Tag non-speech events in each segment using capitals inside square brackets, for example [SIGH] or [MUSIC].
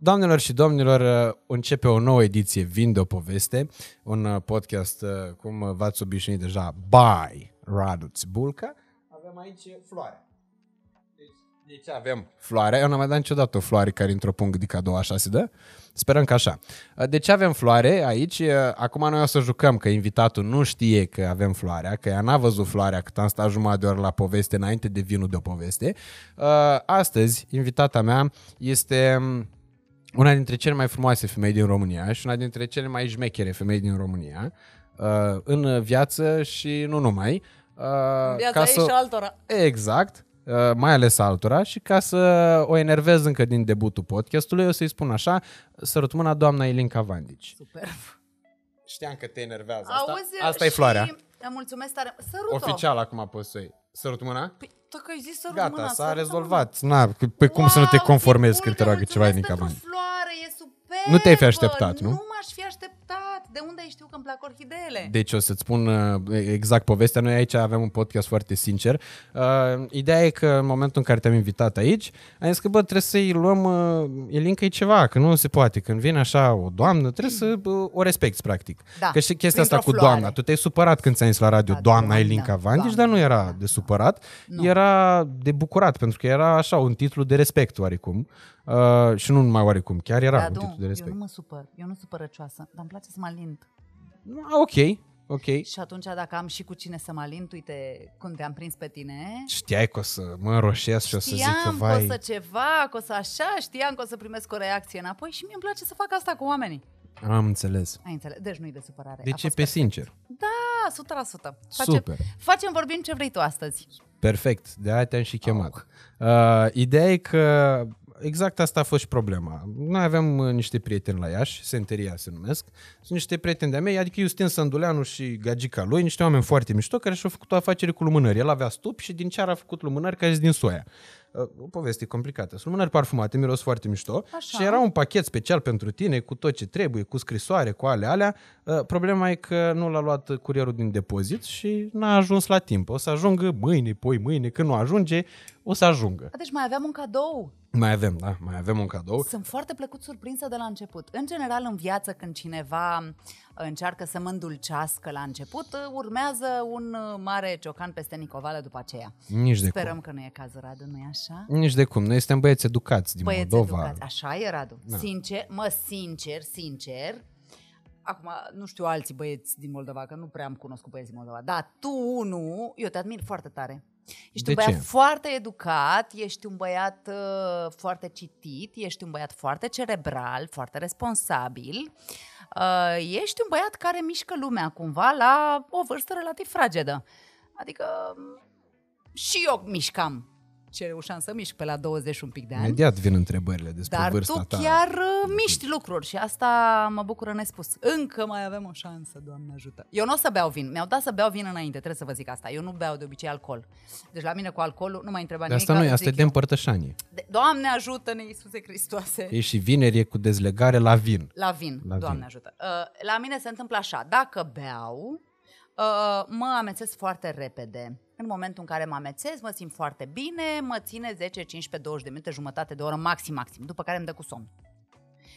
Doamnelor și domnilor, uh, începe o nouă ediție Vin de o poveste, un uh, podcast uh, cum v-ați obișnuit deja by Radu Bulca. Avem aici floare. Deci, de ce avem floare? Eu n-am mai dat niciodată o floare care într-o punct de cadou așa se dă. Sperăm că așa. De ce avem floare aici? Acum noi o să jucăm că invitatul nu știe că avem floarea, că ea n-a văzut floarea cât am stat jumătate de oră la poveste înainte de vinul de o poveste. Astăzi, invitata mea este um, una dintre cele mai frumoase femei din România și una dintre cele mai jmechere femei din România uh, în viață și nu numai. Uh, viața ca să... și altora. Exact, uh, mai ales altora și ca să o enervez încă din debutul podcastului, o să-i spun așa, sărut mâna doamna Ilinca Vandici. Super. Știam că te enervează asta. Auzi, asta e floarea. Mulțumesc tare. Sărut-o. Oficial acum poți să Sărut mâna? Păi, dacă ai zis sărut Gata, mâna, s-a rezolvat. Na, pe wow, cum să nu te conformezi când te roagă ceva Ilinca Vandici? floare, e super. Nu te-ai fi așteptat, nu? Nu m-aș fi așteptat. De unde ai știu că îmi plac orhideele? Deci o să-ți spun uh, exact povestea. Noi aici avem un podcast foarte sincer. Uh, ideea e că în momentul în care te-am invitat aici, am zis că bă, trebuie să-i luăm uh, Elinca e ceva, că nu se poate. Când vine așa o doamnă, trebuie să uh, o respecti practic. Da, că și chestia asta cu floare. doamna. Tu te-ai supărat când ți-ai zis la radio da, doamna, doamna Elinca Vandici, dar nu era de supărat. Nu. Era de bucurat, pentru că era așa un titlu de respect oarecum. Uh, și nu numai oarecum, chiar era da, un titlu de respect. Eu nu mă supăr, eu nu supărăcioasă, dar îmi place să mă alint. Ah, ok, ok. Și atunci dacă am și cu cine să mă alint, uite cum te-am prins pe tine. Știai că o să mă înroșesc și o să zic că vai... Știam că o să ceva, că o să așa, știam că o să primesc o reacție înapoi și mie îmi place să fac asta cu oamenii. Am înțeles. Ai înțeles. Deci nu-i de supărare. Deci e pe perfect. sincer. Da, 100%. Facem, Super. Facem, vorbim ce vrei tu astăzi. Perfect, de aia te-am și chemat. Oh. Uh, ideea e că exact asta a fost și problema. Noi avem uh, niște prieteni la Iași, Senteria se numesc, sunt niște prieteni de-a mei, adică Justin Sânduleanu și Gagica lui, niște oameni foarte mișto care și-au făcut o afacere cu lumânări. El avea stup și din ce a făcut lumânări care sunt din soia. Uh, o poveste complicată. Sunt lumânări parfumate, miros foarte mișto Așa. și era un pachet special pentru tine cu tot ce trebuie, cu scrisoare, cu ale alea. Uh, problema e că nu l-a luat curierul din depozit și n-a ajuns la timp. O să ajungă mâine, poi mâine, când nu ajunge, o să ajungă. Deci mai aveam un cadou. Mai avem, da, mai avem un cadou. Sunt foarte plăcut surprinsă de la început. În general, în viață, când cineva încearcă să mă îndulcească la început, urmează un mare ciocan peste Nicovală după aceea. Nici de Sperăm cum. că nu e cazul, Radu, nu e așa? Nici de cum. Noi suntem băieți educați din băieți Moldova. Educați. Așa e, Radu. Da. Sincer, mă, sincer, sincer, Acum, nu știu alții băieți din Moldova, că nu prea am cunoscut băieți din Moldova, dar tu nu, eu te admir foarte tare. Ești de un băiat ce? foarte educat, ești un băiat uh, foarte citit, ești un băiat foarte cerebral, foarte responsabil. Uh, ești un băiat care mișcă lumea cumva la o vârstă relativ fragedă. Adică și eu mișcam ce reușeam să mișc pe la 20 un pic de ani. Imediat vin întrebările despre Dar vârsta tu ta. chiar uh, miști lucruri și asta mă bucură nespus. Încă mai avem o șansă, Doamne ajută. Eu nu o să beau vin. Mi-au dat să beau vin înainte, trebuie să vă zic asta. Eu nu beau de obicei alcool. Deci la mine cu alcoolul nu mai întreba nimic. Asta nu e, asta e de împărtășanie. De, Doamne ajută-ne, Iisuse Hristoase. E și vineri e cu dezlegare la vin. La vin, la Doamne vin. ajută. Uh, la mine se întâmplă așa, dacă beau, uh, mă amețesc foarte repede în momentul în care mă amețez, mă simt foarte bine, mă ține 10, 15, 20 de minute, jumătate de oră, maxim, maxim, după care îmi dă cu somn.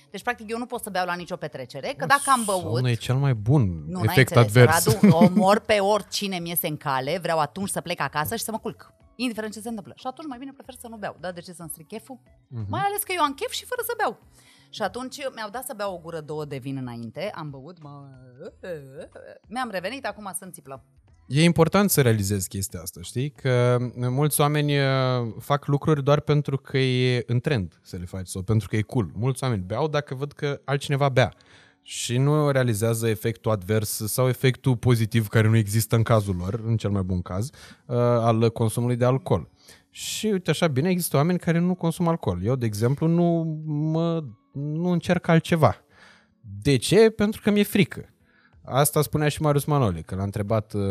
Deci, practic, eu nu pot să beau la nicio petrecere, că dacă am băut... Somnul e cel mai bun nu, efect advers. Radu, [LAUGHS] omor pe oricine mi iese în cale, vreau atunci să plec acasă și să mă culc. Indiferent ce se întâmplă. Și atunci mai bine prefer să nu beau. Da, de ce să-mi stric cheful? Uh-huh. Mai ales că eu am chef și fără să beau. Și atunci mi-au dat să beau o gură, două de vin înainte, am băut, mă... mi-am revenit, acum sunt țiplă. E important să realizezi chestia asta, știi? Că mulți oameni uh, fac lucruri doar pentru că e în trend să le faci sau pentru că e cool. Mulți oameni beau dacă văd că altcineva bea și nu realizează efectul advers sau efectul pozitiv care nu există în cazul lor, în cel mai bun caz, uh, al consumului de alcool. Și uite așa bine, există oameni care nu consumă alcool. Eu, de exemplu, nu, mă, nu încerc altceva. De ce? Pentru că mi-e frică. Asta spunea și Marius Manoli, că l-a întrebat uh,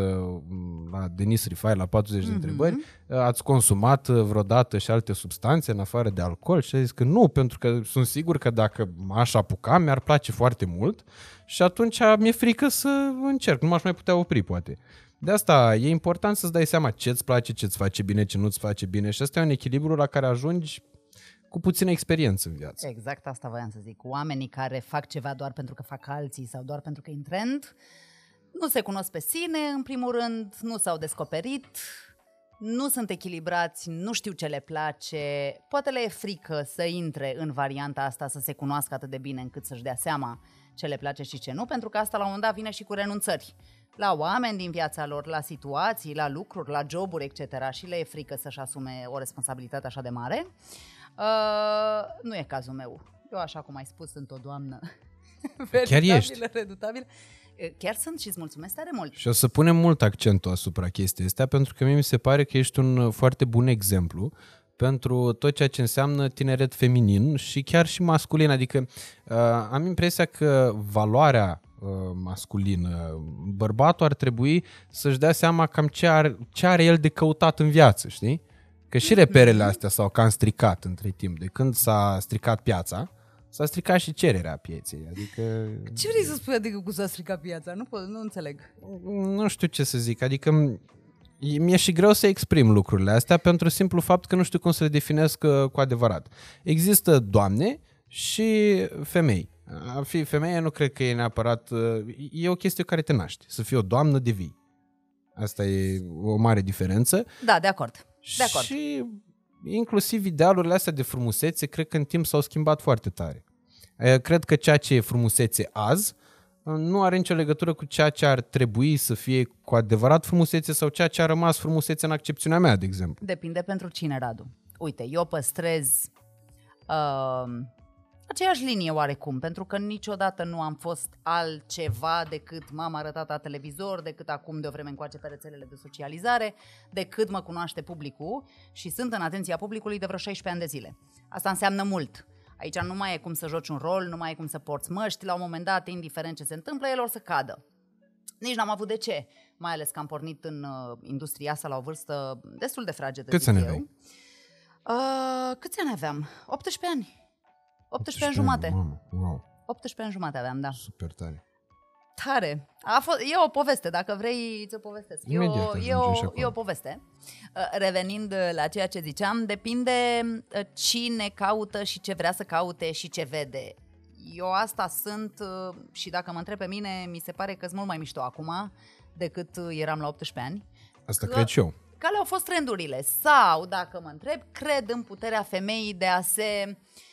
la Denis Rifai la 40 mm-hmm. de mhm. întrebări, uh, ați consumat uh, vreodată și alte substanțe în afară de alcool? Și a zis că nu, pentru că sunt sigur că dacă m-aș apuca, mi-ar place foarte mult și atunci mi-e frică să încerc, nu m-aș mai putea opri, poate. De asta e important să-ți dai seama ce îți place, ce îți face bine, ce nu-ți face bine și asta e un echilibru la care ajungi cu puțină experiență în viață. Exact asta voiam să zic. Oamenii care fac ceva doar pentru că fac alții sau doar pentru că e în trend, nu se cunosc pe sine, în primul rând, nu s-au descoperit, nu sunt echilibrați, nu știu ce le place, poate le e frică să intre în varianta asta, să se cunoască atât de bine încât să-și dea seama ce le place și ce nu, pentru că asta la un moment dat vine și cu renunțări la oameni din viața lor, la situații, la lucruri, la joburi, etc. și le e frică să-și asume o responsabilitate așa de mare. Uh, nu e cazul meu. Eu, așa cum ai spus, sunt o doamnă [LAUGHS] Chiar ești. redutabilă. Chiar sunt și îți mulțumesc tare mult. Și o să punem mult accentul asupra chestiei astea, pentru că mie mi se pare că ești un foarte bun exemplu pentru tot ceea ce înseamnă tineret feminin și chiar și masculin. Adică uh, am impresia că valoarea uh, masculină, bărbatul ar trebui să-și dea seama cam ce are, ce are el de căutat în viață, știi? Că și reperele astea s-au cam stricat între timp. De când s-a stricat piața, s-a stricat și cererea pieței. Adică... Ce vrei să spui adică cu s-a stricat piața? Nu, pot, nu înțeleg. Nu știu ce să zic. Adică mi-e și greu să exprim lucrurile astea pentru simplu fapt că nu știu cum să le definesc uh, cu adevărat. Există doamne și femei. A fi femeie nu cred că e neapărat... Uh, e o chestie care te naște. Să fii o doamnă de vii. Asta e o mare diferență. Da, de acord. De acord. Și inclusiv idealurile astea de frumusețe, cred că în timp s-au schimbat foarte tare. Cred că ceea ce e frumusețe azi nu are nicio legătură cu ceea ce ar trebui să fie cu adevărat frumusețe sau ceea ce a rămas frumusețe în accepțiunea mea, de exemplu. Depinde pentru cine, Radu. Uite, eu păstrez uh, aceeași linie oarecum, pentru că niciodată nu am fost altceva decât m-am arătat la televizor, decât acum de o vreme încoace pe rețelele de socializare, decât mă cunoaște publicul și sunt în atenția publicului de vreo 16 ani de zile. Asta înseamnă mult. Aici nu mai e cum să joci un rol, nu mai e cum să porți măști, la un moment dat, indiferent ce se întâmplă, el o să cadă. Nici n-am avut de ce, mai ales că am pornit în uh, industria asta la o vârstă destul de fragedă. Câți ani aveai? Uh, câți ani aveam? 18 ani. 18 ani jumate. Mamă, wow. 18 ani jumate aveam, da. Super tare. Tare. A fost, e o poveste, dacă vrei ți-o povestesc. E o, e, o, e o poveste. Uh, revenind la ceea ce ziceam, depinde uh, cine caută și ce vrea să caute și ce vede. Eu asta sunt uh, și dacă mă întreb pe mine, mi se pare că sunt mult mai mișto acum decât eram la 18 ani. Asta că, cred și eu. Care au fost trendurile? Sau, dacă mă întreb, cred în puterea femeii de a se uh, Uh,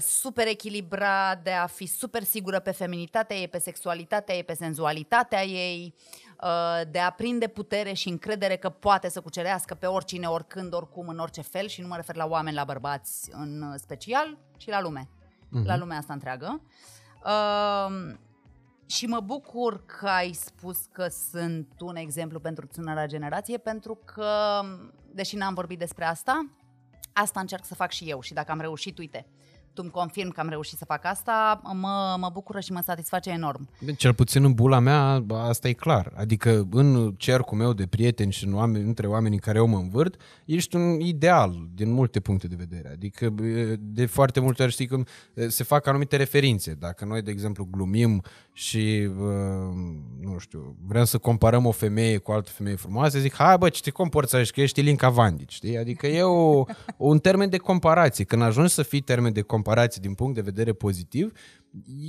super echilibrat, de a fi super sigură pe feminitatea ei, pe sexualitatea ei, pe senzualitatea ei, uh, de a prinde putere și încredere că poate să cucerească pe oricine, oricând, oricum, în orice fel și nu mă refer la oameni, la bărbați în special, ci la lume, uh-huh. la lumea asta întreagă. Uh, și mă bucur că ai spus că sunt un exemplu pentru tânăra generație, pentru că, deși n-am vorbit despre asta, asta încerc să fac și eu și dacă am reușit, uite, tu îmi confirm că am reușit să fac asta, mă, mă bucură și mă satisface enorm. Cel puțin în bula mea, asta e clar. Adică în cercul meu de prieteni și în oameni, între oamenii care eu mă învârt, ești un ideal din multe puncte de vedere. Adică de foarte multe ori știi cum se fac anumite referințe. Dacă noi, de exemplu, glumim și, nu știu, vrem să comparăm o femeie cu o altă femeie frumoasă, zic, hai bă, ce te comporți aici, că ești Ilinca Vandic, știi? Adică e o, un termen de comparație. Când ajungi să fii termen de comparație, comparație din punct de vedere pozitiv,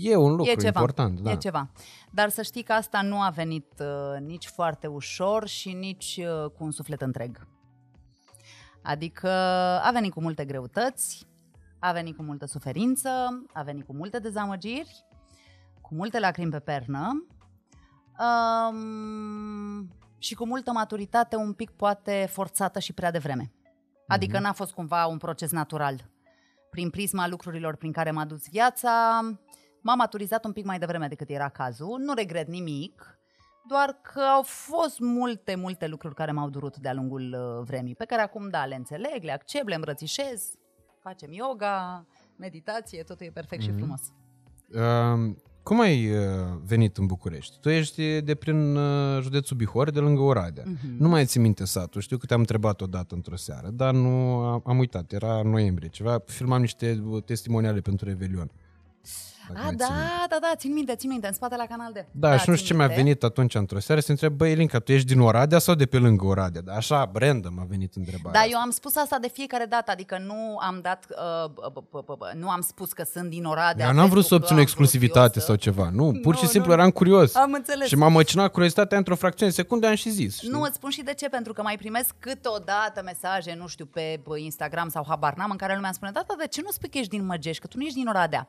e un lucru e ceva, important. Da. E ceva. Dar să știi că asta nu a venit uh, nici foarte ușor și nici uh, cu un suflet întreg. Adică a venit cu multe greutăți, a venit cu multă suferință, a venit cu multe dezamăgiri, cu multe lacrimi pe pernă um, și cu multă maturitate un pic poate forțată și prea devreme. Adică mm-hmm. n-a fost cumva un proces natural prin prisma lucrurilor prin care m-a dus viața, m-am maturizat un pic mai devreme decât era cazul. Nu regret nimic, doar că au fost multe, multe lucruri care m-au durut de-a lungul uh, vremii, pe care acum, da, le înțeleg, le accept, le îmbrățișez, facem yoga, meditație, totul e perfect mm-hmm. și mhm. frumos. Um, cum ai uh, venit în București? Tu ești de prin uh, județul Bihor, de lângă Oradea. Uh-huh. Nu mai ți minte satul. Știu că te-am întrebat odată într-o seară, dar nu am uitat. Era noiembrie ceva. Filmam niște testimoniale pentru Revelion. A, da, da, da, țin minte, țin minte, în spate la Canal de. Da, da și nu știu ce mi-a venit atunci într-o seară să întreb, băi, Elinca, tu ești din Oradea sau de pe lângă Oradea? Da, așa, random a venit întrebarea. Da, eu am spus asta de fiecare dată, adică nu am dat, uh, nu am spus că sunt din Oradea. Eu n-am vrut să obțin exclusivitate sau ceva, nu, pur [LAUGHS] și simplu eram curios. Am înțeles. Și m-a măcinat curiozitatea într-o fracțiune de secunde, am și zis. Nu, îți spun și de ce, pentru că mai primesc câteodată mesaje, nu știu, pe Instagram sau habar n-am, în care lumea spune, da, da, de ce nu spui că ești din Măgești, că tu nu ești din Oradea?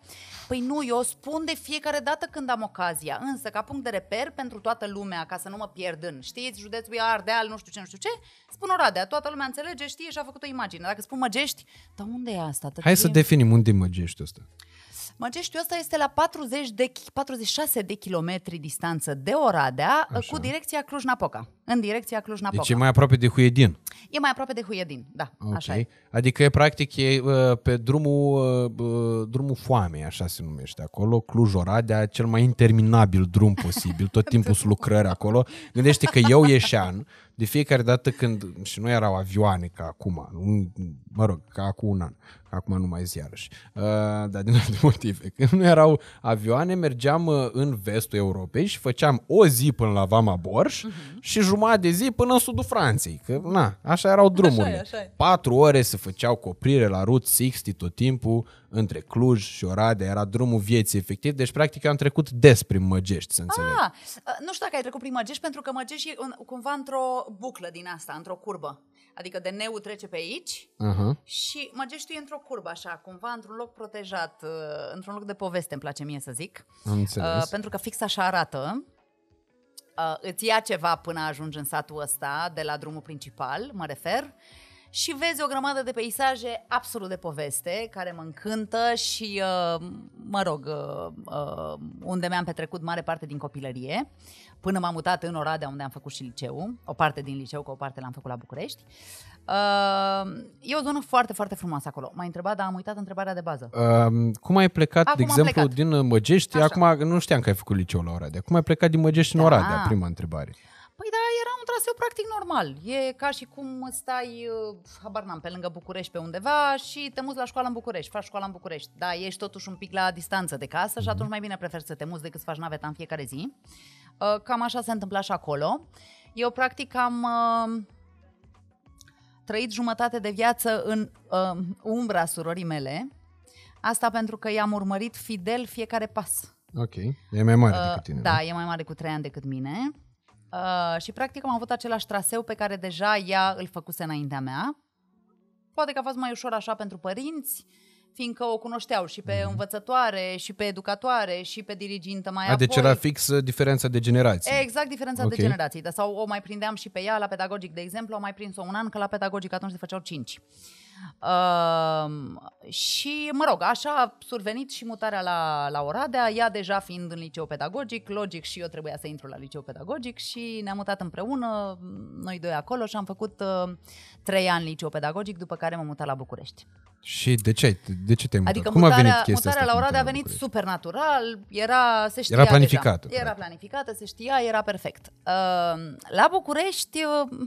Păi nu, eu spun de fiecare dată când am ocazia, însă ca punct de reper pentru toată lumea, ca să nu mă pierd în, știți, județul Ardeal, nu știu ce, nu știu ce, spun Oradea, toată lumea înțelege, știe și a făcut o imagine. Dacă spun Măgești, dar unde e asta? Hai să definim unde e Măgești ăsta. Măgeștiul ăsta este la 40 de, 46 de kilometri distanță de Oradea, Așa. cu direcția Cluj-Napoca. În direcția Cluj-Napoca. Deci e mai aproape de Huiedin. E mai aproape de Huiedin, da. Okay. Așa e. Adică e practic e uh, pe drumul, uh, uh, drumul foamei, așa se numește acolo, Cluj-Oradea, cel mai interminabil drum posibil, tot [LAUGHS] timpul sunt lucrări acolo. Gândește că eu ieșean, de fiecare dată când, și nu erau avioane ca acum, nu, mă rog, ca acum un an, ca acum nu mai zi iarăși, uh, dar din alte motive, când nu erau avioane, mergeam uh, în vestul Europei și făceam o zi până la Vama Borș uh-huh. și jumătate de zi până în sudul Franței, că na, așa erau drumurile. Așa e, așa e. Patru ore se făceau coprire la Route 60 tot timpul, între Cluj și Oradea, era drumul vieții efectiv, deci practic am trecut des prin Măgești, să înțeleg. Ah, nu știu dacă ai trecut prin Măgești, pentru că Măgești e un, cumva într-o buclă din asta, într-o curbă. Adică de neu trece pe aici uh-huh. și Măgeștiul e într-o curbă așa, cumva într-un loc protejat, uh, într-un loc de poveste, îmi place mie să zic. Am înțeles. Uh, pentru că fix așa arată. Uh, îți ia ceva până ajungi în satul ăsta, de la drumul principal, mă refer și vezi o grămadă de peisaje absolut de poveste, care mă încântă și, uh, mă rog, uh, uh, unde mi-am petrecut mare parte din copilărie, până m-am mutat în Oradea, unde am făcut și liceu, o parte din liceu, că o parte l-am făcut la București. E o zonă foarte, foarte frumoasă acolo. M-ai întrebat, dar am uitat întrebarea de bază. Uh, cum ai plecat, Acum de exemplu, plecat. din Măgești? Așa. Acum nu știam că ai făcut liceu la Oradea. Cum ai plecat din Măgești da. în Oradea? Prima întrebare. Păi da, era un traseu practic normal. E ca și cum stai, uh, habar n-am, pe lângă București pe undeva și te muți la școală în București, faci școala în București. Da, ești totuși un pic la distanță de casă și atunci mai bine preferi să te muți decât să faci naveta în fiecare zi. Uh, cam așa se întâmpla și acolo. Eu practic am uh, trăit jumătate de viață în umbra surorii mele. Asta pentru că i-am urmărit fidel fiecare pas. Ok. E mai mare decât tine. Da, nu? e mai mare cu trei ani decât mine. Uh, și practic am avut același traseu pe care deja ea îl făcuse înaintea mea. Poate că a fost mai ușor așa pentru părinți, fiindcă o cunoșteau și pe mm. învățătoare, și pe educatoare, și pe dirigintă mai a, apoi. Deci era fix uh, diferența de generații. Exact, diferența okay. de generații. Dar sau o mai prindeam și pe ea la pedagogic, de exemplu, o mai prins-o un an, că la pedagogic atunci se făceau cinci. Uh, și, mă rog, așa a survenit și mutarea la, la Oradea, ea deja fiind în liceu pedagogic, logic și eu trebuia să intru la liceu pedagogic și ne-am mutat împreună, noi doi acolo și am făcut uh, trei ani liceu pedagogic, după care m-am mutat la București. Și de ce, de ce te-ai mutat? Adică Cum mutarea, a venit chestia mutarea asta la Oradea a venit super natural, era, se știa Era planificată. Deja. Era planificată, se știa, era perfect. Uh, la București, uh,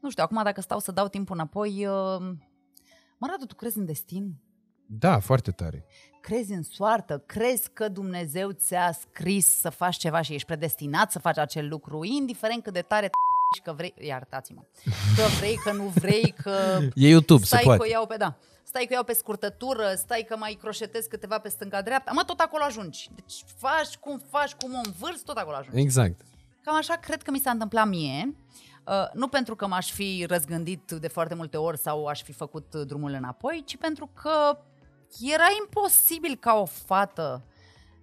nu știu, acum dacă stau să dau timpul înapoi, uh, Mă, Radu, tu crezi în destin? Da, foarte tare. Crezi în soartă? Crezi că Dumnezeu ți-a scris să faci ceva și ești predestinat să faci acel lucru, indiferent cât de tare [LAUGHS] și că vrei, iertați-mă, că vrei, că nu vrei, că... [LAUGHS] E YouTube, stai se poate. Că iau pe, da, stai că iau pe scurtătură, stai că mai croșetezi câteva pe stânga-dreapta, mă, tot acolo ajungi. Deci faci cum faci, cum o învârți, tot acolo ajungi. Exact. Cam așa cred că mi s-a întâmplat mie. Uh, nu pentru că m-aș fi răzgândit de foarte multe ori sau aș fi făcut drumul înapoi, ci pentru că era imposibil ca o fată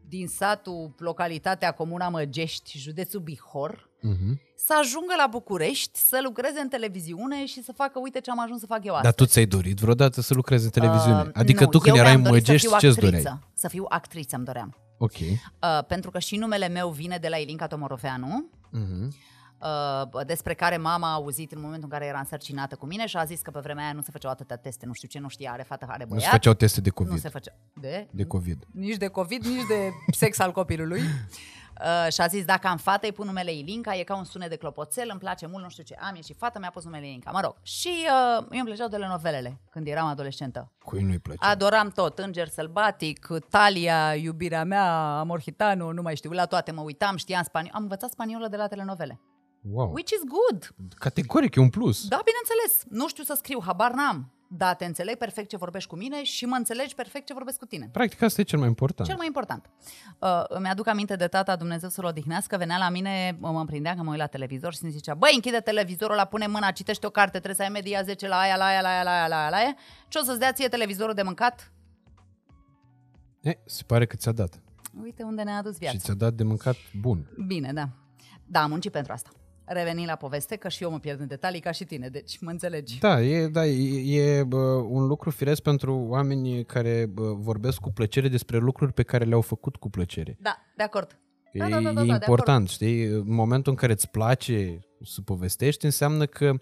din satul, localitatea, comuna Măgești, județul Bihor, uh-huh. să ajungă la București, să lucreze în televiziune și să facă, uite ce am ajuns să fac eu astăzi. Dar tu ți-ai dorit vreodată să lucrezi în televiziune? Uh, adică nu, tu când erai în Măgești, ce-ți doreai? Să fiu actriță, îmi doream. Ok. Uh, pentru că și numele meu vine de la Ilinca Tomorofeanu. Uh-huh uh, despre care mama a auzit în momentul în care era însărcinată cu mine și a zis că pe vremea aia nu se făceau atâtea teste, nu știu ce, nu știa, are fată, are băiat. Nu se făceau teste de COVID. Nu se făceau. De? De COVID. Nici de COVID, nici de sex al copilului. Uh, și a zis, dacă am fată, îi pun numele Ilinca, e ca un sunet de clopoțel, îmi place mult, nu știu ce. Am și fată, mi-a pus numele Ilinca, mă rog. Și uh, eu îmi plăceau telenovelele când eram adolescentă. Cui nu-i plăcea? Adoram tot, Înger Sălbatic, Talia, iubirea mea, Amor Hitano, nu mai știu, la toate mă uitam, știam spaniol. Am învățat spaniolă de la telenovele. Wow. Which is good. Categoric, e un plus. Da, bineînțeles. Nu știu să scriu, habar n-am. Da, te înțeleg perfect ce vorbești cu mine și mă înțelegi perfect ce vorbesc cu tine. Practic asta e cel mai important. Cel mai important. Uh, îmi aduc aminte de tata Dumnezeu să-l odihnească, venea la mine, mă, mă prindea că mă uit la televizor și îmi zicea, băi, închide televizorul, la pune mâna, citește o carte, trebuie să ai media 10 la aia, la aia, la aia, la aia, la aia, la aia. Ce o să-ți dea ție televizorul de mâncat? E, se pare că ți-a dat. Uite unde ne-a adus viața. Și ți-a dat de mâncat bun. Bine, da. Da, am muncit pentru asta. Reveni la poveste, că și eu mă pierd în detalii ca și tine, deci mă înțelegi. Da, e, da, e, e bă, un lucru firesc pentru oameni care bă, vorbesc cu plăcere despre lucruri pe care le-au făcut cu plăcere. Da, de acord. E, Da, da, da, da, e da, de important, știi? În momentul în care îți place să povestești, înseamnă că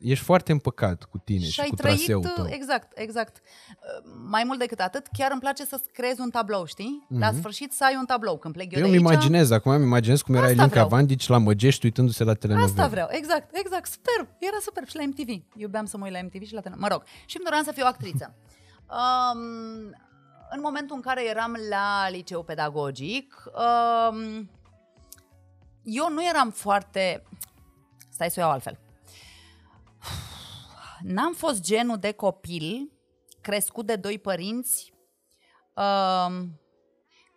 ești foarte împăcat cu tine și, și ai cu trăit, traseul tău. exact, exact. Uh, Mai mult decât atât, chiar îmi place să creezi un tablou, știi? Mhm. La sfârșit să ai un tablou. Când plec eu, Eu de îmi aici, imaginez, acum îmi imaginez cum era Asta Elinca vreau. Vandici la Măgești uitându-se la telenovele. Asta vreau, exact, exact, superb, era superb și la MTV. Iubeam să mă uit la MTV și la tele... Mă rog, și îmi doream să fiu actriță. [LAUGHS] Um, în momentul în care eram la liceu pedagogic, um, eu nu eram foarte... Stai să o iau altfel. N-am fost genul de copil crescut de doi părinți um,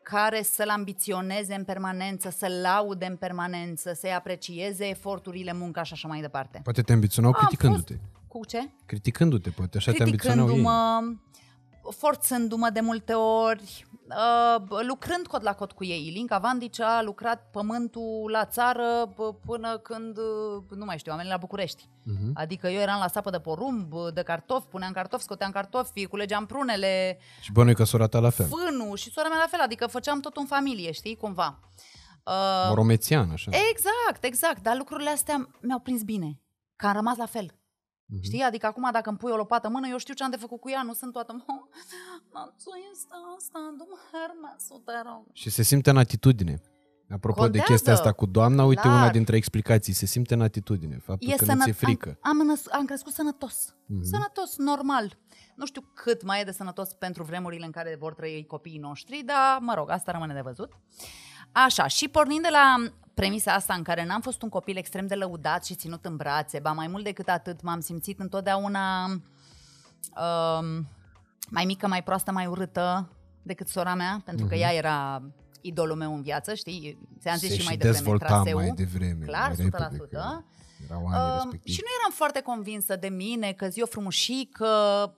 care să-l ambiționeze în permanență, să-l laude în permanență, să-i aprecieze eforturile, munca și așa mai departe. Poate te ambiționau Am criticându-te. Cu ce? Criticându-te, poate așa te ambiționau ei. Criticându-mă, forțându-mă de multe ori, uh, lucrând cot la cot cu ei. Ilinca Vandici a lucrat pământul la țară p- până când, uh, nu mai știu, am venit la București. Mhm. Adică eu eram la sapă de porumb, de cartofi, puneam cartofi, scoteam cartofi, culegeam prunele, Și bănuie că sora ta la fel. fânul și sora mea la fel, adică făceam tot în familie, știi, cumva. Uh, Moromețian, așa. Exact, exact, dar lucrurile astea mi-au prins bine, că am rămas la fel. Mhm. Știi? Adică acum dacă îmi pui o lopată în mână, eu știu ce am de făcut cu ea, nu sunt toată... [LAUGHS] "Mă, ce este asta, du-mă, Hermesul, te rog. Și se simte în atitudine. Apropo Contează. de chestia asta cu doamna, uite Clar. una dintre explicații, se simte în atitudine, faptul E că sănă... nu ți-e frică. Am, am, năs- am crescut sănătos. Mhm. Sănătos, normal. Nu știu cât mai e de sănătos pentru vremurile în care vor trăi copiii noștri, dar, mă rog, asta rămâne de văzut. Așa, și pornind de la premisa asta în care n-am fost un copil extrem de lăudat și ținut în brațe, ba mai mult decât atât, m-am simțit întotdeauna um, mai mică, mai proastă, mai urâtă decât sora mea, pentru că ea era idolul meu în viață, știi? Ți-am zis Mhm. se și mai și devreme, dezvolta traseu. mai devreme, Clar, mai 100%. repede, că erau anii Um, respectivi. și nu eram foarte convinsă de mine, că zi o frumușică,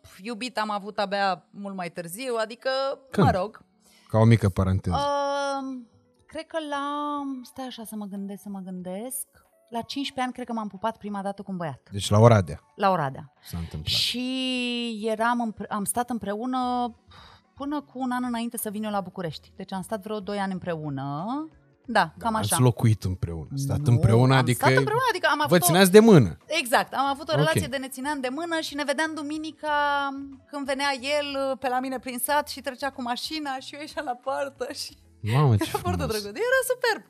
pf, iubit am avut abia mult mai târziu, adică, Când? mă rog. Ca o mică paranteză. Uh, cred că la, stai așa să mă gândesc, să mă gândesc, la 15 ani cred că m-am pupat prima dată cu un băiat, Deci la Oradea la Oradea. s-a întâmplat. Și eram, împre- am stat împreună până cu un an înainte să vin eu la București. Deci am stat vreo 2 ani împreună. Da, cam așa. Ați locuit împreună. Stat Nu, împreună, am adică stat împreună, adică am vă avut o- țineați de mână. Exact, am avut o Ok. relație de ne țineam de mână și ne vedeam duminica când venea el uh, pe la mine prin sat și trecea cu mașina și eu ieșeam la poartă și Mamă, ce [LAUGHS] era foarte frumos. drăguț. Era superb.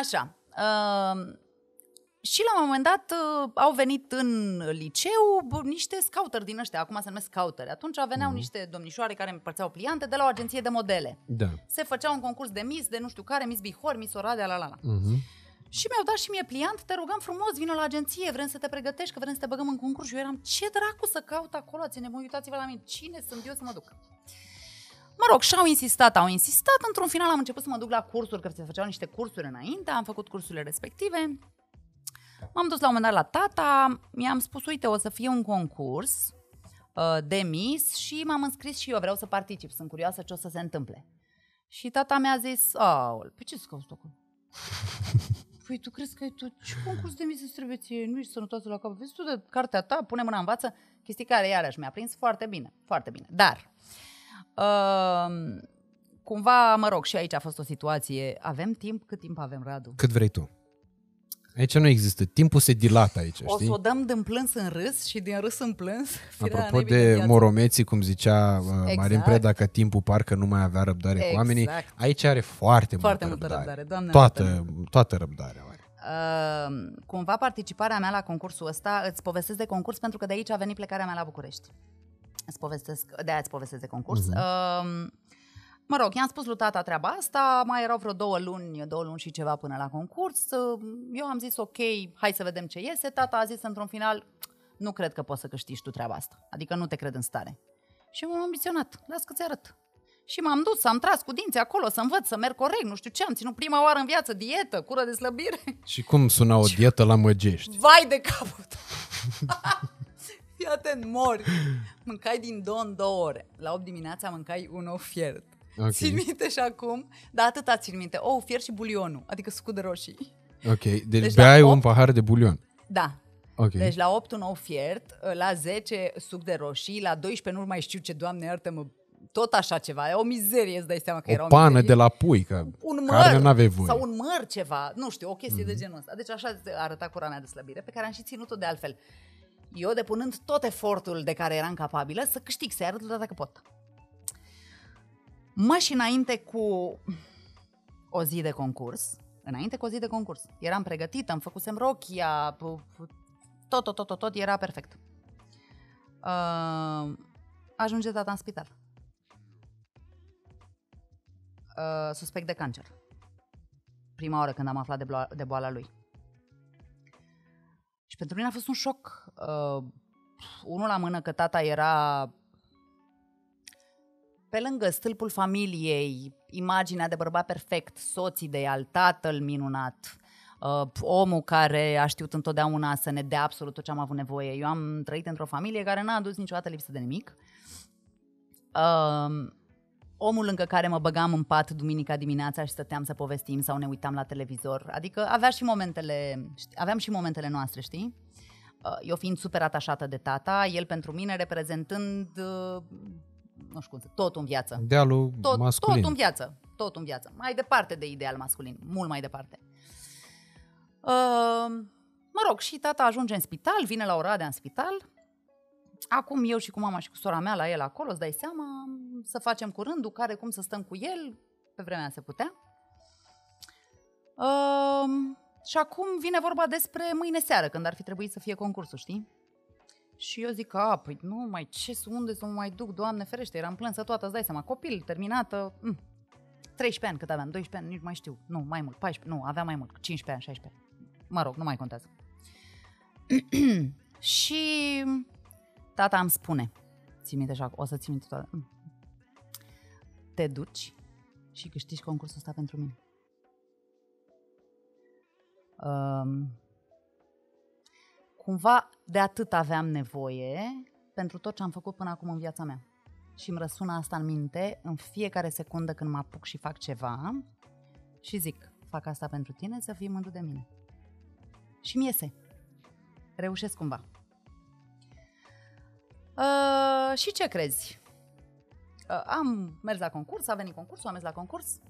Așa. Uh, și la un moment dat uh, au venit în liceu bă, niște scouteri din ăștia, acum se numesc scouteri. Atunci veneau Mhm. niște domnișoare care îmi împărțeau pliante de la o agenție de modele. Da. Se făcea un concurs de Miss, de nu știu care, Miss Bihor, Miss Oradea, la la la. Mhm. Și mi-au dat și mie pliant, te rugăm frumos, vină la agenție, vrem să te pregătești, că vrem să te băgăm în concurs. Și eu eram, ce dracu să caut acolo, ține mă, uitați-vă la mine, cine sunt eu să mă duc? Mă rog, și-au insistat, au insistat, într-un final am început să mă duc la cursuri, că se făceau niște cursuri înainte, am făcut cursurile respective. M-am dus la un moment dat la tata, mi-am spus, uite, o să fie un concurs uh, de Miss și m-am înscris și eu, vreau să particip, sunt curioasă ce o să se întâmple. Și tata mi-a zis, aul, pe ce să cauți tu [LAUGHS] acolo? Păi tu crezi că ai tu ce concurs de Miss îți trebuie ție? Nu ești sănătoasă la cap. Vezi tu de cartea ta, pune mâna în față, chestii care iarăși mi-a prins foarte bine, foarte bine. Dar, uh, cumva, mă rog, și aici a fost o situație. Avem timp? Cât timp avem, Radu? Cât vrei tu. Aici nu există. Timpul se dilată aici, O știi? să o dăm din plâns în râs și din râs în plâns. [LAUGHS] Firea Apropo naibii de viață. moromeții, cum zicea uh, Marin Exact. Preda, că timpul parcă nu mai avea răbdare cu oamenii, Exact. aici are foarte, Foarte multă multă răbdare. răbdare, Doamne toată, toată răbdarea are. Uh, cumva participarea mea la concursul ăsta, îți povestesc de concurs pentru că de aici a venit plecarea mea la București. Îți povestesc, de aia îți povestesc de concurs. Mhm. Uh, mă rog, i-am spus lui tata treaba asta, mai erau vreo două luni, două luni și ceva până la concurs. Uh, Eu am zis ok, hai să vedem ce iese. Tata a zis într-un final, nu cred că poți să câștigi tu treaba asta. Adică nu te cred în stare. Și m-am ambiționat, las că ți arăt. Și m-am dus, am tras cu dinții acolo să învăț, să merg corect, nu știu ce, am ținut prima oară în viață dietă, cură de slăbire. Și cum suna o dietă la măgești? Vai de capul [LAUGHS] tău! Fii atent, mori! Mâncai din două în două ore. La 8 dimineața mâncai un ou fiert. Ok. Țin minte și acum, dar atâta țin minte. Ou fiert și bulionul, adică sucul de roșii. Ok, deci, Deci la beai opt- un pahar de bulion. Da. Ok. Deci la 8 un ou fiert, la 10 suc de roșii, la 12 nu mai știu ce, doamne iartă-mă, tot așa ceva. E o mizerie, îți dai seama că era o o pană mizerie. de la pui, că un carne măr n-aveai voie. sau un măr ceva, nu știu, o chestie mm-hmm. de genul ăsta. Deci așa arăta cura mea de slăbire, pe care am și ținut-o de altfel. Eu depunând tot efortul de care eram capabilă să câștig, să-i arăt lui tata că pot. Mă și înainte cu o zi de concurs, înainte cu o zi de concurs, eram pregătită, am făcusem rochia, pu- pu- tot, tot, tot, tot, tot era perfect. Uh, ajunge tata în spital. uh, suspect de cancer. Prima oară când am aflat de, blo- de boala lui. Și pentru mine a fost un șoc. Uh, unul la mână că tata era pe lângă stâlpul familiei, imaginea de bărbat perfect, soț ideal, tatăl minunat, uh, omul care a știut întotdeauna să ne dea absolut tot ce am avut nevoie. Eu am trăit într-o familie care n-a adus niciodată lipsă de nimic. Uh, omul lângă care mă băgam în pat duminica dimineața și stăteam să povestim sau ne uitam la televizor. Adică avea și momentele, ști- aveam și momentele noastre, știi? Uh, Eu fiind super atașată de tata, el pentru mine reprezentând, uh, nu știu cum să, tot în viață. Idealul Tot, masculin. tot în viață, tot în viață. Mai departe de ideal masculin, mult mai departe. Uh, mă rog, și tata ajunge în spital, vine la Oradea în spital. Acum eu și cu mama și cu sora mea la el acolo, îți dai seama, să facem cu rândul, care cum să stăm cu el, pe vremea se putea. Uh, și acum vine vorba despre mâine seară, când ar fi trebuit să fie concursul, știi? Și eu zic, a, păi nu, mai ce, unde să mă mai duc, doamne ferește, eram plânsă toată, îți dai seama, copil, terminată, mm, 13 ani cât aveam, 12 ani, nici nu mai știu, nu, mai mult, 14, nu, aveam mai mult, 15 ani, 16 ani, mă rog, nu mai contează. [CLEARS THROAT] și tata îmi spune, ții minte așa, o să ții minte toată, mm, te duci și câștigi concursul ăsta pentru mine. Um, cumva de atât aveam nevoie pentru tot ce am făcut până acum în viața mea. Și îmi răsună asta în minte în fiecare secundă când mă apuc și fac ceva și zic, fac asta pentru tine, să fii mândru de mine. Și mi iese. Reușesc cumva. Uh, și ce crezi? Uh, am mers la concurs, a venit concursul, am mers la concurs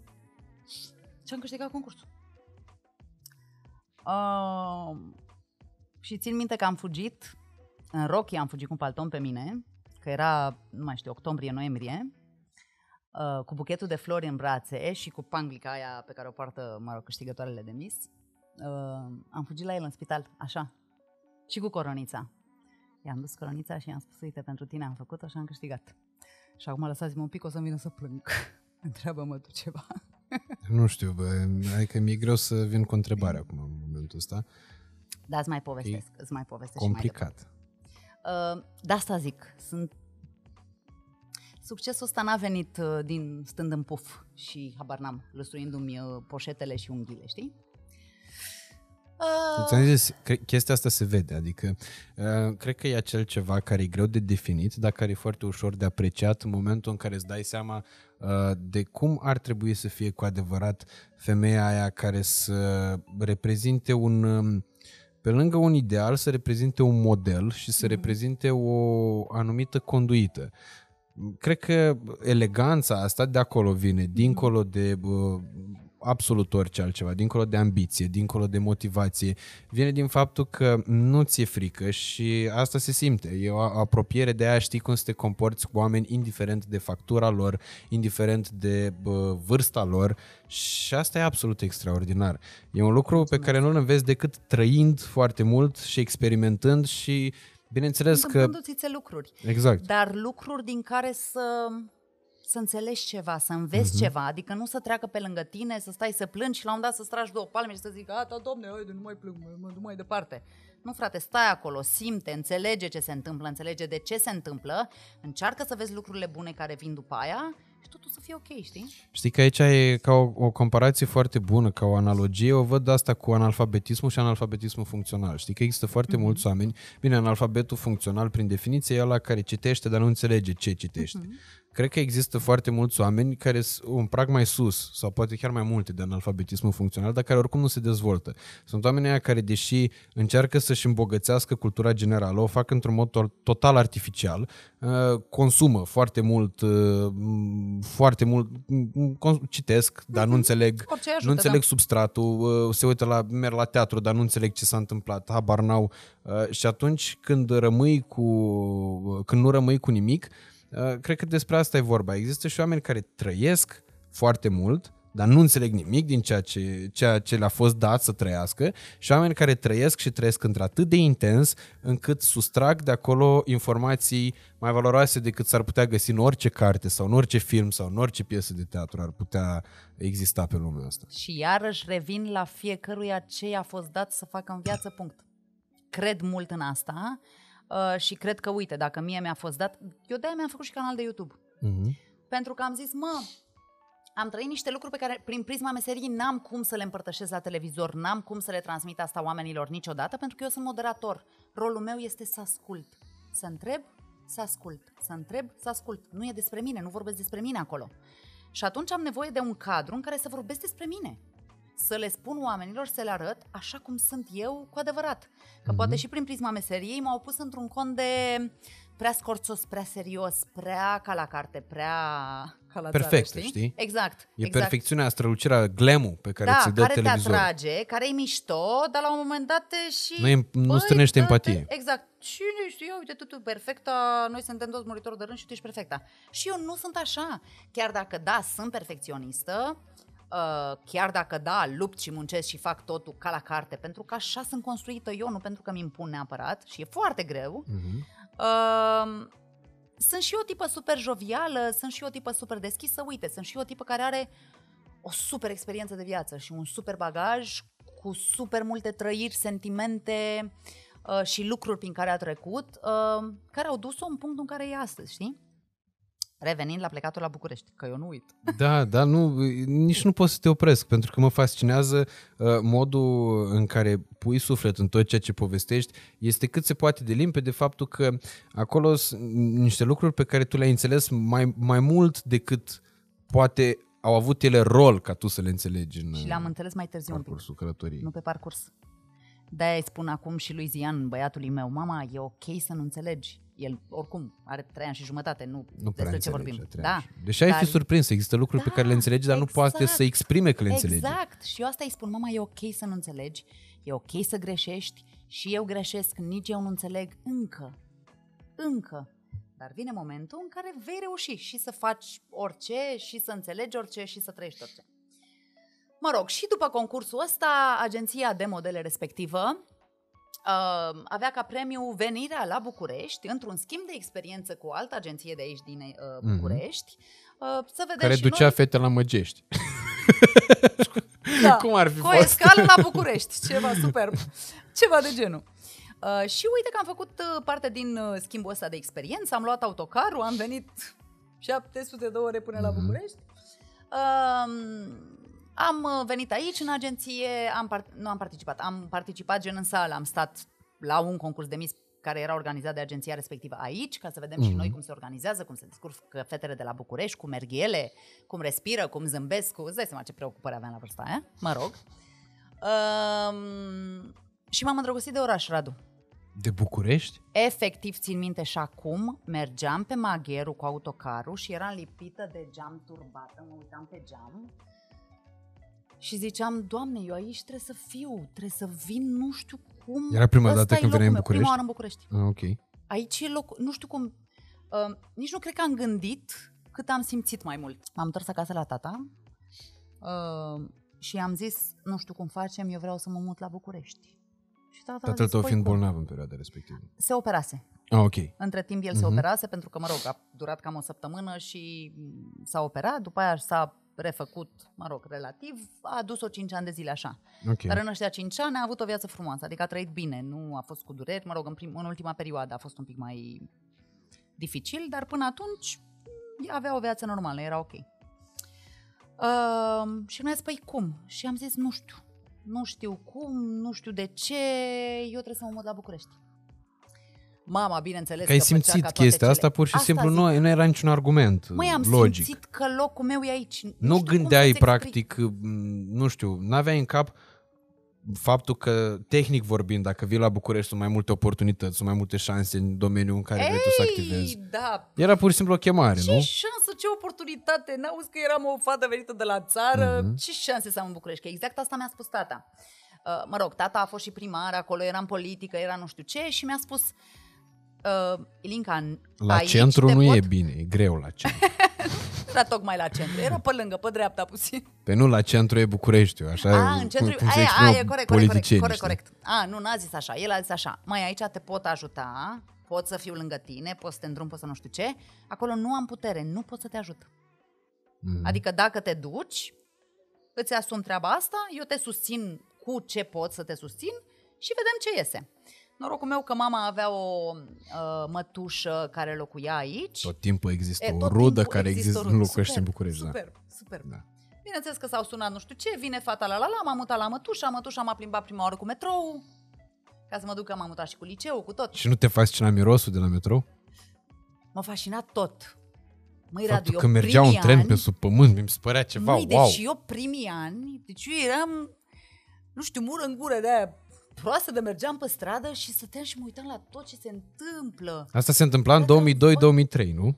și am câștigat concursul. Uh, și țin minte că am fugit, în rochie am fugit cu un palton pe mine, că era, nu mai știu, octombrie-noiembrie, uh, cu buchetul de flori în brațe și cu panglica aia pe care o poartă, mă rog, câștigătoarele de mis. Uh, am fugit la el în spital, așa, și cu coronița. I-am dus coronița și i-am spus, uite, pentru tine am făcut-o și am câștigat. Și acum lăsați-mă un pic, o să-mi vină să plâng. [LAUGHS] Întreabă-mă tu ceva. Nu știu, bă, adică mi-e greu să vin cu întrebare acum în momentul ăsta. Da, îți mai povestesc, îți mai povestesc și mai Complicat. Uh, de asta zic, sunt... Succesul ăsta n-a venit uh, din stând în puf și habar n-am, lăstruindu-mi uh, poșetele și unghiile, știi? Uh, Ți-am zis, că chestia asta se vede, adică uh, cred că e acel ceva care e greu de definit, dar care e foarte ușor de apreciat în momentul în care îți dai seama uh, de cum ar trebui să fie cu adevărat femeia aia care să reprezinte un, um, pe lângă un ideal, să reprezinte un model și să reprezinte o anumită conduită. Cred că eleganța asta de acolo vine, dincolo de uh, absolut orice altceva, dincolo de ambiție, dincolo de motivație, vine din faptul că nu ți-e frică și asta se simte. E o apropiere de aia, știi cum să te comporți cu oameni indiferent de factura lor, indiferent de bă, vârsta lor și asta e absolut extraordinar. E un lucru pe care nu-l înveți decât trăind foarte mult și experimentând și bineînțeles că... lucruri. Exact. Dar lucruri din care să să înțelegi ceva, să înveți uh-huh. ceva, adică nu să treacă pe lângă tine, să stai să plângi și la un dat să tragi două palme și să zici, gata, domne, haide, nu mai plâng, mă duc mai departe. Nu, frate, stai acolo, simte, înțelege ce se întâmplă, înțelege de ce se întâmplă, încearcă să vezi lucrurile bune care vin după aia și totul să fie ok, știi? Știi că aici e ca o, o comparație foarte bună, ca o analogie, o văd asta cu analfabetismul și analfabetismul funcțional. Știi că există foarte mm-hmm. mulți oameni, bine, analfabetul funcțional prin definiție e ăla care citește, dar nu înțelege ce citește. Mm-hmm. Cred că există foarte mulți oameni care sunt un prag mai sus, sau poate chiar mai multe de analfabetismul funcțional, dar care oricum nu se dezvoltă. Sunt oameni aia care, deși încearcă să-și îmbogățească cultura generală, o fac într-un mod total artificial, uh, consumă foarte mult, uh, foarte mult, citesc, dar nu mhm. înțeleg, ajută, nu înțeleg da. substratul, uh, se uită la, merg la teatru, dar nu înțeleg ce s-a întâmplat, habar n-au. Și atunci când rămâi cu, când nu rămâi cu nimic, Uh, cred că despre asta e vorba. Există și oameni care trăiesc foarte mult, dar nu înțeleg nimic din ceea ce, ceea ce le-a fost dat să trăiască și oameni care trăiesc și trăiesc într-atât de intens încât sustrag de acolo informații mai valoroase decât s-ar putea găsi în orice carte sau în orice film sau în orice piesă de teatru ar putea exista pe lumea asta. Și iarăși revin la fiecăruia ce i-a fost dat să facă în viață, punct. Cred mult în asta Uh, și cred că, uite, dacă mie mi-a fost dat, eu de-aia mi-am făcut și canal de YouTube. Uh-huh. Pentru că am zis, mă, am trăit niște lucruri pe care, prin prisma meserii, n-am cum să le împărtășesc la televizor, n-am cum să le transmit asta oamenilor niciodată, pentru că eu sunt moderator. Rolul meu este să ascult. Să întreb, să ascult. Să întreb, să ascult. Nu e despre mine, nu vorbesc despre mine acolo. Și atunci am nevoie de un cadru în care să vorbesc despre mine să le spun oamenilor, să le arăt așa cum sunt eu cu adevărat. Că mm-hmm. poate și prin prisma meseriei m-au pus într-un cont de prea scorțos, prea serios, prea ca la carte, prea ca la Perfect, țară, știi? știi? Exact. E exact. perfecțiunea, strălucirea, glamul pe care da, ți-l dă care televizor. te atrage, care e mișto, dar la un moment dat și... Nu, e, nu strânește empatie. Exact. Și nu știu, eu, uite, tu, tu perfecta, noi suntem toți muritori de rând și tu ești perfecta. Și eu nu sunt așa. Chiar dacă, da, sunt perfecționistă, Uh, chiar dacă da, lupt și muncesc și fac totul ca la carte, pentru că așa sunt construită eu, nu pentru că mi impun neapărat și e foarte greu. Uh-huh. Uh, sunt și o tipă super jovială, sunt și o tipă super deschisă, uite, sunt și o tipă care are o super experiență de viață și un super bagaj cu super multe trăiri, sentimente uh, și lucruri prin care a trecut, uh, care au dus-o în punctul în care e astăzi, știi? Revenind la plecatul la București, că eu nu uit. Da, da, nu, nici nu pot să te opresc, pentru că mă fascinează uh, modul în care pui suflet în tot ceea ce povestești. Este cât se poate de limpede faptul că acolo sunt niște lucruri pe care tu le-ai înțeles mai, mai mult decât poate au avut ele rol ca tu să le înțelegi în Și le-am înțeles mai târziu parcursul călătoriei. Nu pe parcurs. De-aia îi spun acum și lui Zian, băiatului meu, mama, e ok să nu înțelegi el oricum are trei ani și jumătate, nu, nu despre ce vorbim. Da. Deși ai dar... fi surprins, există lucruri da, pe care le înțelegi, dar exact, nu poate să exprime că le înțelegi. Exact. Și eu asta îi spun, mama, e ok să nu înțelegi, e ok să greșești și eu greșesc, nici eu nu înțeleg încă. Încă. Dar vine momentul în care vei reuși și să faci orice, și să înțelegi orice, și să trăiești orice. Mă rog, și după concursul ăsta, agenția de modele respectivă uh, avea ca premiu venirea la București într-un schimb de experiență cu o altă agenție de aici din uh, mhm. București. Mm-hmm. Uh, să vedem Care și ducea noi... fete la Măgești. [LAUGHS] da, Cum ar fi cu fost? o escală la București, ceva superb, ceva de genul. Uh, și uite că am făcut uh, parte din uh, schimbul ăsta de experiență, am luat autocarul, am venit 700 de ore până mm-hmm. la mhm. București. Uh, am uh, venit aici în agenție, am part- nu am participat, am participat gen în sală, am stat la un concurs de mis care era organizat de agenția respectivă aici, ca să vedem mm. și mhm. noi cum se organizează, cum se descurcă fetele de la București, cum merg ele, cum respiră, cum zâmbesc, cu... îți dai seama ce preocupări aveam la vârsta aia, mă rog. Um, și m-am îndrăgostit de oraș, Radu. De București? Efectiv, țin minte și acum, mergeam pe Magheru cu autocarul și eram lipită de geam turbată, mă uitam pe geam Și ziceam, Doamne, eu aici trebuie să fiu, trebuie să vin, nu știu cum. Era prima Ăsta dată e când locul veneai în meu, București? Prima oară în București. Ah, ok. Aici e loc, nu știu cum, uh, nici nu cred că am gândit cât am simțit mai mult. M-am întors acasă la tata uh, și am zis, nu știu cum facem, eu vreau să mă mut la București. Și tata a Tatăl zis, tău "Păi fiind cum?" bolnav în perioada respectivă. Se operase. Ah, ok. Între timp el se Mhm. operase pentru că, mă rog, a durat cam o săptămână și mm, s-a operat, după aia s-a refăcut, mă rog, relativ, a adus-o 5 ani de zile așa. Ok. Dar în ăștia 5 ani a avut o viață frumoasă, adică a trăit bine, nu a fost cu dureri, mă rog, în, prim, în ultima perioadă a fost un pic mai dificil, dar până atunci mm, avea o viață normală, era ok. Uh, și mi-a zis, păi cum? Și am zis, nu știu. Nu știu cum, nu știu de ce, eu trebuie să mă mut la București. Mama, bineînțeles Că ai făcea simțit ca toate chestia cele- asta pur și Asta simplu, zic. nu, nu era niciun argument Măi, am logic. simțit că locul meu e aici. Nu știu cum gândeai, să-ți explic. practic, m, nu știu, n-aveai în cap faptul că, tehnic vorbind, dacă vii la București, sunt mai multe oportunități, sunt mai multe șanse în domeniul în care vrei tu să activezi. Ei, da, Era pur și simplu o chemare, Ce nu? șansă, ce oportunitate! N-auzi că eram o fată venită de la țară? Mhm. Ce șanse să am în București? Că exact asta mi-a spus tata. Uh, mă rog, tata a fost și primar acolo, era în politică, era nu știu ce și mi-a spus uh, Ilinca, La aici centru te nu pot... e bine, e greu la centru. [LAUGHS] Era tocmai la centru, era pe lângă, pe dreapta puțin. Pe nu la centru e Bucureștiul, așa A, în centru, cum, cum se aia, exprimă aia, e corect, corect, corect, politicienii, corect, știi? corect. A, nu, n-a zis așa, el a zis așa, mai aici te pot ajuta, pot să fiu lângă tine, pot să te îndrum, pot să nu știu ce, acolo nu am putere, nu pot să te ajut. Mhm. Adică dacă te duci, îți asum treaba asta, eu te susțin cu ce pot să te susțin și vedem ce iese. Norocul meu că mama avea o uh, mătușă care locuia aici. Tot timpul există E, o tot rudă timpul care există există, o nu rudă. locuiește în Superb, București. Da. Super, super. Da. Bineînțeles că s-au sunat nu știu ce, vine fata la la la, m-am mutat la mătușa, mătușa m-a plimbat prima oară cu metrou, ca să mă duc că m-am mutat și cu liceu, cu tot. Și nu te fascina mirosul de la metrou? M-a fascinat tot. Măi, Faptul Radu, eu că mergea un primii tren ani, pe sub pământ, mi se părea ceva, Măi, wow. deci eu primii ani, deci eu eram, nu știu, mură în gură de aia proastă de mergeam pe stradă și stăteam și mă uitam la tot ce se întâmplă. Asta se întâmpla în 2002-2003, nu?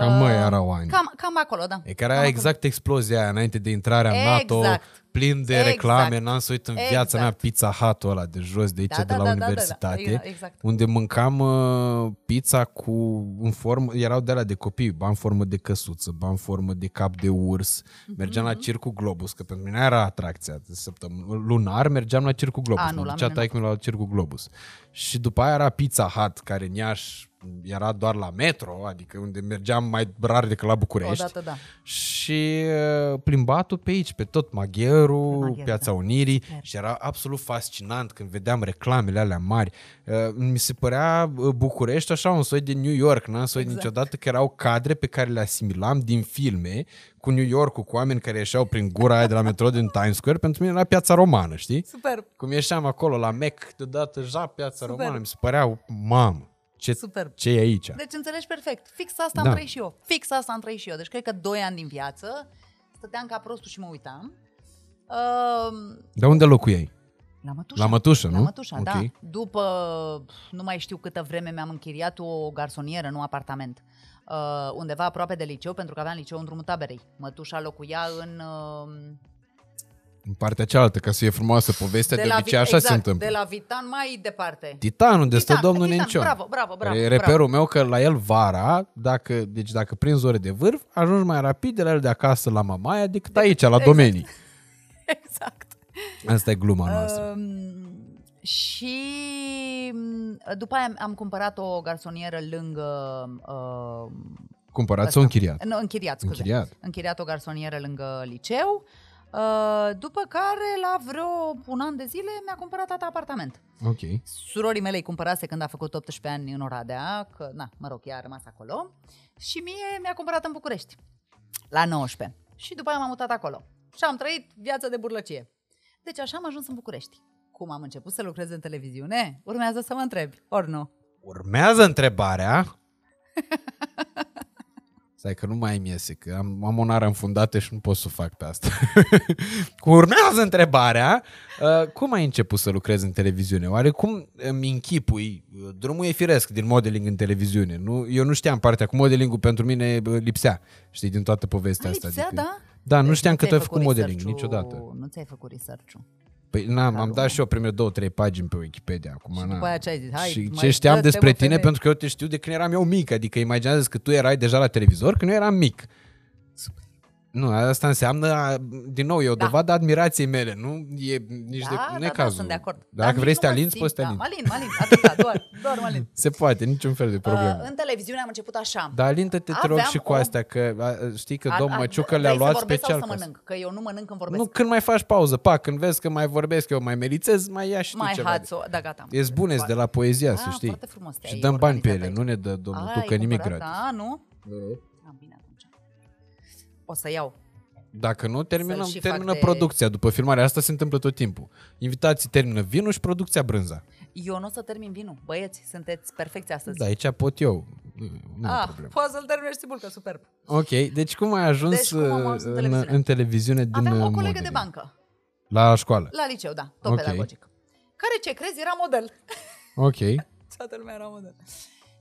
Cam Uh, mai erau ani. Cam, cam acolo, da. E care Cam era acolo. exact explozia aia înainte de intrarea în NATO, Exact. plin de Exact. reclame, n-am să uit în viața Exact. mea Pizza Hut-ul ăla de jos de aici, Da, de da, la da, da, da, da. universitate, Exact. unde mâncam uh, pizza cu, în formă, erau de la de copii, ba în formă de căsuță, ba în formă de cap de urs, Mhm. mergeam la Circul Globus, că pentru mine era atracția de săptămână. Lunar mergeam la Circul Globus, A, nu, mă la ducea mine nu. taică la Circul Globus. Și după aia era Pizza Hut, care în Iași era doar la metro, adică unde mergeam mai rar decât la București. Odată, da. Și uh, plimbatul pe aici, pe tot Magheru, Pe Magheru, Piața da. Unirii Super. și era absolut fascinant când vedeam reclamele alea mari. Uh, mi se părea uh, București așa un soi de New York, n-am să uit Exact. niciodată că erau cadre pe care le asimilam din filme cu New York, cu oameni care ieșeau prin gura aia de la metro din Times Square, pentru mine era piața romană, știi? Super, Cum ieșeam acolo la Mac, deodată ja, piața Super. romană, mi se părea, mamă, ce, super. ce e aici? Deci înțelegi perfect. Fix asta Da. am trăit și eu. Fix asta am trăit și eu. Deci cred că doi ani din viață stăteam ca prostul și mă uitam. Uh, De unde locuiai? la mătușa. La mătușă, La nu? mătușa, Ok. da. După, nu mai știu câtă vreme, mi-am închiriat o garsonieră, nu apartament. Uh, undeva aproape de liceu, pentru că aveam liceu în drumul taberei. Mătușa locuia în... Uh, În partea cealaltă, ca să fie frumoasă povestea, de, la obicei Vi- așa exact, se întâmplă. De la Vitan mai departe. Titanul de stă Titan, domnul Titan, Nencion. bravo, bravo, bravo, E bravo. reperul meu că la el vara, dacă, deci dacă prinzi ore de vârf, ajungi mai rapid de la el de acasă la mamaia decât aici, la exact. domenii. [LAUGHS] Exact. Asta e gluma noastră. Um, și um, după aia am cumpărat o garsonieră lângă... Uh, Cumpărat ăsta. sau închiriat? Nu, închiriat, scuze. Închiriat. Închiriat o garsonieră lângă liceu. Uh, după care, la vreo un an de zile, mi-a cumpărat tata apartament. Ok. Surorii mele îi cumpărase când a făcut 18 ani în Oradea, că, na, mă rog, ea a rămas acolo. Și mie mi-a cumpărat în București, la 19. Și după aia m-am mutat acolo. Și am trăit viața de burlăcie. Deci așa am ajuns în București. Cum am început să lucrez în televiziune? Urmează să mă întrebi, ori nu? Urmează întrebarea. [LAUGHS] Stai că nu mai îmi iese, că am, am o nară înfundată și nu pot să o fac pe asta. [LAUGHS] Cu urmează întrebarea, uh, cum ai început să lucrezi în televiziune? Oare cum îmi închipui? Uh, Drumul e firesc din modeling în televiziune. Nu, eu nu știam partea cu modelingul, pentru mine uh, lipsea, știi, din toată povestea A, asta. lipsea, da? Da, nu Deci știam că ți-ai tu ai făcut modeling research-ul- niciodată. Nu ți-ai făcut research-ul. Păi n-am, am Acum. dat și eu primele două, trei pagini pe Wikipedia. Acum, Și na. după aia ce ai zis? Hai, și mai ce știam dă-te, despre mă, tine, femeie. pentru că eu te știu de când eram eu mic. Adică imaginează că tu erai deja la televizor când eu eram mic. Nu, asta înseamnă, din nou, e o Da. dovadă a admirației mele. Nu e nici Da, de, da, nu e da, cazul. sunt de acord. Dacă Dar vrei nici să te nu mă alinți, simt- poți să te da, alinți. Malin, malin, atâta, doar, doar malin. [LAUGHS] Se poate, niciun fel de problemă. Uh, în televiziune am început așa. Dar alintă-te, te rog, Aveam și cu o- astea, că a, știi că A- domn a- Măciucă vrei le-a să luat vorbesc special. Sau ca să să- mănânc, că eu nu mănânc când vorbesc. Nu, când mai faci pauză, pa, când vezi că mai vorbesc eu, mai merițez, mai ia și tu mai ceva. hațo, da, gata. Ești bune de la poezia, să Ah, știi. foarte frumos te-ai Și dăm bani pe ele, organizat nu ne dă domnul Ai Tucă nimic cumpărat? gratis. Da, nu? Ah, bine atunci. O să iau. Dacă nu, terminăm, Să-l și fac termină de- producția după filmare. Asta se întâmplă tot timpul. Invitații termină vinul și producția brânza. Eu nu o să termin vinul. Băieți, sunteți perfecți astăzi. Da, aici pot eu. Nu, nu e ah, problemă. poți să-l termini și Sibulcă, superb. Ok, deci cum ai ajuns Deci cum am ajuns în în, televiziune? în televiziune din Aveam o uh, colegă de modeling? bancă, La școală. la liceu, da, tot Ok. pedagogic. Care, ce crezi, era model. Ok. [LAUGHS] Toată lumea era model.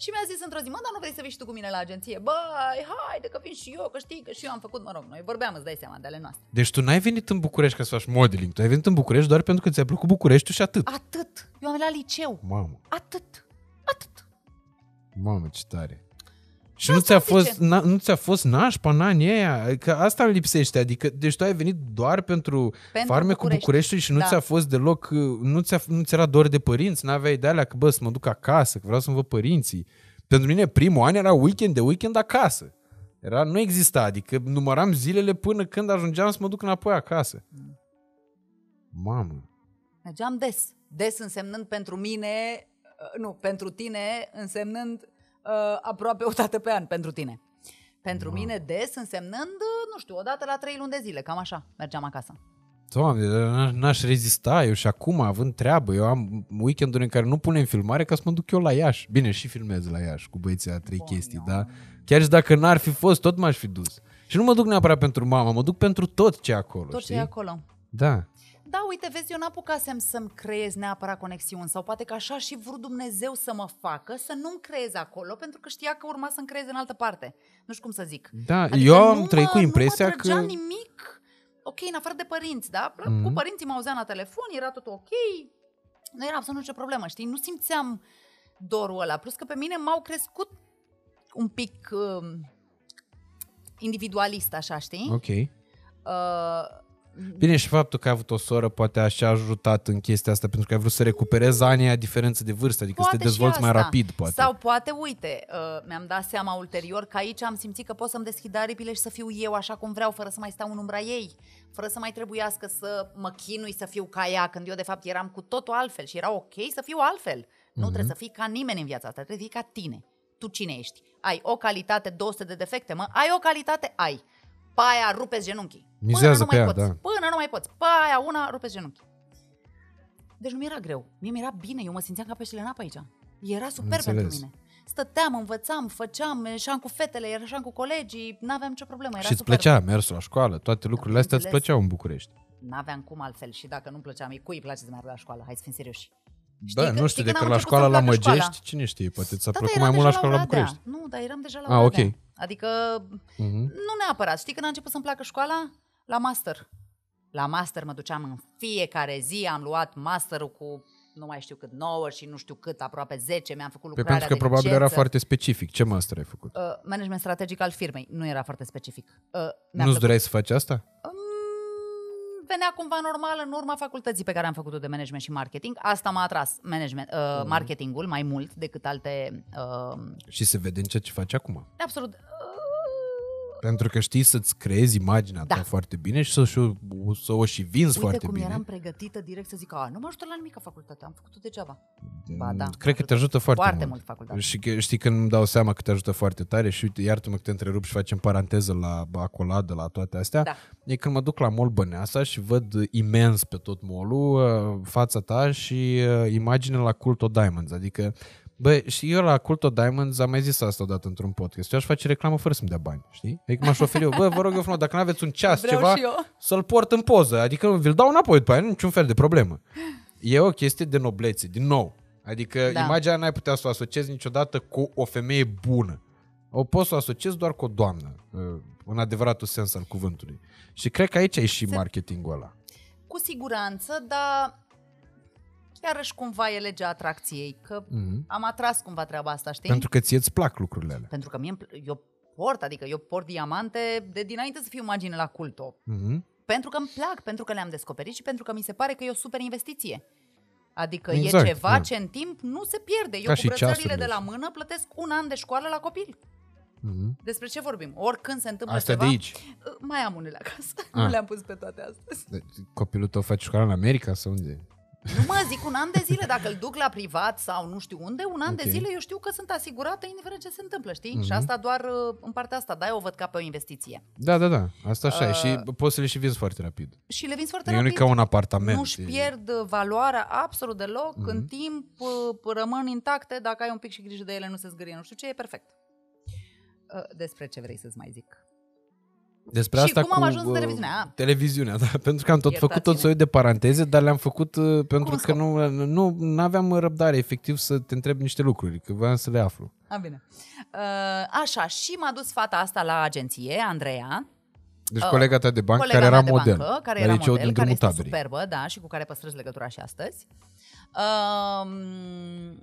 Și mi-a zis într-o zi, mă, dar nu vrei să vii și tu cu mine la agenție? Băi, haide că vin și eu, că știi că și eu am făcut, mă rog, noi vorbeam, îți dai seama, de ale noastre. Deci tu n-ai venit în București ca să faci modeling. Tu ai venit în București doar pentru că ți-a plăcut Bucureștiul și atât. Atât. Eu am venit la liceu. Mamă, Atât. Atât. mamă, ce tare. Și Da, nu ți-a, asta zice. fost, na, nu ți-a fost nașpa în anii aia? Că asta îmi lipsește. Adică, deci tu ai venit doar pentru, Pentru farme cu București. Bucureștiul și nu Da. ți-a fost deloc, uh, nu, ți-a, nu ți era dor de părinți? N-aveai de alea că, bă, să mă duc acasă, că vreau să-mi văd părinții. Pentru mine primul an era weekend de weekend acasă. Era, nu exista, adică număram zilele până când ajungeam să mă duc înapoi acasă. Mamă. Mergeam des. Des însemnând pentru mine, uh, nu, pentru tine însemnând uh, aproape o dată pe an pentru tine. Pentru Mamă. mine des însemnând, uh, nu știu, o dată la trei luni de zile, cam așa, mergeam acasă. Doamne, dar n-aș, n-aș rezista eu și acum, având treabă, eu am weekenduri în care nu punem filmare ca să mă duc eu la Iași. Bine, și filmez la Iași cu băieții a trei Bun, chestii, eu- dar chiar și dacă n-ar fi fost, tot m-aș fi dus. Și nu mă duc neapărat pentru mama, mă duc pentru tot ce e acolo, Tot știi? ce e acolo. Da. Da, uite, vezi, eu n-apucasem să-mi creez neapărat conexiuni sau poate că așa și vrut Dumnezeu să mă facă, să nu-mi creez acolo, pentru că știa că urma să-mi creez în altă parte. Nu știu cum să zic. Da, Adică eu am nu trăit mă- cu impresia nu mă trăgea că... nimic, ok, în afară de părinți, da? Mhm. Mm-hmm. Cu părinții mă auzeam la telefon, era tot ok, nu era absolut nicio problemă, știi? Nu simțeam dorul ăla. Plus că pe mine m-au crescut un pic uh, individualist, așa, știi? Ok. Uh, Bine, și faptul că ai avut o soră poate așa ajutat în chestia asta pentru că ai vrut să recuperezi anii aia diferență de vârstă, adică să te Poate și dezvolți mai asta. rapid, poate. Sau poate, uite, uh, mi-am dat seama ulterior că aici am simțit că pot să-mi deschid aripile și să fiu eu așa cum vreau, fără să mai stau în umbra ei, fără să mai trebuiască să mă chinui să fiu ca ea, când eu de fapt eram cu totul altfel și era ok să fiu altfel. Mhm. Nu trebuie să fii ca nimeni în viața asta, trebuie să fii ca tine. Tu cine ești? Ai o calitate, 200 de defecte, mă? Ai o calitate? Ai. Pe aia rupeți genunchii. Mizează Până nu pe mai ea, poți. da. Până nu mai poți. Pe aia una rupeți genunchii. Deci nu mi-era greu. Mie mi-era bine. Eu mă simțeam ca peștele în apă aici. Era super Înțeles. pentru mine. Stăteam, învățam, făceam, ieșeam cu fetele, ieșeam cu colegii, n-aveam nicio problemă. Era și îți super. plăcea mersul la școală, toate lucrurile astea îți bineînțeles. plăceau în București. N-aveam cum altfel și dacă nu plăcea mie, cui îi place să meargă la școală? Hai să fim serioși. Bă, că- nu știu, că de n-am că la început școala să-mi la placă Măgești, școala? cine știe, poate ți-a Da, plăcut dar mai eram mult la deja școala la Oradea. București. Nu, dar eram deja la Ah, Oradea. ok. Adică Mhm. nu neapărat. Știi când a început să-mi placă școala? La master. La master mă duceam în fiecare zi, am luat masterul cu nu mai știu cât 9 și nu știu cât, aproape 10, mi-am făcut Păi lucrarea pentru că de probabil era licență. foarte specific. Ce master ai făcut? Uh, management strategic al firmei. Nu era foarte specific. Uh, mi-a Nu-ți plăcut. doreai să faci asta? Mm, venea cumva normal în urma facultății pe care am făcut-o de management și marketing. Asta m-a atras, management, uh, Mhm. marketingul, mai mult decât alte... Uh, Și se vede în ceea ce faci acum. absolut. Uh, Pentru că știi să-ți creezi imaginea Da. ta foarte bine și să, și o- să o și vinzi uite foarte cum bine. eram pregătită direct să zic, a, nu mă ajută la nimic facultatea, am făcut-o degeaba. Ba da. Mm, Cred că te ajută foarte, Foarte mult. mult facultatea. Și că, știi când îmi dau seama că te ajută foarte tare și uite, iartă-mă că te întrerup și facem paranteză la acoladă, la toate astea, Da. e când mă duc la mall Băneasa și văd imens pe tot mall-ul uh, fața ta și uh, imagine la Culto Diamonds, adică Bă, și eu la Culto Diamonds am mai zis asta odată într-un podcast. Eu aș face reclamă fără să-mi dea bani, știi? Adică m-aș oferi eu. Bă, vă rog eu frumos, dacă nu aveți un ceas, Vreau ceva, și eu. să-l port în poză. Adică vi-l dau înapoi după aia, nu niciun fel de problemă. E o chestie de noblețe, din nou. Adică Da. imaginea n-ai putea să o asociezi niciodată cu o femeie bună. o poți să o asociezi doar cu o doamnă, uh, în adevăratul sens al cuvântului. Și cred că aici e și Se- marketingul ăla. Cu siguranță, dar iarăși cumva e legea atracției, că Mhm. am atras cumva treaba asta, știi? Pentru că ție îți plac lucrurile alea. Pentru că mie, îmi pl- eu port, adică eu port diamante de dinainte să fiu imagine la culto. Mhm. Pentru că îmi plac, pentru că le-am descoperit și pentru că mi se pare că e o super investiție. Adică Exact, e ceva da. ce în timp nu se pierde. Eu Ca cu și brățările ceasurile. de la mână plătesc un an de școală la copil. Mhm. Despre ce vorbim? Oricând se întâmplă Astea ceva, de aici. uh, mai am unele acasă. Ah. Nu le-am pus pe toate astăzi. De- Copilul tău face școală în America sau unde? Nu mă zic un an de zile, dacă îl duc la privat sau nu știu unde, un an Ok. de zile eu știu că sunt asigurată indiferent ce se întâmplă, știi? Mhm. Și asta doar uh, în partea asta, da, eu o văd ca pe o investiție. Da, da, da. Asta așa e. Uh, Și poți să le și vinzi foarte rapid. Și le vinzi foarte Nu e rapid. ca un apartament. Nu-și e- pierd uh, valoarea absolut deloc, Mhm. în timp uh, rămân intacte, dacă ai un pic și grijă de ele, nu se zgârie, nu știu ce, e perfect. Uh, Despre ce vrei să-ți mai zic? Despre Și asta cum am cu, ajuns în uh, televiziunea? Ah. Televiziunea, da. [LAUGHS] Pentru că am tot făcut tot Iertați-ne. soiul de paranteze, dar le-am făcut uh, pentru Cum că scop? nu, nu nu aveam răbdare efectiv să te întreb niște lucruri, că voiam să le aflu. A, bine. Uh, așa, și m-a dus fata asta la agenție, Andreea, Deci Uh, colega ta de bancă colega care era mea de model. bancă, care la era liceul model, din care drumul este taberii. superbă, da, și cu care păstrez legătura și astăzi. Uh,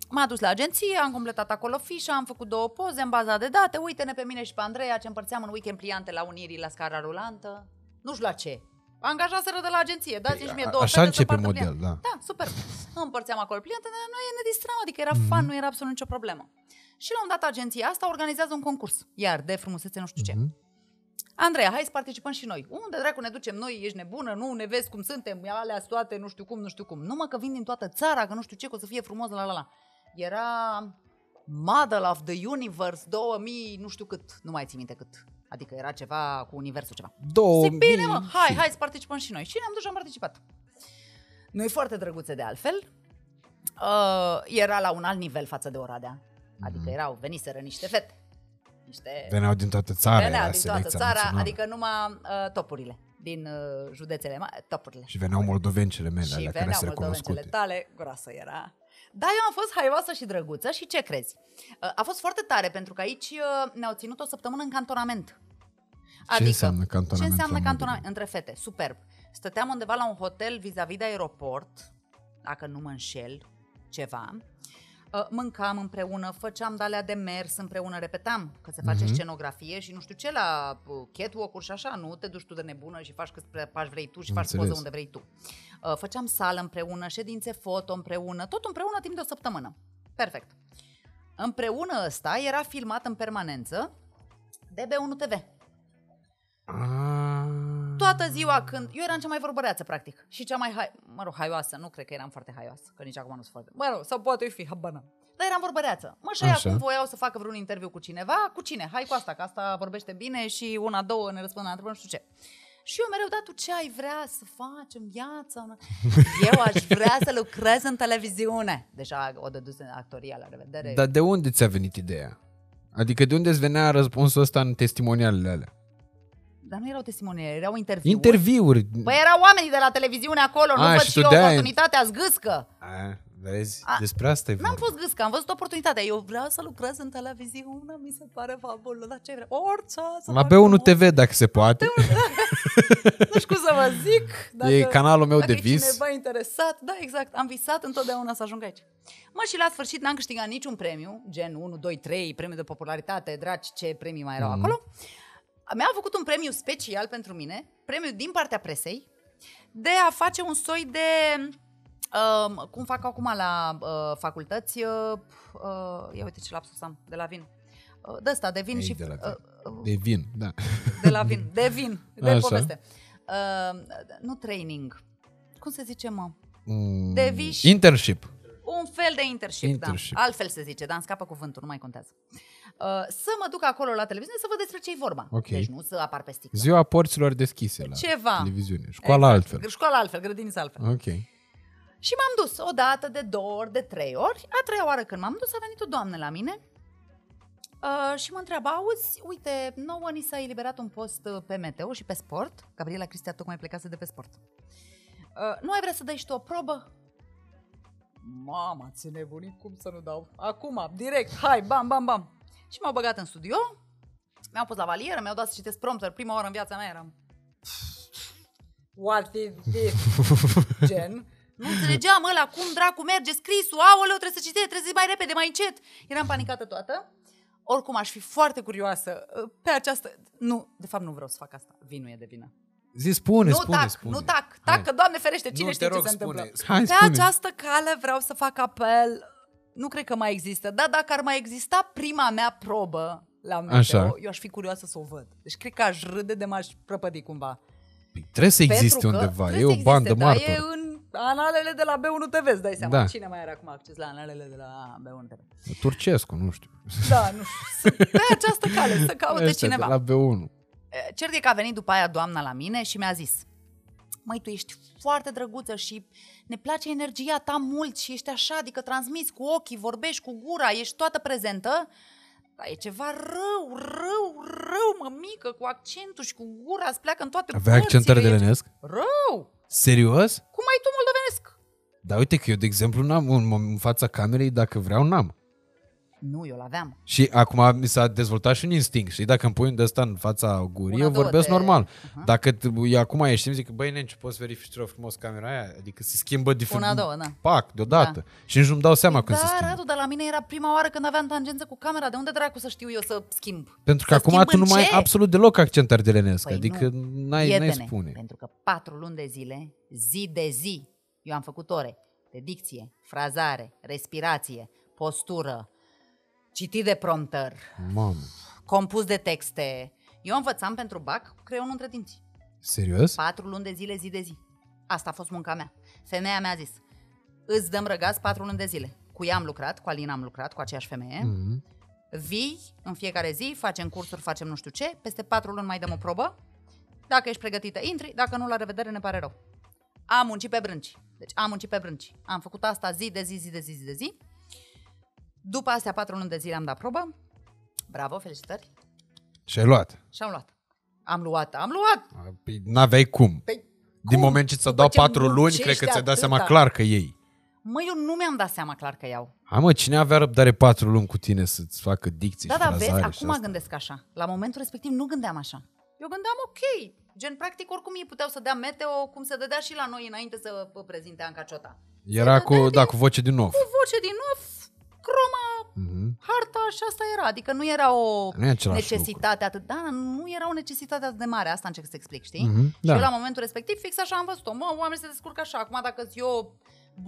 m-a dus la agenție, am completat acolo fișa, am făcut două poze în baza de date, uite-ne pe mine și pe Andreea ce împărțeam în weekend pliante la Unirii la scara rulantă. Nu știu la ce. Angajaseră de la agenție, dați-mi și mie două Păi, Așa fete să începe împartă model, pliante. da. Da, super. [LAUGHS] Împărțeam acolo pliante, dar noi ne distram, adică era Mhm. fun, nu era absolut nicio problemă. Și la un dat agenția asta organizează un concurs, iar de frumusețe nu știu ce. Mhm. Andreea, hai să participăm și noi. Unde dracu ne ducem noi? Ești nebună? Nu ne vezi cum suntem? Alea toate, nu știu cum, nu știu cum. Numai că vin din toată țara, că nu știu ce, că o să fie frumos, la la la. Era Model of the Universe 2000, nu știu cât, nu mai țin minte cât. Adică era ceva cu universul ceva. Două Zic, bine mă, mii hai, și- hai să participăm și noi. Și ne-am dus și am participat. Noi foarte drăguțe de altfel. Uh, era la un alt nivel față de Oradea. Adică Mhm. erau, veniseră niște fete. Niște Veneau din toată țara, Veneau era din toată selecția țara, națională. adică numai uh, topurile din uh, județele mari, topurile. Și veneau moldovencele mele, și alea care veneau se moldovencele recunoscute. tale, groasă era. Da, eu am fost haioasă și drăguță și ce crezi? Uh, a fost foarte tare pentru că aici uh, ne-au ținut o săptămână în cantonament. Ce înseamnă cantonament Ce înseamnă la cantonament? modul? Între fete, superb. Stăteam undeva la un hotel vis-a-vis de aeroport, dacă nu mă înșel, ceva. Uh, Mâncam împreună, făceam dalea de mers împreună, repetam că se face Mhm. scenografie și nu știu ce la uh, catwalk-uri și așa, nu te duci tu de nebună și faci cât pași vrei tu și faci Înțeles. poză unde vrei tu. Uh, Făceam sală împreună, ședințe foto împreună, tot împreună timp de o săptămână. Perfect. Împreună ăsta era filmat în permanență de B1 TV. Ah. Toată ziua când... Eu eram cea mai vorbăreață, practic. Și cea mai, hai... mă rog, haioasă. Nu cred că eram foarte haioasă, că nici acum nu sunt foarte... Mă rog, sau poate fi, habana. Dar eram vorbăreață. Mă, și aia Așa. acum voiau să facă vreun interviu cu cineva. Cu cine? Hai cu asta, că asta vorbește bine și una, două ne răspund la întrebări, nu știu ce. Și eu mereu, da, tu ce ai vrea să faci în viață? [LAUGHS] Eu aș vrea să lucrez în televiziune. Deja o dădus în actoria, la revedere. Dar de unde ți-a venit ideea? Adică de unde îți venea răspunsul ăsta în testimonialele alea? Dar nu erau testimoniere, erau interviuri. Interviuri. Păi erau oamenii de la televiziune acolo, nu A, văd și și tu eu de-aia- oportunitatea zgâscă. A, vezi? A, Despre asta e N-am vorba. fost gâscă, am văzut oportunitatea. Eu vreau să lucrez în televiziune, mi se pare fabulos, dar ce vreau? Orice să La fac B1 frumos. TV, dacă se poate. [LAUGHS] Nu știu cum să vă zic. Dacă, E canalul meu dacă de e vis. cineva interesat, da, exact. Am visat întotdeauna să ajung aici. Mă, și la sfârșit n-am câștigat niciun premiu, gen 1, 2, 3, premiu de popularitate, dragi, ce premii mai erau Mhm. acolo. Mi-a făcut un premiu special pentru mine, premiu din partea presei, de a face un soi de... Um, cum fac acum la uh, facultăți, uh, uh, ia uite ce lapsus am, de la vin. Uh, de ăsta, de vin Ei, și... de la vin. uh, uh, De vin, da. de la vin, de vin, de Așa. poveste. Uh, nu training. Cum se zice, mă? Mm, De viș. Internship. Un fel de internship, Internship. da. Altfel se zice, dar îmi scapă cuvântul, nu mai contează. Uh, să mă duc acolo la televiziune să văd despre ce-i vorba. Ok. Deci nu să apar pe sticlă. Ziua porților deschise la Ceva. televiziune. Școala altfel. Școala altfel, grădinița altfel. Ok. Și m-am dus o dată, de două ori, de trei ori. A treia oară când m-am dus a venit o doamnă la mine uh, și mă întreabă, auzi, uite, nouă ni s-a eliberat un post uh, pe meteo și pe sport. Gabriela Cristia tocmai plecase de pe sport. Uh, nu ai vrea să dai și tu o probă? Mama, ți nebunit, cum să nu dau? Acum, direct, hai, bam, bam, bam. Și m-au băgat în studio, mi-au pus la valieră, mi-au dat să citesc prompter. Prima oară în viața mea eram... What is [LAUGHS] this? Gen. Nu înțelegeam ăla, cum dracu merge scrisul, aoleu, trebuie să citești, trebuie să zi mai repede, mai încet. Eram panicată toată. Oricum aș fi foarte curioasă uh, pe această... Nu, de fapt nu vreau să fac asta. Vinu e de vină. Zi, spune, nu spune, tac, spune. nu tac, tac, Hai. că Doamne ferește, cine Nu, știe te rog, ce se spune. întâmplă. Hai, Pe spune. această cale vreau să fac apel. Nu cred că mai există, dar dacă ar mai exista prima mea probă la meteo, Așa. eu aș fi curioasă să o văd. Deci cred că aș râde de m-aș prăpădi cumva. Păi, trebuie să existe Pentru că undeva, e trebuie o să bandă existe, dar martor. e în analele de la B1 TV, îți dai seama. Da. Cine mai are acum acces la analele de la B1 TV? Turcescu, nu știu. Da, nu știu. Pe această cale să caute Ăștia cineva. De la B1. E, Cert e că a venit după aia doamna la mine și mi-a zis Măi, tu ești foarte drăguță și ne place energia ta mult și ești așa, adică transmiți cu ochii, vorbești cu gura, ești toată prezentă, dar e ceva rău, rău, rău, mămică, cu accentul și cu gura, îți pleacă în toate Avea accent părțile, ești ardelenesc? Rău! Serios? Cum ai tu moldovenesc? Dar uite că eu, de exemplu, n-am în, în fața camerei, dacă vreau, n-am. Nu, eu l-aveam. Și acum mi s-a dezvoltat și un instinct, știi? Dacă îmi pui un de ăsta în fața gurii, Una, eu două, vorbesc te- normal. Aha. Dacă t- eu acum ieșim, zic, băi, nenci, poți verifici tu frumos camera aia? Adică se schimbă diferit. Una, două, da. Pac, deodată. Și nici nu-mi dau seama când da, se schimbă. Radu, dar la mine era prima oară când aveam tangență cu camera. De unde dracu să știu eu să schimb? Pentru că Să acum schimb tu nu în mai ai ce? absolut deloc accent ardelenesc. Păi adică nu. n-ai, n-ai Prietene, spune. Pentru că patru luni de zile, zi de zi, eu am făcut ore de dicție, frazare, respirație, postură, citit de prompter, Mamă, compus de texte. Eu învățam pentru BAC cu creionul între dinți. serios? Patru luni de zile, zi de zi. Asta a fost munca mea. Femeia mi-a zis, îți dăm răgaz patru luni de zile. Cu ea am lucrat, cu Alina am lucrat, cu aceeași femeie. Mhm. Vii în fiecare zi, facem cursuri, facem nu știu ce, peste patru luni mai dăm o probă. Dacă ești pregătită, intri, dacă nu, la revedere, ne pare rău. Am muncit pe brânci. Deci am muncit pe brânci. Am făcut asta zi de zi, zi de zi, zi de zi. După astea patru luni de zile am dat probă. Bravo, felicitări. Și ai luat. Și am luat. Am luat, am luat. Păi n-aveai cum. Păi, Din cum? moment ce ți-au După dat ce patru luni, muncești cred că ți-ai dat seama atâta. clar că ei. Mă, eu nu mi-am dat seama clar că iau. Hai mă, cine avea răbdare patru luni cu tine să-ți facă dicții Da, și da, frazare vezi, și acum asta? gândesc așa. La momentul respectiv nu gândeam așa. Eu gândeam ok. Gen, practic, oricum ei puteau să dea meteo cum se dădea și la noi înainte să vă prezinte Anca Ciota. Era Se cu, dădea da, din- cu voce din nou. Cu voce din nou, croma, Mhm. harta și asta era. Adică nu era o Nu e același necesitate atât. Da, nu era o necesitate atât de mare. Asta încerc să explic, știi? Mhm, Și da. eu la momentul respectiv fix așa am văzut-o. Mă, oamenii se descurcă așa. Acum dacă eu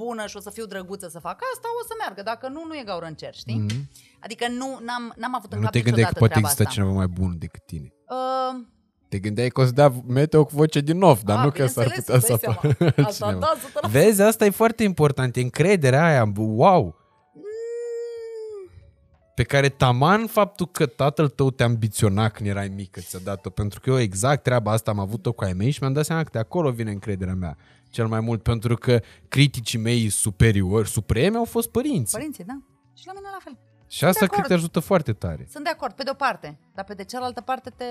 bună și o să fiu drăguță să fac asta, o să meargă. Dacă nu, nu e gaură în cer, știi? Mhm. Adică nu, n-am, n-am avut în Nu cap te gândeai că niciodată poate treaba există asta. cineva mai bun decât tine. Uh, Te gândeai că o să dea meteo cu voce din nou, dar A, nu că s-ar bineînțeles, putea să îți dai apară seama. [LAUGHS] Asta, altcineva. da, 100%. Vezi, asta e foarte important, e încrederea aia, wow, pe care taman faptul că tatăl tău te ambiționa când erai mică ți-a dat-o, pentru că eu exact treaba asta am avut-o cu ai mei și mi-am dat seama că de acolo vine încrederea mea cel mai mult, pentru că criticii mei superiori, supreme, au fost părinții. Părinții, da. Și la mine la fel. și asta de cred că te acord. ajută foarte tare. Sunt de acord, pe de-o parte. Dar pe de cealaltă parte te...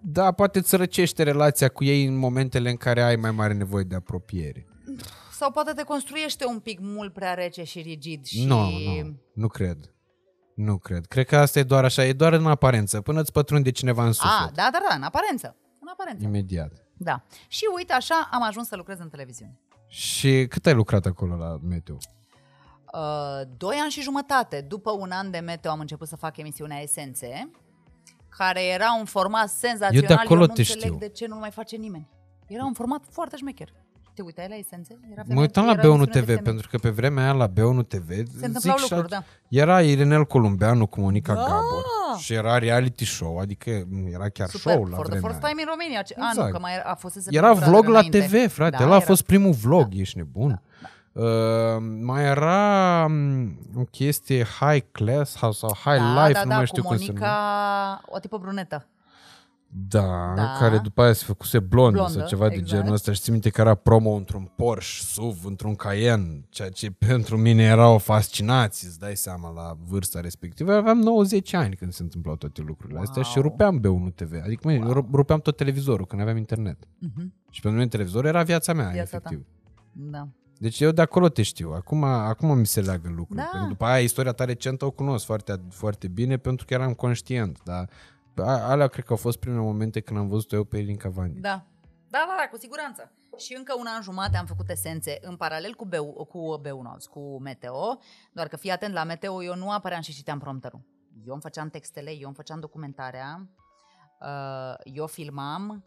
Da, poate îți răcește relația cu ei în momentele în care ai mai mare nevoie de apropiere. Sau poate te construiește un pic mult prea rece și rigid și... Nu, nu, nu cred. Nu cred. Cred că asta e doar așa, e doar în aparență, până îți pătrunde cineva în suflet. A, da, da, da, în aparență. În aparență. Imediat. Da. Și uite, așa am ajuns să lucrez în televiziune. Și cât ai lucrat acolo la Meteo? Uh, doi ani și jumătate. După un an de meteo am început să fac emisiunea Esențe, care era un format senzațional. Eu de acolo nu te înțeleg știu. de ce nu mai face nimeni. Era un format foarte șmecher. Te uitai la Esențe? Era Mă uitam la era B1 emisiune de TV, femei. pentru că pe vremea aia la B1 TV Se întâmplau zic și lucruri, alt- da. Era Irenel Columbeanu cu Monica Da! Gabor și era reality show, adică era chiar Super, show la for the vremea first aia. time in Romania. Ce- A, Exact. nu, că mai era, a fost Era vlog la TV, frate, Da, ăla a era. fost primul vlog, ești nebun. Uh, mai era um, o chestie high class sau, sau high da, life, da, nu da, mai știu cu cum se Monica, numește. o tipă brunetă. Da, Da. care după aia se făcuse blondă, Blondă, sau ceva de exact. genul ăsta și ții minte că era promo într-un Porsche, SUV, într-un Cayenne, ceea ce [LAUGHS] pentru mine era o fascinație, îți dai seama la vârsta respectivă. Eu aveam 90 ani când se întâmplau toate lucrurile astea și Wow. rupeam B1 TV, adică măi, wow. rupeam tot televizorul când aveam internet. Mhm. Și pentru mine televizorul era viața mea, Viața ta. efectiv. Da. Deci eu de acolo te știu. Acum, acum mi se leagă lucruri. Da. Pentru după aia, istoria ta recentă o cunosc foarte, foarte bine pentru că eram conștient. Dar a- alea cred că au fost primele momente când am văzut eu pe Elin Cavani. Da. Da, da, da, cu siguranță. Și încă un an jumate am făcut esențe în paralel cu B, cu B1, auzi, cu Meteo, doar că fii atent, la Meteo eu nu apăream și citeam prompterul. Eu îmi făceam textele, eu îmi făceam documentarea, uh, eu filmam,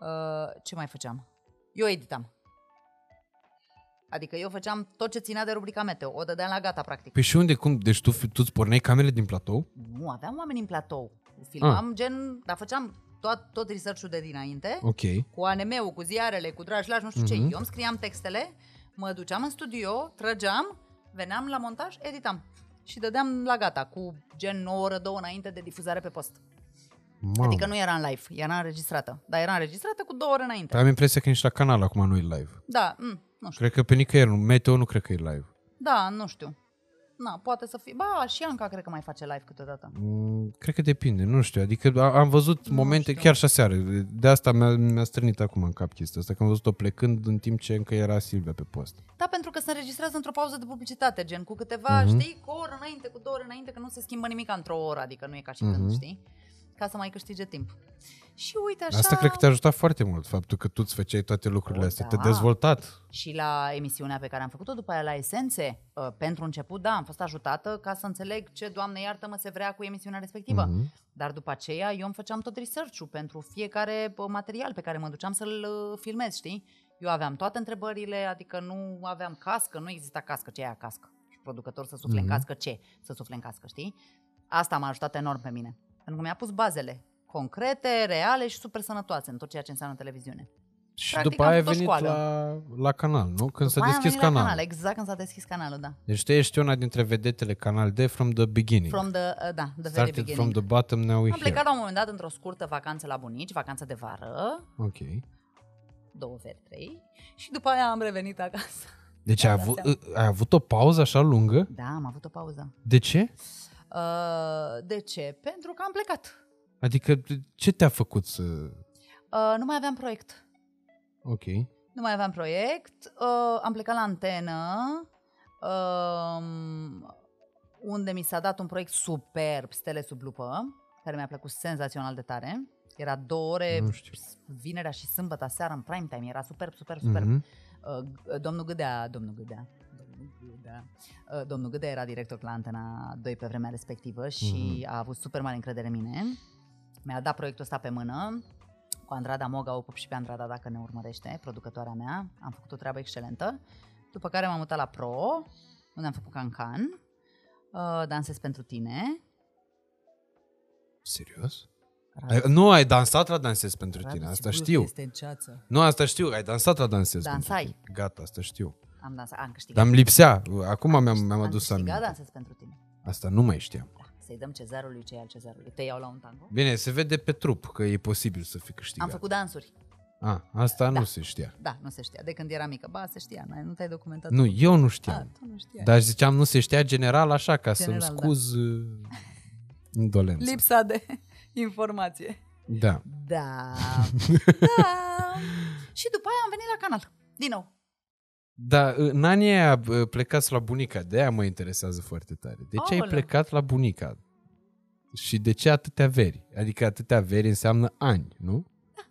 uh, ce mai făceam? Eu editam. Adică eu făceam tot ce ținea de rubrica Meteo, o dădeam la gata, practic. Păi și unde, cum? Deci tu, tu îți porneai camerele din platou? Nu, aveam oameni în platou. Filmam ah. gen, dar făceam tot, tot research-ul de dinainte. Ok. cu ANM-ul, cu ziarele, cu dragi lași, nu știu ce. Mhm. Eu îmi scriam textele, mă duceam în studio, trăgeam, veneam la montaj, editam. Și dădeam la gata, cu gen o oră, două înainte de difuzare pe post. Mamă. Adică nu era în live, era înregistrată. Dar era înregistrată cu două ore înainte. Am impresia că ești la canal acum, nu e live. Da, mm, nu știu. Cred că pe nicăieri, nu. Meteo nu cred că e live. Da, nu știu. Na, poate să fie. Ba, și Anca cred că mai face live câteodată. Mm, Cred că depinde, nu știu. Adică a- am văzut Nu momente, știu. chiar și șaseară. De asta mi-a, mi-a strânit acum în cap chestia asta, că am văzut-o plecând în timp ce încă era Silvia pe post. Da, pentru că se înregistrează într-o pauză de publicitate, gen cu câteva, Mhm. știi, cu o oră înainte, cu două ore înainte, că nu se schimbă nimic într-o oră, adică nu e ca și Mhm. când, știi? Ca să mai câștige timp. Și uite așa... Asta cred că te-a ajutat foarte mult, faptul că tu îți făceai toate lucrurile O, astea. da. Te-a dezvoltat. Și la emisiunea pe care am făcut-o după aia la Esențe, uh, pentru început, da, am fost ajutată ca să înțeleg ce, Doamne iartă-mă, se vrea cu emisiunea respectivă. Mhm. Dar după aceea eu îmi făceam tot research-ul pentru fiecare uh, material pe care mă duceam să-l uh, filmez, știi? Eu aveam toate întrebările, adică nu aveam cască, nu exista cască, ce e aia cască? Și producător să sufle Mhm. în cască, ce? Să sufle în cască, știi? Asta m-a ajutat enorm pe mine. Pentru că mi-a pus bazele concrete, reale și super sănătoase în tot ceea ce înseamnă televiziune. Și Practic, după am aia ai făcut o venit școală. la, la canal, nu? Când s-a După aia am deschis venit la canalul. canal, exact când s-a deschis canalul, da. Deci tu ești una dintre vedetele Canal D from the beginning. From the, uh, da, the very Started beginning. from the bottom, now we're Am plecat here. la un moment dat într-o scurtă vacanță la bunici, vacanță de vară, Ok. două veri, trei, și după aia am revenit acasă. Deci [LAUGHS] Da, ai da, avut, seama. ai avut o pauză așa lungă? Da, am avut o pauză. De ce? Uh, de ce? Pentru că am plecat. Adică ce te-a făcut să... Uh, nu mai aveam proiect. Ok. Nu mai aveam proiect. Uh, am plecat la antenă, uh, unde mi s-a dat un proiect superb, Stele sub lupă, care mi-a plăcut senzațional de tare. Era două ore, Nu știu. vinerea și sâmbătă seara în prime time. Era superb, superb, superb. Mhm. Uh, domnul Gâdea, domnul Gâdea, domnul Gâdea, uh, domnul Gâdea era director la Antena 2 pe vremea respectivă și Mhm. a avut super mare încredere în mine. Mi-a dat proiectul ăsta pe mână cu Andrada Moga, o pup și pe Andrada dacă ne urmărește, producătoarea mea. Am făcut o treabă excelentă. După care m-am mutat la Pro, unde am făcut Cancan, uh, Dansez pentru tine. Serios? Ai, nu, ai dansat la Dansez pentru Radu, tine, asta sigur că știu. Este în ceață. Nu, asta știu, ai dansat la Dansez Dansai. pentru tine. Gata, asta știu. Am dansat, am câștigat. Dar îmi lipsea, acum mi-am, mi-am am adus câștigat aminte. Dansez pentru tine. Asta nu mai știam. Să-i dăm cezarului ce e al cezarului. Te iau la un tango? Bine, se vede pe trup că e posibil să fi câștigat. Am făcut dansuri. A, asta Da. nu se știa. Da, nu se știa. De când era mică. Ba, se știa. n-ai- Nu te-ai documentat. Nu, eu nu A, știam. tu nu știai. Dar ziceam nu se știa general așa, ca General, să-mi da. scuz uh, [LAUGHS] indolența. Lipsa de [LAUGHS] informație. Da. Da. [LAUGHS] da. Și după aia am venit la canal. Din nou. Dar în anii aia bă, plecați la bunica, de aia mă interesează foarte tare. De ce ai Aoleu. plecat la bunica? Și de ce atâtea veri? Adică atâtea veri înseamnă ani, nu? Da.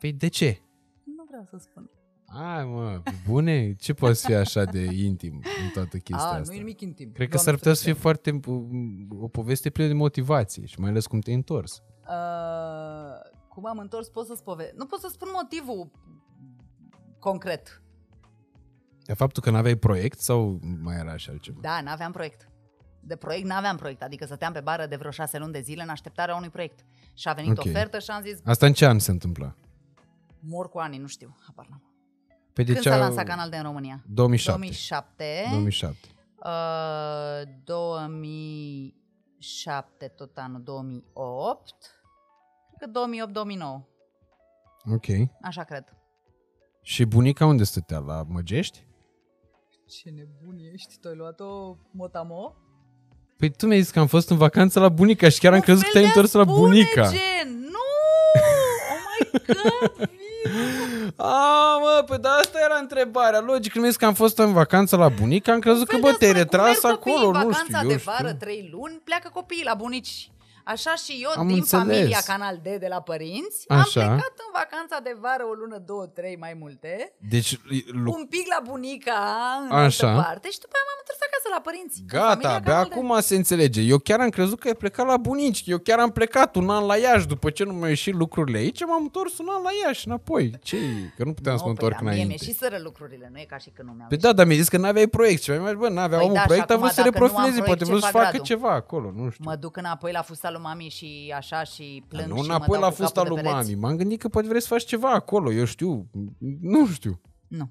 Păi de ce? Nu vreau să spun. Ai mă, pe bune? Ce poate să fie așa de intim în toată chestia A, asta? nu e nimic intim. Cred că Doamne s-ar putea să fie ferește. foarte um, o poveste plină de motivație și mai ales cum te-ai întors. Uh, cum am întors, pot să spove. Nu pot să spun motivul concret. De faptul că n-aveai proiect sau mai era și altceva? Da, n-aveam proiect. De proiect n-aveam proiect, adică stăteam pe bară de vreo șase luni de zile în așteptarea unui proiect. Și a venit Ok. ofertă și am zis, Asta în ce an se întâmpla? mor cu ani, nu știu, habar n-am. Pe de Când ce s-a a- lansat Canal de în România? 2007. 2007. 2007. Uh, 2007, tot anul 2008. Cred că 2008-2009, Ok. așa cred. Și bunica unde stătea? La Măgești? Ce nebun ești, tu ai luat-o motamo? Păi tu mi-ai zis că am fost în vacanță la bunica și chiar am crezut că te-ai întors la bunica. Gen, nu! Oh my god! Vin! [LAUGHS] A, mă, Bă, pe da, asta era întrebarea. Logic, când mi că am fost în vacanță la bunic, am crezut că, bă, te-ai retras acolo, nu știu, vacanța eu de știu. vară, trei luni, pleacă copiii la bunici. Așa și eu, Am din înțeles. familia Canal D de la părinți, Așa. am plecat în vacanța de vară o lună, două, trei, mai multe, Deci, lu- un pic la bunica în Așa. altă parte și după aia m-am întors acasă la părinți. în Gata, familia abia Canal D. acum se înțelege. Eu chiar am crezut că ai plecat la bunici. Eu chiar am plecat un an la Iași. După ce nu mi-au ieșit lucrurile aici, m-am întors un an la Iași înapoi. ce Că nu puteam să mă Nu, întorc păi, da, mie înainte. mi-e și sără lucrurile, nu e ca și că nu mi-am Păi da, dar mi-ai zis că n-aveai proiect. Și mai mai bă, n-avea Păi omul da, și proiect, a acum vrut să dacă nu am reprofileze. proiect, Poate ce vrut să fac, facă Radu? ceva acolo, nu știu. Mă duc înapoi la fusta lui mami și așa și plâng Dar și nu mă înapoi dau la cu fusta capul de lui pereți. mami. M-am gândit că poate vrei să faci ceva acolo. Eu știu. Nu știu. Nu.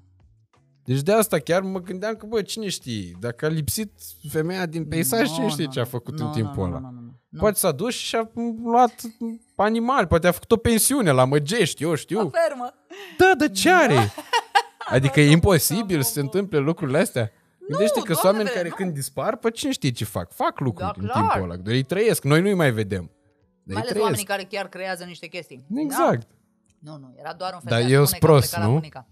Deci de asta chiar mă gândeam că, bă, cine știe? Dacă a lipsit femeia din peisaj, Nu, cine știe nu, ce a nu. făcut Nu, în timpul nu, ăla? nu, nu, nu, nu. Poate s-a dus și a luat animali, poate a făcut o pensiune la Măgești, eu știu. O fermă. Da, dar ce are? [LAUGHS] Adică e imposibil să se întâmple lucrurile astea? Gândește că sunt Doamne, oameni care nu. când dispar, pe cine știe ce fac? Fac lucruri Da, în clar. timpul ăla, doar ei trăiesc. Noi nu-i mai vedem. Dar Mai ei ales trăiesc. oamenii care chiar creează niște chestii. Exact. Da? Nu, nu, era doar un fel Dar de a eu spune sunt că a prost, plecat la nu? bunica.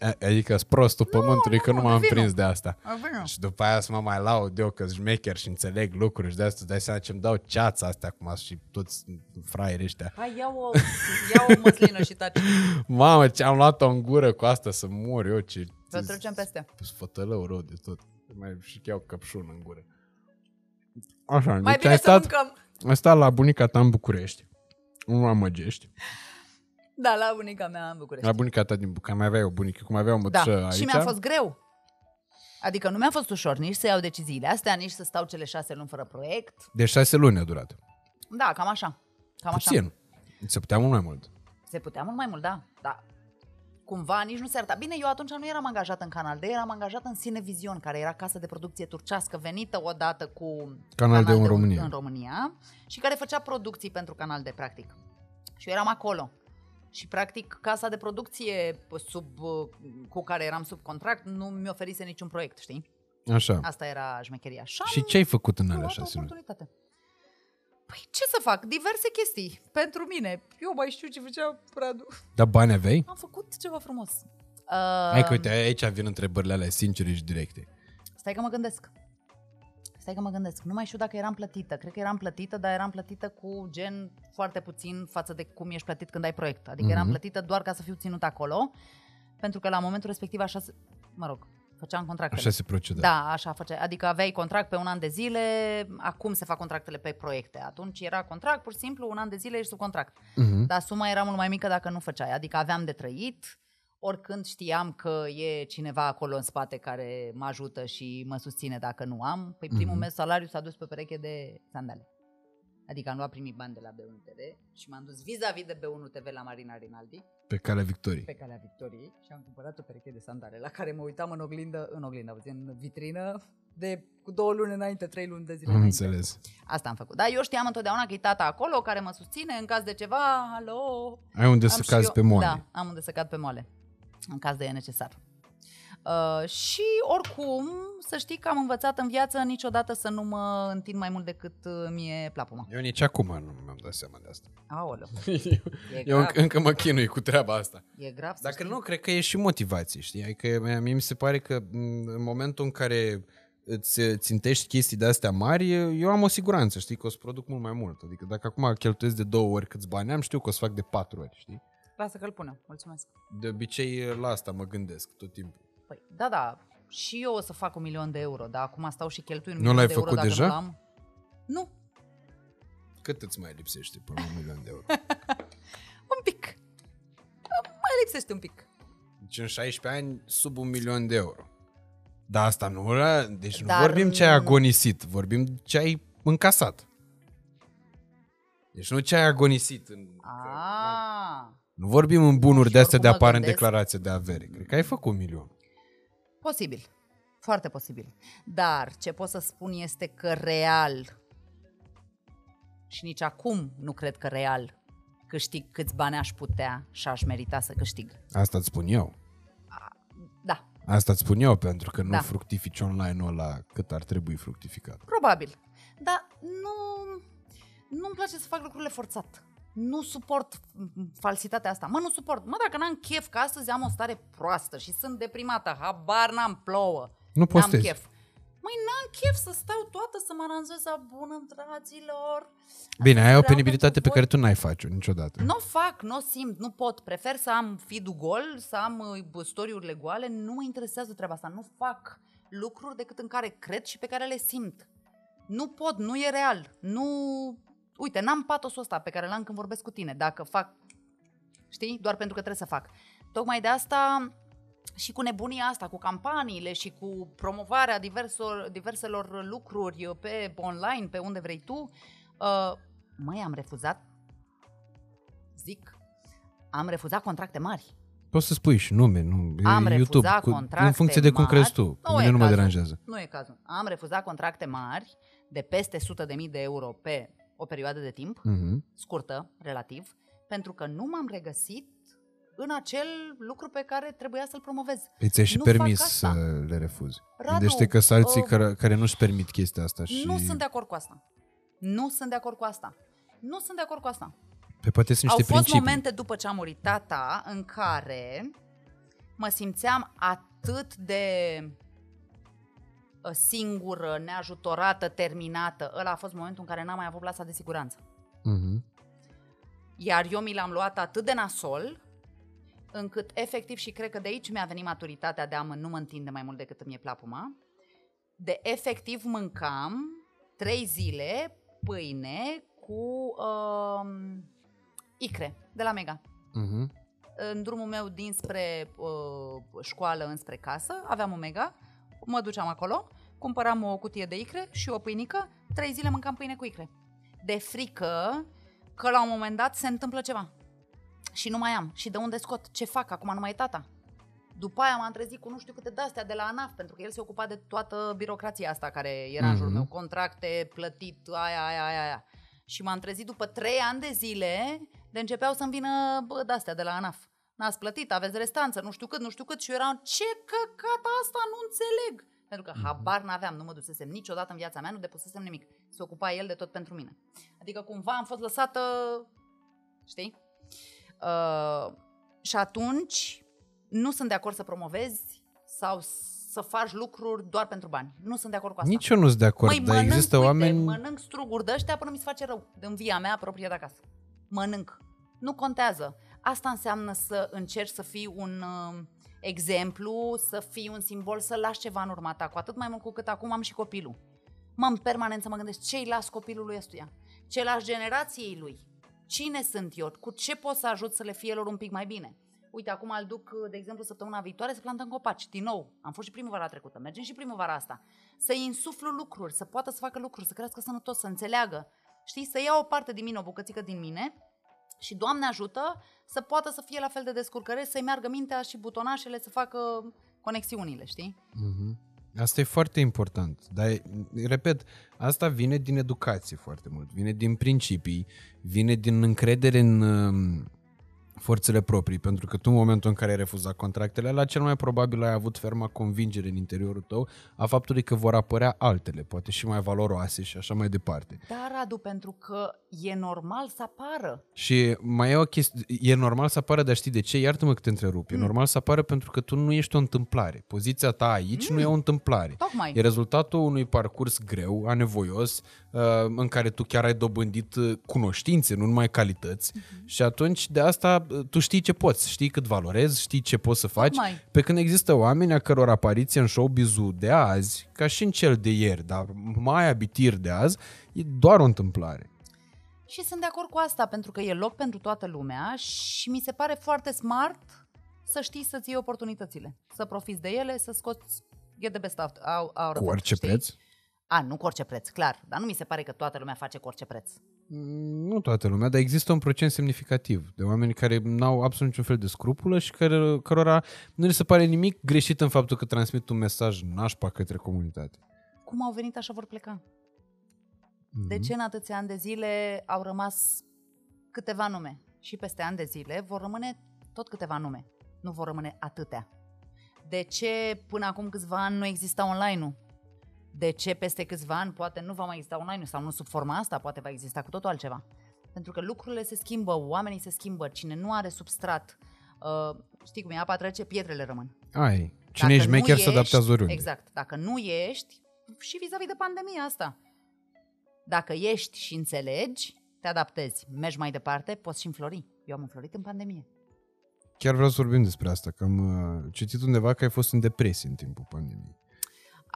A- Adică sunt prostul pământului că nu m-am vină. prins de asta. A, vină. Și după aia să mă mai laud eu că șmecher și înțeleg lucruri și de asta îți dai seama ce-mi dau ceața astea acum și toți fraieri ăștia. Hai, ia o, ia o măslină și taci. Mamă, ce am luat-o în gură cu asta să mor eu, ce... Să trecem peste. Sfătălău rău de tot. Mai și iau căpșun în gură. Așa, Mai deci bine ai să stat, mâncăm. ai stat la bunica ta în București. Nu la Măgești. Da, la bunica mea în București. La bunica ta din București. Mai aveai o bunică, cum avea o Da, mătușă aici. și mi-a fost greu. Adică nu mi-a fost ușor nici să iau deciziile astea, nici să stau cele șase luni fără proiect. De șase luni a durat. Da, cam așa. Cam așa. Puțin. Se putea mult mai mult. Se putea mult mai mult, da. da. Cumva nici nu se arăta. Bine, eu atunci nu eram angajat în Canal D, eram angajat în Cinevision, care era casă de producție turcească venită odată cu Canal D în D România. în România și care făcea producții pentru Canal D, practic. Și eu eram acolo. Și, practic, casa de producție sub, cu care eram sub contract nu mi oferise niciun proiect, știi? Așa. Asta era șmecheria. Și am Și ce ai făcut în alea luat o șase luni? oportunitate. Păi ce să fac? Diverse chestii pentru mine. Eu mai știu ce făcea Radu. Dar bani aveai? Am făcut ceva frumos. Hai Uh, că uite, aici vin întrebările alea sincere și directe. Stai că mă gândesc. Stai că mă gândesc. Nu mai știu dacă eram plătită. Cred că eram plătită, dar eram plătită cu gen foarte puțin față de cum ești plătit când ai proiect. Adică eram Mhm. plătită doar ca să fiu ținut acolo, pentru că la momentul respectiv așa, se- mă rog, făceam contractele. Așa se proceda. Da, așa făcea. Adică aveai contract pe un an de zile, acum se fac contractele pe proiecte. Atunci era contract, pur și simplu, un an de zile ești sub contract. Mhm. Dar suma era mult mai mică dacă nu făceai. Adică aveam de trăit, oricând știam că e cineva acolo în spate care mă ajută și mă susține dacă nu am. Păi primul Mhm. mes salariu s-a dus pe pereche de sandale. Adică am luat primii bani de la B1 TV și m-am dus vis-a-vis de B1 TV la Marina Rinaldi, Pe calea victoriei. pe calea Victoriei și am cumpărat o pereche de sandale la care mă uitam în oglindă, în oglindă, auzi, în vitrină de cu două luni înainte, trei luni de zile Am înainte. înțeles. Asta am făcut. Dar eu știam întotdeauna că e tata acolo care mă susține în caz de ceva, alo, Ai unde am să și cazi eu- pe moale. Da, am unde să cad pe moale, în caz de e necesar. Uh, și oricum, să știi că am învățat în viață niciodată să nu mă întind mai mult decât uh, mie plapuma. Eu nici acum nu mi-am dat seama de asta. Aoleu, [LAUGHS] e Eu grav, încă, încă mă chinui cu treaba asta. e grav să Dacă știi. nu, cred că e și motivație, știi? Adică mie mi se pare că m, în momentul în care îți țintești chestii de astea mari, eu am o siguranță, știi, că o să produc mult mai mult. Adică dacă acum cheltuiesc de două ori câți bani am, știu că o să fac de patru ori, știi? Lasă că-l punem, mulțumesc. De obicei la asta mă gândesc tot timpul. Păi, da, da, și eu o să fac un milion de euro, dar acum stau și cheltui un Nu milion l-ai de euro făcut dacă deja? nu am. Nu, Cât îți mai lipsește până la un milion de euro? [LAUGHS] un pic. Mai lipsește un pic. Deci în 16 ani, sub un milion de euro. Dar asta nu, ăla- deci nu Dar vorbim ce ai nu- agonisit, vorbim ce ai încasat. Deci nu ce ai agonisit. În, Ah, Nu vorbim în bunuri Și de astea de oricum mă apar în gândesc- declarație de avere. Cred că ai făcut un milion. posibil. Foarte posibil. Dar ce pot să spun este că real și nici acum nu cred că real câștig câți bani aș putea și aș merita să câștig. Asta îți spun eu. Da, Asta îți spun eu, pentru că nu Da. fructifici online-ul ăla cât ar trebui fructificat. probabil. Dar nu, nu-mi place să fac lucrurile forțat. Nu suport falsitatea asta. Mă, nu suport. Mă, dacă n-am chef, că astăzi am o stare proastă și sunt deprimată, habar n-am plouă. Nu postezi. N-am chef. Măi, n-am chef să stau toată să mă aranjez la bună, dragilor. Bine, Asta ai o vreau penibilitate pentru pe care tu n-ai face-o niciodată. nu o fac, nu o simt, nu pot. Prefer să am feed gol, să am uh, storiurile goale. Nu mă interesează treaba asta. Nu fac lucruri decât în care cred și pe care le simt. Nu pot, nu e real. Nu... Uite, n-am patosul ăsta pe care l-am când vorbesc cu tine. Dacă fac, știi, doar pentru că trebuie să fac. Tocmai de asta și cu nebunia asta, cu campaniile și cu promovarea diversor, diverselor lucruri pe online, pe unde vrei tu, uh, măi, am refuzat, zic, am refuzat contracte mari. Poți să spui și nume, nu, e Am YouTube, refuzat cu, contracte în funcție de cum mari. crezi tu. Pe Nu mine e nu mă cazul. deranjează. Nu e cazul. Am refuzat contracte mari de peste 100.000 de euro pe o perioadă de timp, Mhm. scurtă, relativ, pentru că nu m-am regăsit în acel lucru pe care trebuia să-l promovez. Păi ți-ai și Nu fac permis asta. să le refuzi. Radu, Gândește că sunt alții uh, care, care nu-și permit chestia asta și... Nu sunt de acord cu asta. Nu sunt de acord cu asta. Nu sunt de acord cu asta. Pe poate sunt Au niște fost principii. momente după ce a murit tata în care mă simțeam atât de uh, singură, neajutorată, terminată. Ăla a fost momentul în care n-am mai avut plasa de siguranță. Mhm. Iar eu mi l-am luat atât de nasol, încât efectiv, și cred că de aici mi-a venit maturitatea de a mă, nu mă întinde mai mult decât îmi e plapuma, de efectiv mâncam trei zile pâine cu uh, icre de la Mega. Mhm. În drumul meu dinspre uh, școală înspre casă aveam o Mega, mă duceam acolo, cumpăram o cutie de icre și o pâinică, trei zile mâncam pâine cu icre. De frică că la un moment dat se întâmplă ceva. Și nu mai am. Și de unde scot? Ce fac? Acum nu mai e tata. După aia m-am trezit cu nu știu câte de-astea de la ANAF, pentru că el se ocupa de toată birocrația asta care era în jurul Mhm. meu, contracte, plătit, aia, aia, aia, aia. Și m-am trezit după trei ani de zile de începeau să-mi vină bă, de-astea de la ANAF. N-ați plătit, aveți restanță, nu știu cât, nu știu cât și eu eram, ce căcat asta, nu înțeleg. Pentru că habar n-aveam, nu mă dusesem niciodată în viața mea, nu depusesem nimic. Se ocupa el de tot pentru mine. Adică cumva am fost lăsată, știi? Uh, și atunci nu sunt de acord să promovezi sau să faci lucruri doar pentru bani. Nu sunt de acord cu asta. Nici eu nu sunt de acord, Măi, dar mănânc, există uite, oameni... mănânc struguri de ăștia până mi se face rău. În via mea proprie de acasă. Mănânc. Nu contează. Asta înseamnă să încerci să fii un uh, exemplu, să fii un simbol, să lași ceva în urma ta. Cu atât mai mult cu cât acum am și copilul. Mă, în permanență mă gândesc ce-i las copilului ăstuia? Ce las generației lui? Cine sunt eu? Cu ce pot să ajut să le fie lor un pic mai bine? Uite, acum îl duc, de exemplu, săptămâna viitoare să plantăm copaci. Din nou, am fost și primăvara trecută, mergem și primăvara asta. Să-i insuflu lucruri, să poată să facă lucruri, să crească sănătos, să înțeleagă. Știi, să ia o parte din mine, o bucățică din mine și, Doamne ajută, să poată să fie la fel de descurcăre, să-i meargă mintea și butonașele să facă conexiunile, știi? Mhm. Asta e foarte important. Dar, repet, asta vine din educație foarte mult. Vine din principii, vine din încredere în um, forțele proprii. Pentru că tu, în momentul în care ai refuzat contractele, la cel mai probabil ai avut ferma convingere în interiorul tău a faptului că vor apărea altele, poate și mai valoroase și așa mai departe. Da, Radu, pentru că e normal să apară. Și mai e o chestie, e normal să apară, dar știi de ce? Iartă-mă că te întrerup. E normal să apară pentru că tu nu ești o întâmplare. Poziția ta aici nu e o întâmplare. Tocmai. E rezultatul unui parcurs greu, anevoios, uh, în care tu chiar ai dobândit uh, cunoștințe, nu numai calități. Și atunci de asta uh, tu știi ce poți, știi cât valorezi, știi ce poți să faci. Tocmai. Pe când există oameni a căror apariție în showbiz-ul de azi, ca și în cel de ieri, dar mai abitir de azi, e doar o întâmplare. Și sunt de acord cu asta, pentru că e loc pentru toată lumea și mi se pare foarte smart să știi să-ți iei oportunitățile, să profiți de ele, să scoți get the best out, out, out of Cu it, orice știi? preț? A, nu cu orice preț, clar, dar nu mi se pare că toată lumea face cu orice preț. Mm, Nu toată lumea, dar există un procent semnificativ de oameni care n-au absolut niciun fel de scrupulă și care, cărora nu li se pare nimic greșit în faptul că transmit un mesaj nașpa către comunitate. Cum au venit, așa vor pleca. Mhm. De ce în atâția ani de zile au rămas câteva nume? Și peste ani de zile vor rămâne tot câteva nume. Nu vor rămâne atâtea. De ce până acum câțiva ani nu exista online-ul? De ce peste câțiva ani poate nu va mai exista online-ul sau nu sub forma asta, poate va exista cu totul altceva? Pentru că lucrurile se schimbă, oamenii se schimbă, cine nu are substrat, uh, știi cum e, apa trece, pietrele rămân. Ai, cine ești mecher se adaptează oriunde. Exact, dacă nu ești, și vis-a-vis de pandemia asta, dacă ești și înțelegi, te adaptezi, mergi mai departe, poți și înflori. Eu am înflorit în pandemie. Chiar vreau să vorbim despre asta, că am uh, citit undeva că ai fost în depresie în timpul pandemiei.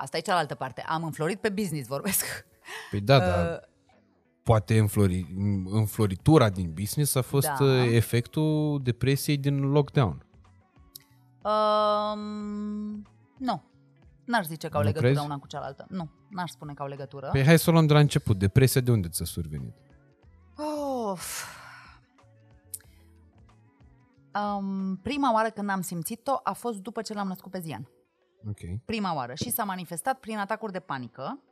Asta e cealaltă parte. Am înflorit pe business, vorbesc. Păi da, uh, dar poate înflori, înfloritura din business a fost da. Uh, efectul depresiei din lockdown. Um, nu. N-aș zice că au Nu legătură crezi? una cu cealaltă. Nu, n-aș spune că au legătură. Păi hai să o luăm de la început. Depresia de unde ți-a survenit? Of. Um, prima oară când am simțit-o a fost după ce l-am născut pe Zian. Ok. Prima oară. Și s-a manifestat prin atacuri de panică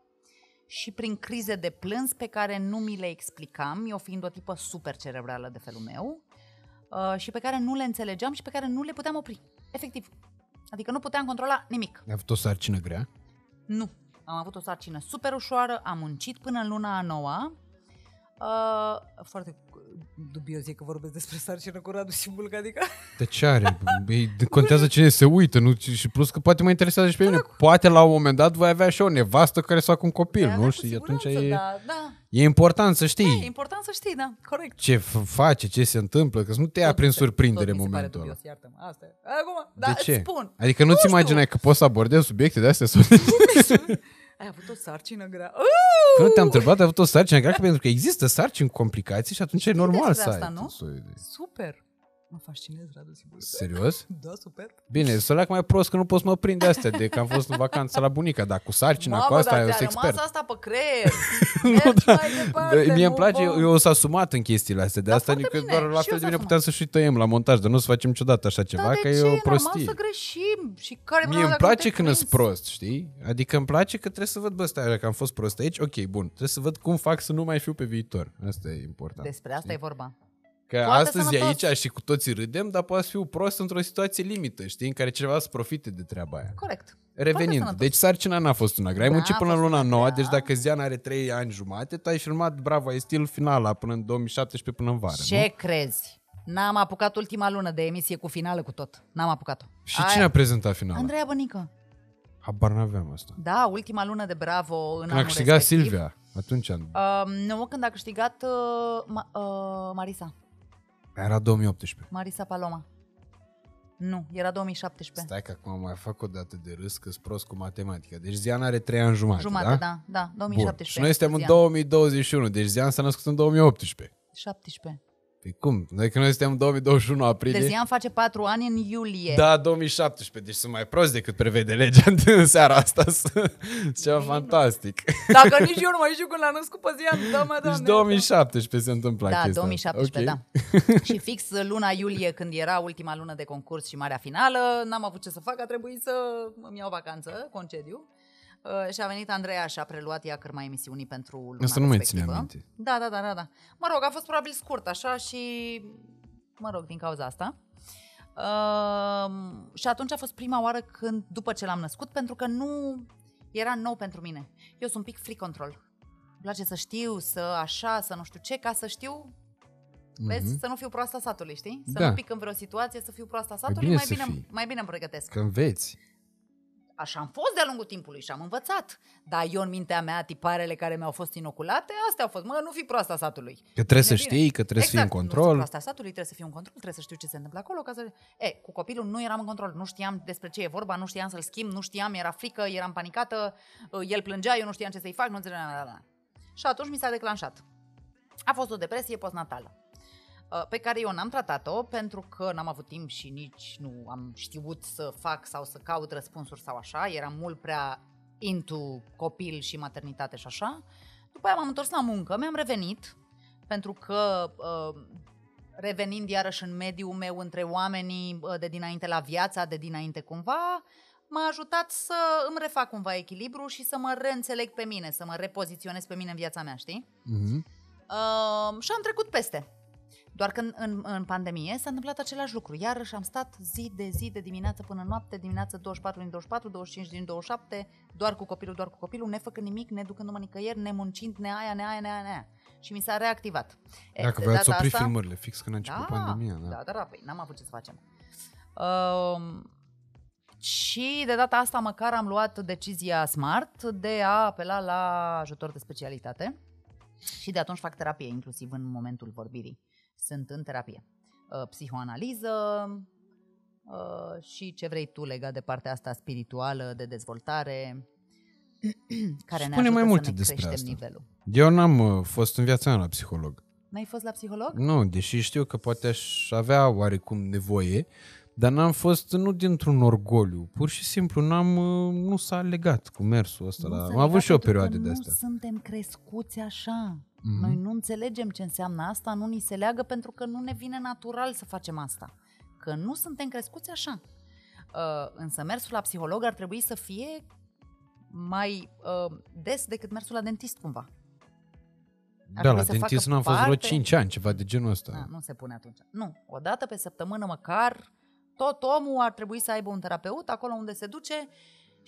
și prin crize de plâns pe care nu mi le explicam, eu fiind o tipă super cerebrală de felul meu, uh, și pe care nu le înțelegeam și pe care nu le puteam opri. Efectiv. Adică nu puteam controla nimic. Ai avut o sarcină grea? Nu. Am avut o sarcină super ușoară, am muncit până în luna a noua. Uh, foarte dubios e că vorbesc despre sarcină cu Radu și Bulca, adică... De ce are? Ei, contează [LAUGHS] cine se uită, nu? Și plus că poate mă interesează și pe mine. Poate la un moment dat voi avea și o nevastă care să facă un copil, Da, nu? cu Și atunci siguranță, e, Da, da. e important să Da, știi e important să știi, da, corect. ce f- face, ce se întâmplă, că să nu te ia Tot prin mi se- surprindere tot în mi se pare momentul ăla. dubios, iartă-mă, asta e. Acum, da, de ce? îți spun. Adică nu-ți Nu știu. imaginai că poți să abordezi subiecte de astea? Sau... [LAUGHS] Ai avut o sarcină grea. Că nu te-am întrebat, ai avut o sarcină grea, că pentru că există sarcini complicații și atunci e normal despre să asta, ai. nu? tot soiul de- Super. Mă fascinez, Radu Sibulca. Serios? Da, super. Bine, să leac mai prost că nu poți mă prinde astea de că am fost în vacanță la bunica, dar cu sarcina, cu asta dar eu ți-a sunt rămas expert. asta pe creier. [LAUGHS] Mergi mai departe, Da, mie îmi nu, place, bă. eu, eu sunt asumat în chestiile astea, de Da, asta foarte adică bine. doar la Și fel eu de bine sunt puteam să și tăiem la montaj, dar nu să facem niciodată așa ceva, Da, că de e ce? o normal prostie. să greșim. Și care Mie problema îmi dacă nu place te când sunt prinzi? prost, știi? Adică îmi place că trebuie să văd, bă, stai, că am fost prost aici, ok, bun, trebuie să văd cum fac să nu mai fiu pe viitor. Asta e important. Despre asta e vorba. Că Foarte astăzi e sănătos. aici și cu toții râdem, dar poate să fiu prost într-o situație limită, știi, în care cineva să profite de treaba aia. Corect. Revenind, sănătos. deci sarcina n-a fost una grea. Ai Da, muncit a până în fost luna una nouă, grea. deci dacă Ziana are 3 ani jumate, tu ai filmat Bravo, ai stil finala până în 2017 până în vară, Ce nu? crezi? N-am apucat ultima lună de emisie cu finală cu tot. N-am apucat-o. Și cine a prezentat finala? Andreea Bănică. Habar n-aveam asta. Da, ultima lună de Bravo în Când a anul câștigat respectiv. Silvia, atunci am- Uh, nu, când a câștigat uh, Ma- uh, Marisa. Era 2018. Marisa Paloma. Nu, era 2017. Stai că acum mai fac o dată de râs că prost cu matematica. Deci Ziana are 3 ani jumate, Jumate, da? da, da, Bun. 2017. Și noi suntem în Zian. 2021, deci Zian s-a născut în 2018. 17. Păi cum? Noi că noi suntem în 2021 aprilie. Deci Zian face 4 ani în iulie. Da, 2017, deci sunt mai prost decât prevede legea [LAUGHS] în seara asta. Ceva fantastic. Dacă nici eu nu mai știu când l-a născut pe Zian, da, mă, Deci 2017 se întâmplă Da, chestia 2017, asta. da. [LAUGHS] și fix luna iulie, când era ultima lună de concurs și marea finală, n-am avut ce să fac, a trebuit să îmi iau vacanță, concediu. Uh, și a venit Andreea și a preluat ea cârma emisiunii pentru luna Asta nu mai respectivă. ține minte. Da, da, da, da, da. Mă rog, a fost probabil scurt așa și, mă rog, din cauza asta. Uh, și atunci a fost prima oară când, după ce l-am născut, pentru că nu era nou pentru mine. Eu sunt un pic free control. Îmi place să știu, să așa, să nu știu ce, ca să știu Vezi? Să nu fiu proasta satului, știi? Să Mhm. Da. nu pic în vreo situație, să fiu proasta satului, bine mai, să bine, fii. mai bine îmi pregătesc. Că înveți. Așa am fost de-a lungul timpului și am învățat. Dar eu în mintea mea, tiparele care mi-au fost inoculate, astea au fost. Mă, nu fi proasta satului. Că trebuie să Bine, bine. știi, că trebuie să fii în Exact, Nu control. sunt proasta satului, trebuie să fiu în control, trebuie să știu ce se întâmplă acolo. Ca să... E, cu copilul nu eram în control, nu știam despre ce e vorba, nu știam să-l schimb, nu știam, era frică, eram panicată, el plângea, eu nu știam ce să-i fac, nu înțelegeam. la, la, la. Și atunci mi s-a declanșat. A fost o depresie postnatală uh, pe care eu n-am tratat-o pentru că n-am avut timp și nici nu am știut să fac sau să caut răspunsuri sau așa, eram mult prea into copil și maternitate și așa. După aia m-am întors la muncă, mi-am revenit pentru că uh, revenind iarăși în mediul meu între oamenii uh, de dinainte la viața, de dinainte cumva, m-a ajutat să îmi refac cumva echilibru și să mă reînțeleg pe mine, să mă repoziționez pe mine în viața mea, știi? Mhm. Uh, și am trecut peste. Doar că în, în, în pandemie s-a întâmplat același lucru. Iarăși am stat zi de zi, de dimineață până noapte, dimineață 24 din 24, 25 din 27, doar cu copilul, doar cu copilul, nefăcând nimic, ne ducându-mă nicăieri, ne muncind, ne aia, ne aia, ne aia, ne aia. și mi s-a reactivat. Dacă voi ați oprit asta... filmările fix când a început da, pandemia. Da, da, da, da păi n-am avut ce să facem. Uh, și de data asta măcar am luat decizia smart de a apela la ajutor de specialitate și de atunci fac terapie, inclusiv în momentul vorbirii. Sunt în terapie. Uh, psihoanaliză uh, și ce vrei tu legat de partea asta spirituală, de dezvoltare, [CLEARS THROAT] care Spune ne ajută mai multe să ne despre asta. nivelul. Eu n-am uh, fost în viața mea la psiholog. N-ai fost la psiholog? Nu, deși știu că poate aș avea oarecum nevoie, dar n-am fost nu dintr-un orgoliu, pur și simplu n-am, uh, nu s-a legat cu mersul ăsta. La... Am avut și o perioadă de asta. Nu suntem crescuți așa. Mm-hmm. Noi nu înțelegem ce înseamnă asta, nu ni se leagă pentru că nu ne vine natural să facem asta. Că nu suntem crescuți așa. Uh, însă mersul la psiholog ar trebui să fie mai uh, des decât mersul la dentist cumva. Ar da, la dentist nu am fost vreo 5 ani, ceva de genul ăsta. Da, nu se pune atunci. Nu, o dată pe săptămână măcar tot omul ar trebui să aibă un terapeut acolo unde se duce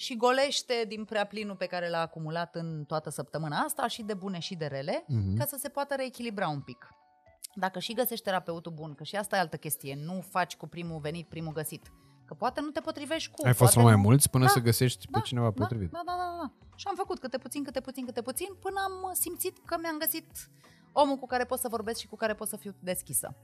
și golește din prea plinul pe care l-a acumulat în toată săptămâna asta și de bune și de rele, uh-huh. ca să se poată reechilibra un pic. Dacă și găsești terapeutul bun, că și asta e altă chestie, nu faci cu primul venit, primul găsit. Că poate nu te potrivești cu... Ai fost mai nu... mulți până da, să găsești da, pe cineva da, potrivit. Da, da, da, da. Și am făcut câte puțin, câte puțin, câte puțin, până am simțit că mi-am găsit omul cu care pot să vorbesc și cu care pot să fiu deschisă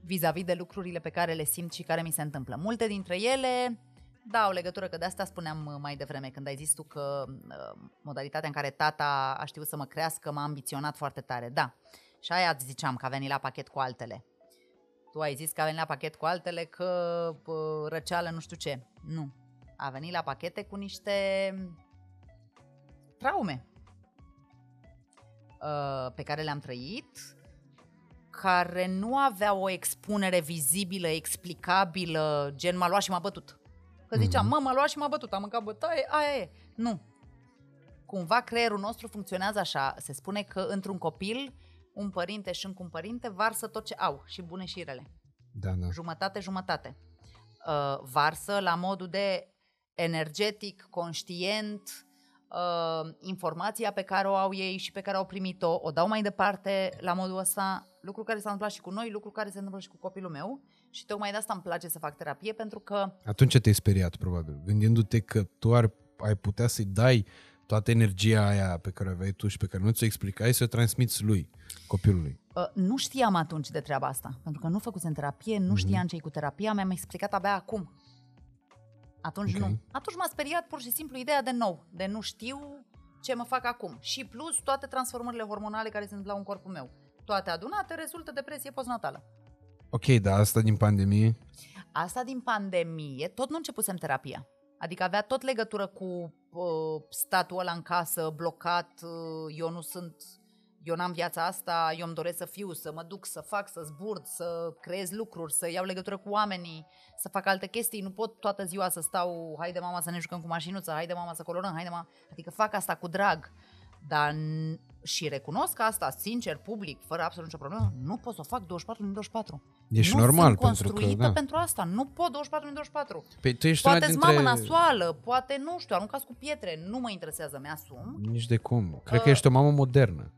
vis-a-vis de lucrurile pe care le simt și care mi se întâmplă. Multe dintre ele da, au legătură, că de asta spuneam uh, mai devreme, când ai zis tu că uh, modalitatea în care tata a știut să mă crească m-a ambiționat foarte tare. Da, și aia îți ziceam că a venit la pachet cu altele. Tu ai zis că a venit la pachet cu altele, că uh, răceală nu știu ce. Nu. A venit la pachete cu niște traume uh, pe care le-am trăit, care nu avea o expunere vizibilă, explicabilă, gen m-a luat și m-a bătut. Că ziceam, mm-hmm. mă, m-a luat și m-a bătut, am mâncat bătaie, aia e. Nu. Cumva creierul nostru funcționează așa. Se spune că într-un copil, un părinte și încă un părinte varsă tot ce au, și bune și rele. Da, da. Jumătate, jumătate. Uh, varsă la modul de energetic, conștient, uh, informația pe care o au ei și pe care au primit-o, o dau mai departe la modul ăsta, lucru care s-a întâmplat și cu noi, lucru care se întâmplă și cu copilul meu și tocmai de asta îmi place să fac terapie pentru că... Atunci te-ai speriat, probabil, gândindu-te că tu ar, ai putea să-i dai toată energia aia pe care o aveai tu și pe care nu ți-o explicai să o transmiți lui, copilului. Uh, nu știam atunci de treaba asta, pentru că nu făcusem terapie, nu mm-hmm. știam ce cu terapia, mi-am explicat abia acum. Atunci okay. nu. Atunci m-a speriat pur și simplu ideea de nou, de nu știu ce mă fac acum. Și plus toate transformările hormonale care se întâmplau în corpul meu. Toate adunate rezultă depresie postnatală. Ok, dar asta din pandemie? Asta din pandemie, tot nu începusem terapia. Adică avea tot legătură cu uh, statul ăla în casă, blocat, uh, eu nu sunt eu n-am viața asta, eu îmi doresc să fiu, să mă duc, să fac, să zburt, să creez lucruri, să iau legătură cu oamenii, să fac alte chestii. Nu pot toată ziua să stau, haide mama să ne jucăm cu mașinuță, haide mama să colorăm, haide mama... Adică fac asta cu drag. Dar și recunosc asta, sincer, public, fără absolut nicio problemă, nu pot să o fac 24 din 24. Ești nu normal, sunt construită pentru, că, da. pentru asta. Nu pot 24 din 24. Păi tu ești poate dintre... mamă nasoală, poate, nu știu, aruncați cu pietre, nu mă interesează, mi-asum. Nici de cum. Cred uh, că ești o mamă modernă.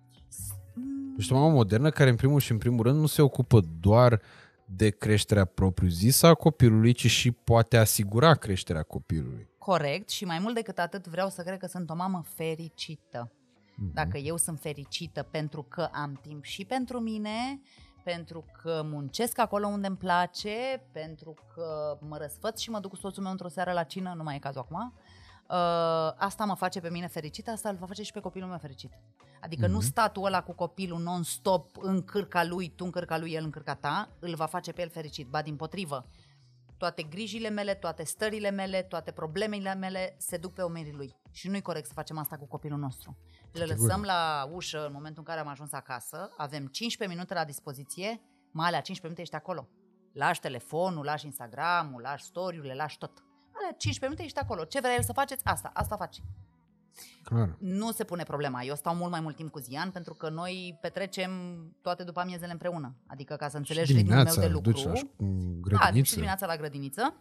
Ești o mamă modernă care în primul și în primul rând nu se ocupă doar de creșterea propriu-zisă a copilului, ci și poate asigura creșterea copilului. Corect și mai mult decât atât vreau să cred că sunt o mamă fericită. Mm-hmm. Dacă eu sunt fericită pentru că am timp și pentru mine, pentru că muncesc acolo unde îmi place, pentru că mă răsfăț și mă duc cu soțul meu într-o seară la cină, nu mai e cazul acum, uh, asta mă face pe mine fericită, asta îl va face și pe copilul meu fericit. Adică mm-hmm. nu mhm. statul ăla cu copilul non-stop în cârca lui, tu în cârca lui, el în cârca ta, îl va face pe el fericit. Ba din potrivă, toate grijile mele, toate stările mele, toate problemele mele se duc pe omerii lui. Și nu-i corect să facem asta cu copilul nostru. Le lăsăm la ușă în momentul în care am ajuns acasă, avem 15 minute la dispoziție, mai alea 15 minute ești acolo. Lași telefonul, lași Instagram-ul, lași story-urile, lași tot. Alea 15 minute ești acolo. Ce vrea el să faceți? Asta, asta faci. Clar. Nu se pune problema. Eu stau mult mai mult timp cu Zian pentru că noi petrecem toate după amiezele împreună. Adică ca să înțelegi ritmul meu de lucru. Duci la grădiniță. Da, și dimineața la grădiniță.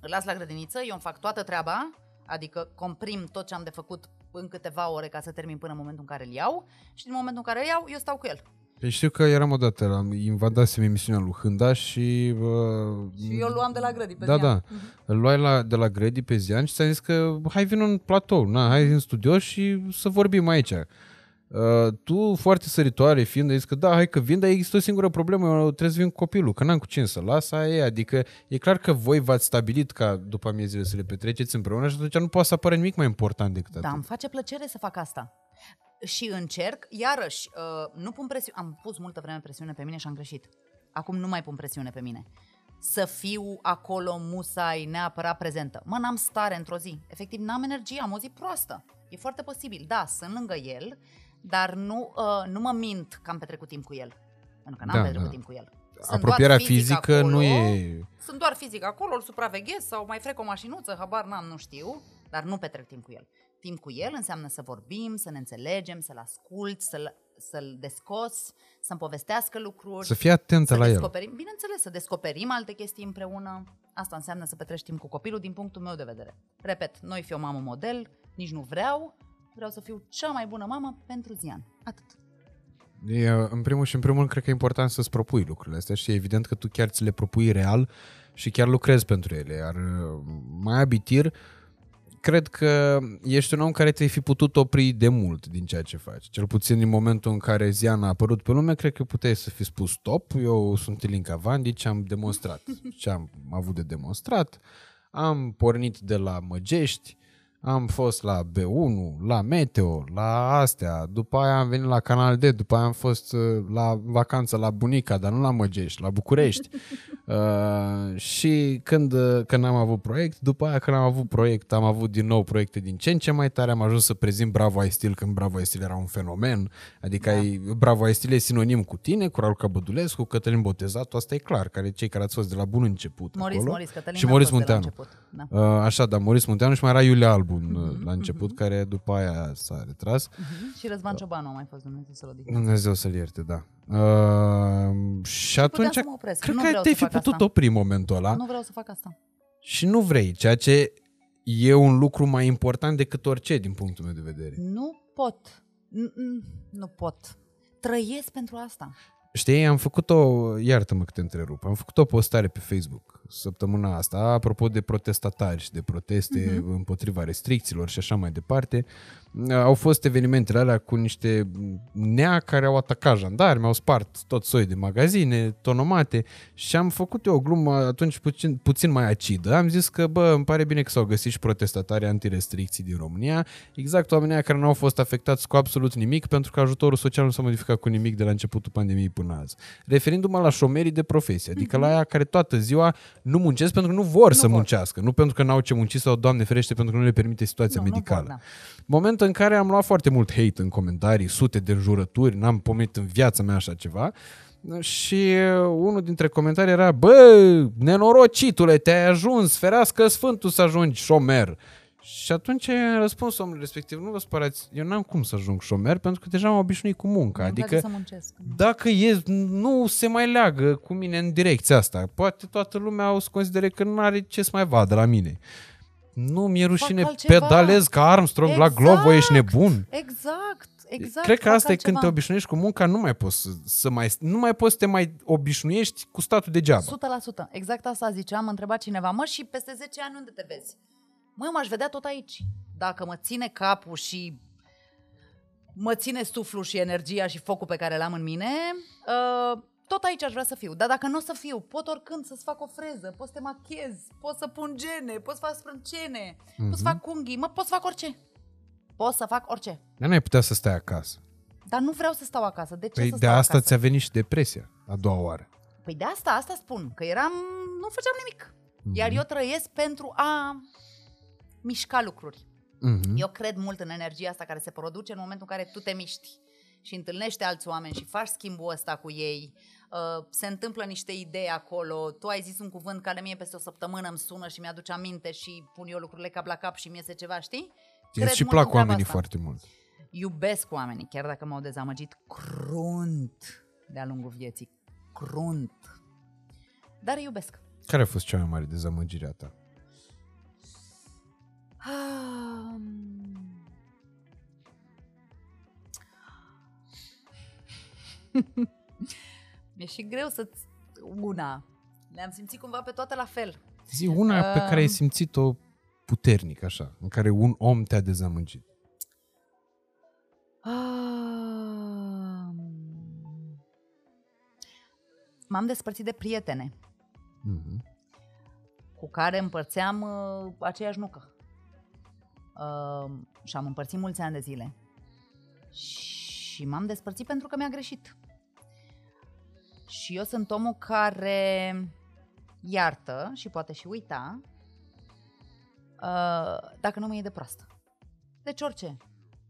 Îl las la grădiniță, eu îmi fac toată treaba, adică comprim tot ce am de făcut în câteva ore ca să termin până în momentul în care îl iau și din momentul în care îl iau, eu stau cu el. Păi știu că eram odată, la, invadasem emisiunea lui Hânda și... Uh, și eu luam de la Grădi pe Da, Zian. da. Îl luai la, de la Grădi pe Zian și ți-a zis că hai vin în platou, na, hai în studio și să vorbim aici. Uh, tu, foarte săritoare fiind, ai zis că da, hai că vin, dar există o singură problemă, eu trebuie să vin cu copilul, că n-am cu cine să las, aia e. Adică e clar că voi v-ați stabilit ca după amiezile să le petreceți împreună și atunci nu poate să apară nimic mai important decât atât. Da, îmi face plăcere să fac asta. Și încerc, iarăși, uh, nu pun presiune, am pus multă vreme presiune pe mine și am greșit. Acum nu mai pun presiune pe mine. Să fiu acolo musai, neapărat prezentă. Mă, n-am stare într-o zi. Efectiv, n-am energie, am o zi proastă. E foarte posibil. Da, sunt lângă el, dar nu, uh, nu mă mint că am petrecut timp cu el. Pentru că n-am Da, petrecut da. timp cu el. Sunt Apropierea doar fizic fizică acolo, nu e... Sunt doar fizic acolo, îl supraveghez sau mai frec o mașinuță, habar n-am, nu știu, dar nu petrec timp cu el. Timp cu el înseamnă să vorbim, să ne înțelegem, să-l ascult, să-l, să-l descos, să-mi povestească lucruri. Să fii atentă să la el. descoperim, Bineînțeles, să descoperim alte chestii împreună. Asta înseamnă să petrești timp cu copilul din punctul meu de vedere. Repet, noi fi o mamă model, nici nu vreau, vreau să fiu cea mai bună mamă pentru Zian. Atât. E, în primul și în primul rând, cred că e important să-ți propui lucrurile astea și e evident că tu chiar ți le propui real și chiar lucrezi pentru ele. Iar uh, mai abitir, cred că ești un om care te-ai fi putut opri de mult din ceea ce faci. Cel puțin din momentul în care Ziana a apărut pe lume, cred că puteai să fi spus stop. Eu sunt Ilinca Vandici, am demonstrat [LAUGHS] ce am avut de demonstrat. Am pornit de la Măgești, am fost la B1, la Meteo, la astea, după aia am venit la Canal D, după aia am fost uh, la vacanță la bunica, dar nu la Măgești, la București. [LAUGHS] Uh, și când, uh, când am avut proiect, după aia când am avut proiect, am avut din nou proiecte din ce în ce mai tare, am ajuns să prezint Bravo I Still când Bravo I Still era un fenomen, adică Da. ai, Bravo I Still e sinonim cu tine, cu Raluca Bădulescu, Cătălin Botezatu, asta e clar, care cei care ați fost de la bun început Moris, acolo. Moris, Cătălin și a Moris fost de la Munteanu. început. Da. Uh, așa, da, Moris Munteanu și mai era Iulia Albu în, Mhm, la început, care după aia s-a retras. Mhm. Și Răzvan Ciobanu a mai fost Dumnezeu să-l odihnească. Dumnezeu să-l ierte, da. Uh, și atunci, să mă opresc. cred Nu că vreau te-ai să fi fac putut asta. opri în momentul ăla Nu vreau să fac asta. și nu vrei, ceea ce e un lucru mai important decât orice din punctul meu de vedere. Nu pot. N- n- Nu pot. Trăiesc pentru asta. Știi, am făcut o, iartă-mă că te întrerup, am făcut o postare pe Facebook săptămâna asta, apropo de protestatari și de proteste Mhm. uh-huh. împotriva restricțiilor și așa mai departe. Au fost evenimentele alea cu niște nea care au atacat jandarmi, au spart tot soi de magazine, tonomate și am făcut eu o glumă atunci puțin, puțin mai acidă. Am zis că, bă, îmi pare bine că s-au găsit și protestatari antirestricții din România, exact oamenii aia care nu au fost afectați cu absolut nimic pentru că ajutorul social nu s-a modificat cu nimic de la începutul pandemiei până azi. Referindu-mă la șomerii de profesie, adică la aia care toată ziua nu muncesc pentru că nu vor Nu să vor. muncească, nu pentru că n-au ce munci sau, Doamne ferește, pentru că nu le permite situația nu, medicală. Nu pot, da. Moment în care am luat foarte mult hate în comentarii, sute de înjurături, n-am pomenit în viața mea așa ceva. Și uh, unul dintre comentarii era, bă, nenorocitule, te-ai ajuns, ferească Sfântul să ajungi șomer. Și atunci am răspuns omul respectiv, nu vă spărați, eu n-am cum să ajung șomer pentru că deja m-am obișnuit cu munca. Nu-mi place adică să muncesc. dacă e, nu se mai leagă cu mine în direcția asta. Poate toată lumea o să considere că nu are ce să mai vadă la mine. Nu mi-e rușine, altceva. pedalez ca Armstrong la Glovo, ești nebun. Exact, exact. Cred că fac asta e când te altceva. obișnuiești cu munca, nu mai poți să, să mai, nu mai poți să te mai obișnuiești cu statul degeaba. 100%. Exact asta ziceam, am întrebat cineva, mă, și peste 10 ani unde te vezi? Mă, eu m-aș vedea tot aici. Dacă mă ține capul și mă ține suflul și energia și focul pe care l-am în mine, uh, tot aici aș vrea să fiu. Dar dacă nu o să fiu, pot oricând să-ți fac o freză, pot să te machez, pot să pun gene, pot să fac sprâncene, mm-hmm. pot să fac unghii, mă, pot să fac orice. Pot să fac orice. Dar n-ai putea să stai acasă. Dar nu vreau să stau acasă. De ce Păi să de stau asta acasă? ți-a venit și depresia a doua oară. Păi de asta, asta spun, că eram, nu făceam nimic. Iar eu trăiesc pentru a mișca lucruri. Mm-hmm. Eu cred mult în energia asta care se produce în momentul în care tu te miști și întâlnești alți oameni și faci schimbul ăsta cu ei, uh, se întâmplă niște idei acolo, tu ai zis un cuvânt care mie peste o săptămână îmi sună și mi-aduce aminte și pun eu lucrurile cap la cap și mi iese ceva, știi? Ție și mult plac în treaba oamenii asta. foarte mult. Iubesc oamenii, chiar dacă m-au dezamăgit crunt de-a lungul vieții. Crunt. Dar îi iubesc. Care a fost cea mai mare dezamăgire a ta? [LAUGHS] Mi-e și greu să-ți... Una. Le-am simțit cumva pe toate la fel. Zi una uh... pe care ai simțit-o puternic, așa, în care un om te-a dezamăgit. Uh... M-am despărțit de prietene. Uh-huh. Cu care împărțeam uh, aceeași nucă. Uh, și am împărțit mulți ani de zile. Și m-am despărțit pentru că mi-a greșit. Și eu sunt omul care iartă și poate și uita uh, dacă nu mă e de proastă. Deci orice.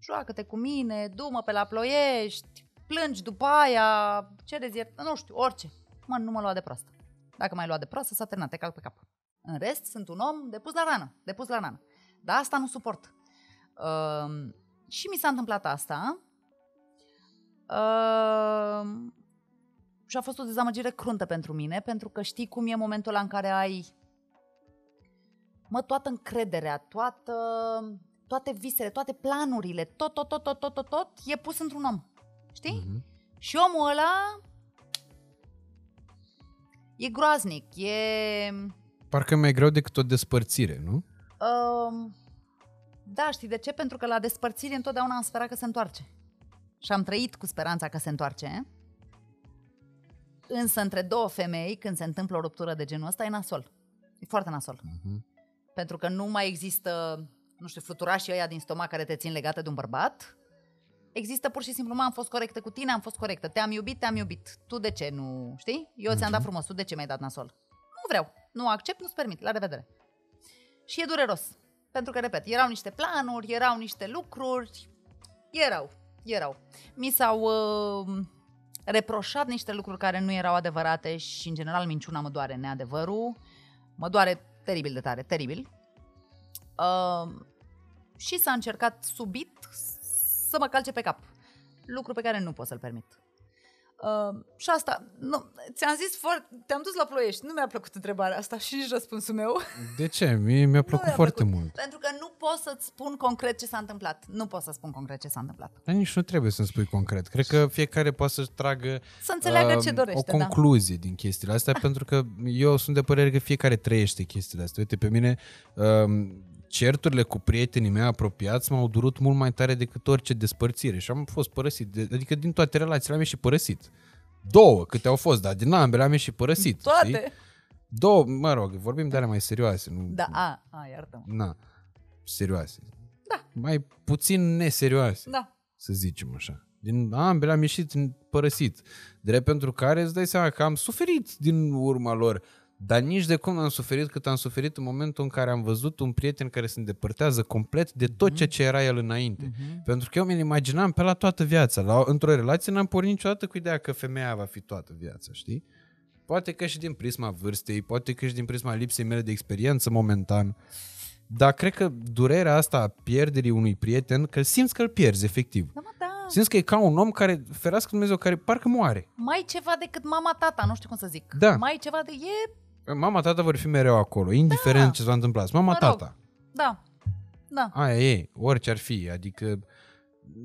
Joacă-te cu mine, du-mă pe la ploiești, plângi după aia, cereți iert, nu știu, orice. Mă, nu mă lua de proastă. Dacă mai lua de proastă, s-a terminat, te calc pe cap. În rest, sunt un om depus la rană, depus la rană. Dar asta nu suport. Uh, și mi s-a întâmplat asta. Uh, și a fost o dezamăgire cruntă pentru mine, pentru că știi cum e momentul în care ai mă, toată încrederea, toată, toate visele, toate planurile, tot, tot, tot, tot, tot, tot, tot e pus într-un om. Știi? Mm-hmm. Și omul ăla e groaznic, e... Parcă mai greu decât o despărțire, nu? Uh, da, știi de ce? Pentru că la despărțire întotdeauna am sperat că se întoarce. Și am trăit cu speranța că se întoarce. Însă între două femei, când se întâmplă o ruptură de genul ăsta, e nasol. E foarte nasol. Uh-huh. Pentru că nu mai există, nu știu, fluturașii ăia din stomac care te țin legată de un bărbat. Există pur și simplu, mă, am fost corectă cu tine, am fost corectă. Te-am iubit, te-am iubit. Tu de ce nu, știi? Eu uh-huh. ți-am dat mhm. frumos, tu de ce mi-ai dat nasol? Nu vreau, nu accept, nu-ți permit, la revedere. Și e dureros. Pentru că, repet, erau niște planuri, erau niște lucruri, erau, erau. Mi s-au uh, reproșat niște lucruri care nu erau adevărate și, în general, minciuna mă doare neadevărul. Mă doare teribil de tare, teribil. Uh, și s-a încercat subit să mă calce pe cap. Lucru pe care nu pot să-l permit. Uh, și asta, nu, ți-am zis foarte, te-am dus la ploiești, nu mi-a plăcut întrebarea asta [LAUGHS] și nici răspunsul meu. De ce? Mie mi-a [LAUGHS] plăcut mi-a foarte plăcut, mult. Pentru că nu pot să-ți spun concret ce s-a întâmplat. Nu pot să spun concret ce s-a întâmplat. Dar nici nu trebuie să-mi spui concret. Cred că fiecare poate să-și tragă să înțeleagă uh, ce dorește, o da. concluzie da. din chestiile astea, [LAUGHS] pentru că eu sunt de părere că fiecare trăiește chestiile astea. Uite, pe mine uh, certurile cu prietenii mei apropiați m-au durut mult mai tare decât orice despărțire și am fost părăsit. Adică din toate relațiile am ieșit părăsit. Două câte au fost, dar din ambele am ieșit părăsit. Toate? Știi? Două, mă rog, vorbim de ale mai serioase. Nu, da, a, a iartă-mă. Na, serioase. Da. Mai puțin neserioase. Da. Să zicem așa. Din ambele am ieșit părăsit. Drept pentru care îți dai seama că am suferit din urma lor dar nici de cum am suferit cât am suferit în momentul în care am văzut un prieten care se îndepărtează complet de tot ceea ce era el înainte. Uh-huh. Pentru că eu mi-l imaginam pe la toată viața. La, într-o relație n-am pornit niciodată cu ideea că femeia va fi toată viața, știi? Poate că și din prisma vârstei, poate că și din prisma lipsei mele de experiență momentan. Dar cred că durerea asta a pierderii unui prieten, că simți că îl pierzi efectiv. Da, da. Simți că e ca un om care, ferească Dumnezeu, care parcă moare. Mai ceva decât mama, tata, nu știu cum să zic. Da. Mai ceva de... E Mama, tata vor fi mereu acolo, indiferent da. ce s-a întâmplat. Mama, mă rog. tata. Da. Da. Aia e, orice ar fi. Adică,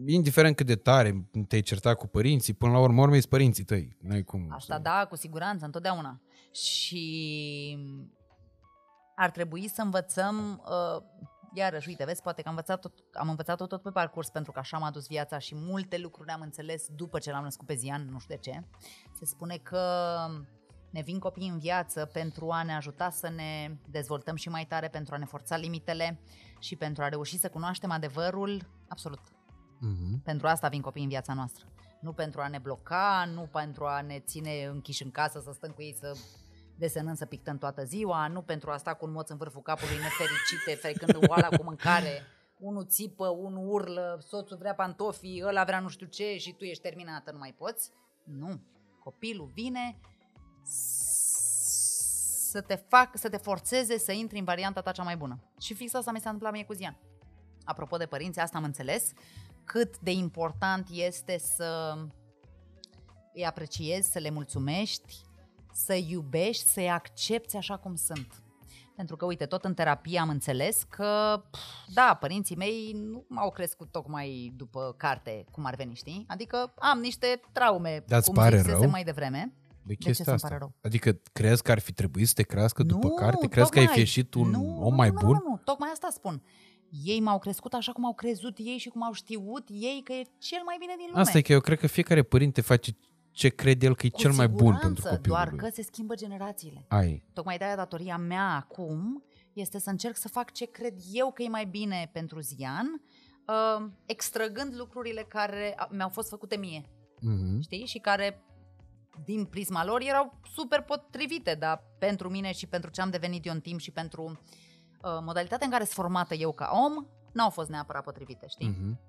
indiferent cât de tare te-ai certat cu părinții, până la urmă, urmei părinții tăi. N-ai cum Asta să... da, cu siguranță, întotdeauna. Și ar trebui să învățăm, uh, iarăși, uite, vezi, poate că am învățat tot, am învățat-o tot pe parcurs pentru că așa m-a dus viața și multe lucruri am înțeles după ce l-am născut pe Zian, nu știu de ce. Se spune că ne vin copii în viață pentru a ne ajuta să ne dezvoltăm și mai tare, pentru a ne forța limitele și pentru a reuși să cunoaștem adevărul absolut. Uh-huh. Pentru asta vin copii în viața noastră. Nu pentru a ne bloca, nu pentru a ne ține închiși în casă, să stăm cu ei să desenăm, să pictăm toată ziua, nu pentru a sta cu un moț în vârful capului nefericite, frecând oala cu mâncare, unul țipă, unul urlă, soțul vrea pantofii, ăla vrea nu știu ce și tu ești terminată, nu mai poți. Nu. Copilul vine să te fac, să te forțeze să intri în varianta ta cea mai bună. Și fix asta mi s-a întâmplat mie cu Zian. Apropo de părinți, asta am înțeles, cât de important este să îi apreciezi, să le mulțumești, să iubești, să-i accepti așa cum sunt. Pentru că, uite, tot în terapie am înțeles că, pf, da, părinții mei nu m-au crescut tocmai după carte, cum ar veni, știi? Adică am niște traume, Dar-ți cum pare zisesem rău? mai devreme. De ce chestia să-mi asta. pare rău? Adică crezi că ar fi trebuit să te crească după nu, carte? Crezi că ai fi tocmai. ieșit un nu, om nu, mai nu, bun? Nu, nu, tocmai asta spun. Ei m-au crescut așa cum au crezut ei și cum au știut ei că e cel mai bine din lume. Asta e că eu cred că fiecare părinte face ce crede el că e Cu cel mai bun siguranță, pentru copilul Doar lui. că se schimbă generațiile. Ai. Tocmai de-aia datoria mea acum este să încerc să fac ce cred eu că e mai bine pentru Zian, uh, extrăgând lucrurile care a- mi-au fost făcute mie, Mhm. știi? Și care, din prisma lor, erau super potrivite, dar pentru mine și pentru ce am devenit eu în timp și pentru uh, modalitatea în care sunt formată eu ca om, n-au fost neapărat potrivite, știi? Mhm.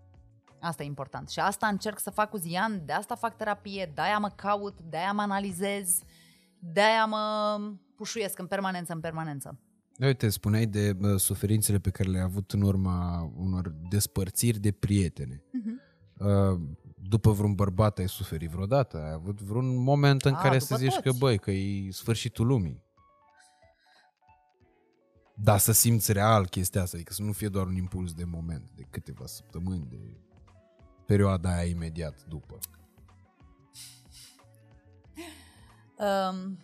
Asta e important. Și asta încerc să fac cu Zian, de asta fac terapie, de-aia mă caut, de-aia mă analizez, de-aia mă pușuiesc în permanență, în permanență. Uite, spuneai de bă, suferințele pe care le-ai avut în urma unor despărțiri de prietene. Mhm. Uh, După vreun bărbat ai suferit vreodată? Ai avut vreun moment în A, care să după zici că, toți. băi, că e sfârșitul lumii? Da, să simți real chestia asta, adică să nu fie doar un impuls de moment, de câteva săptămâni, de perioada aia imediat după. Um,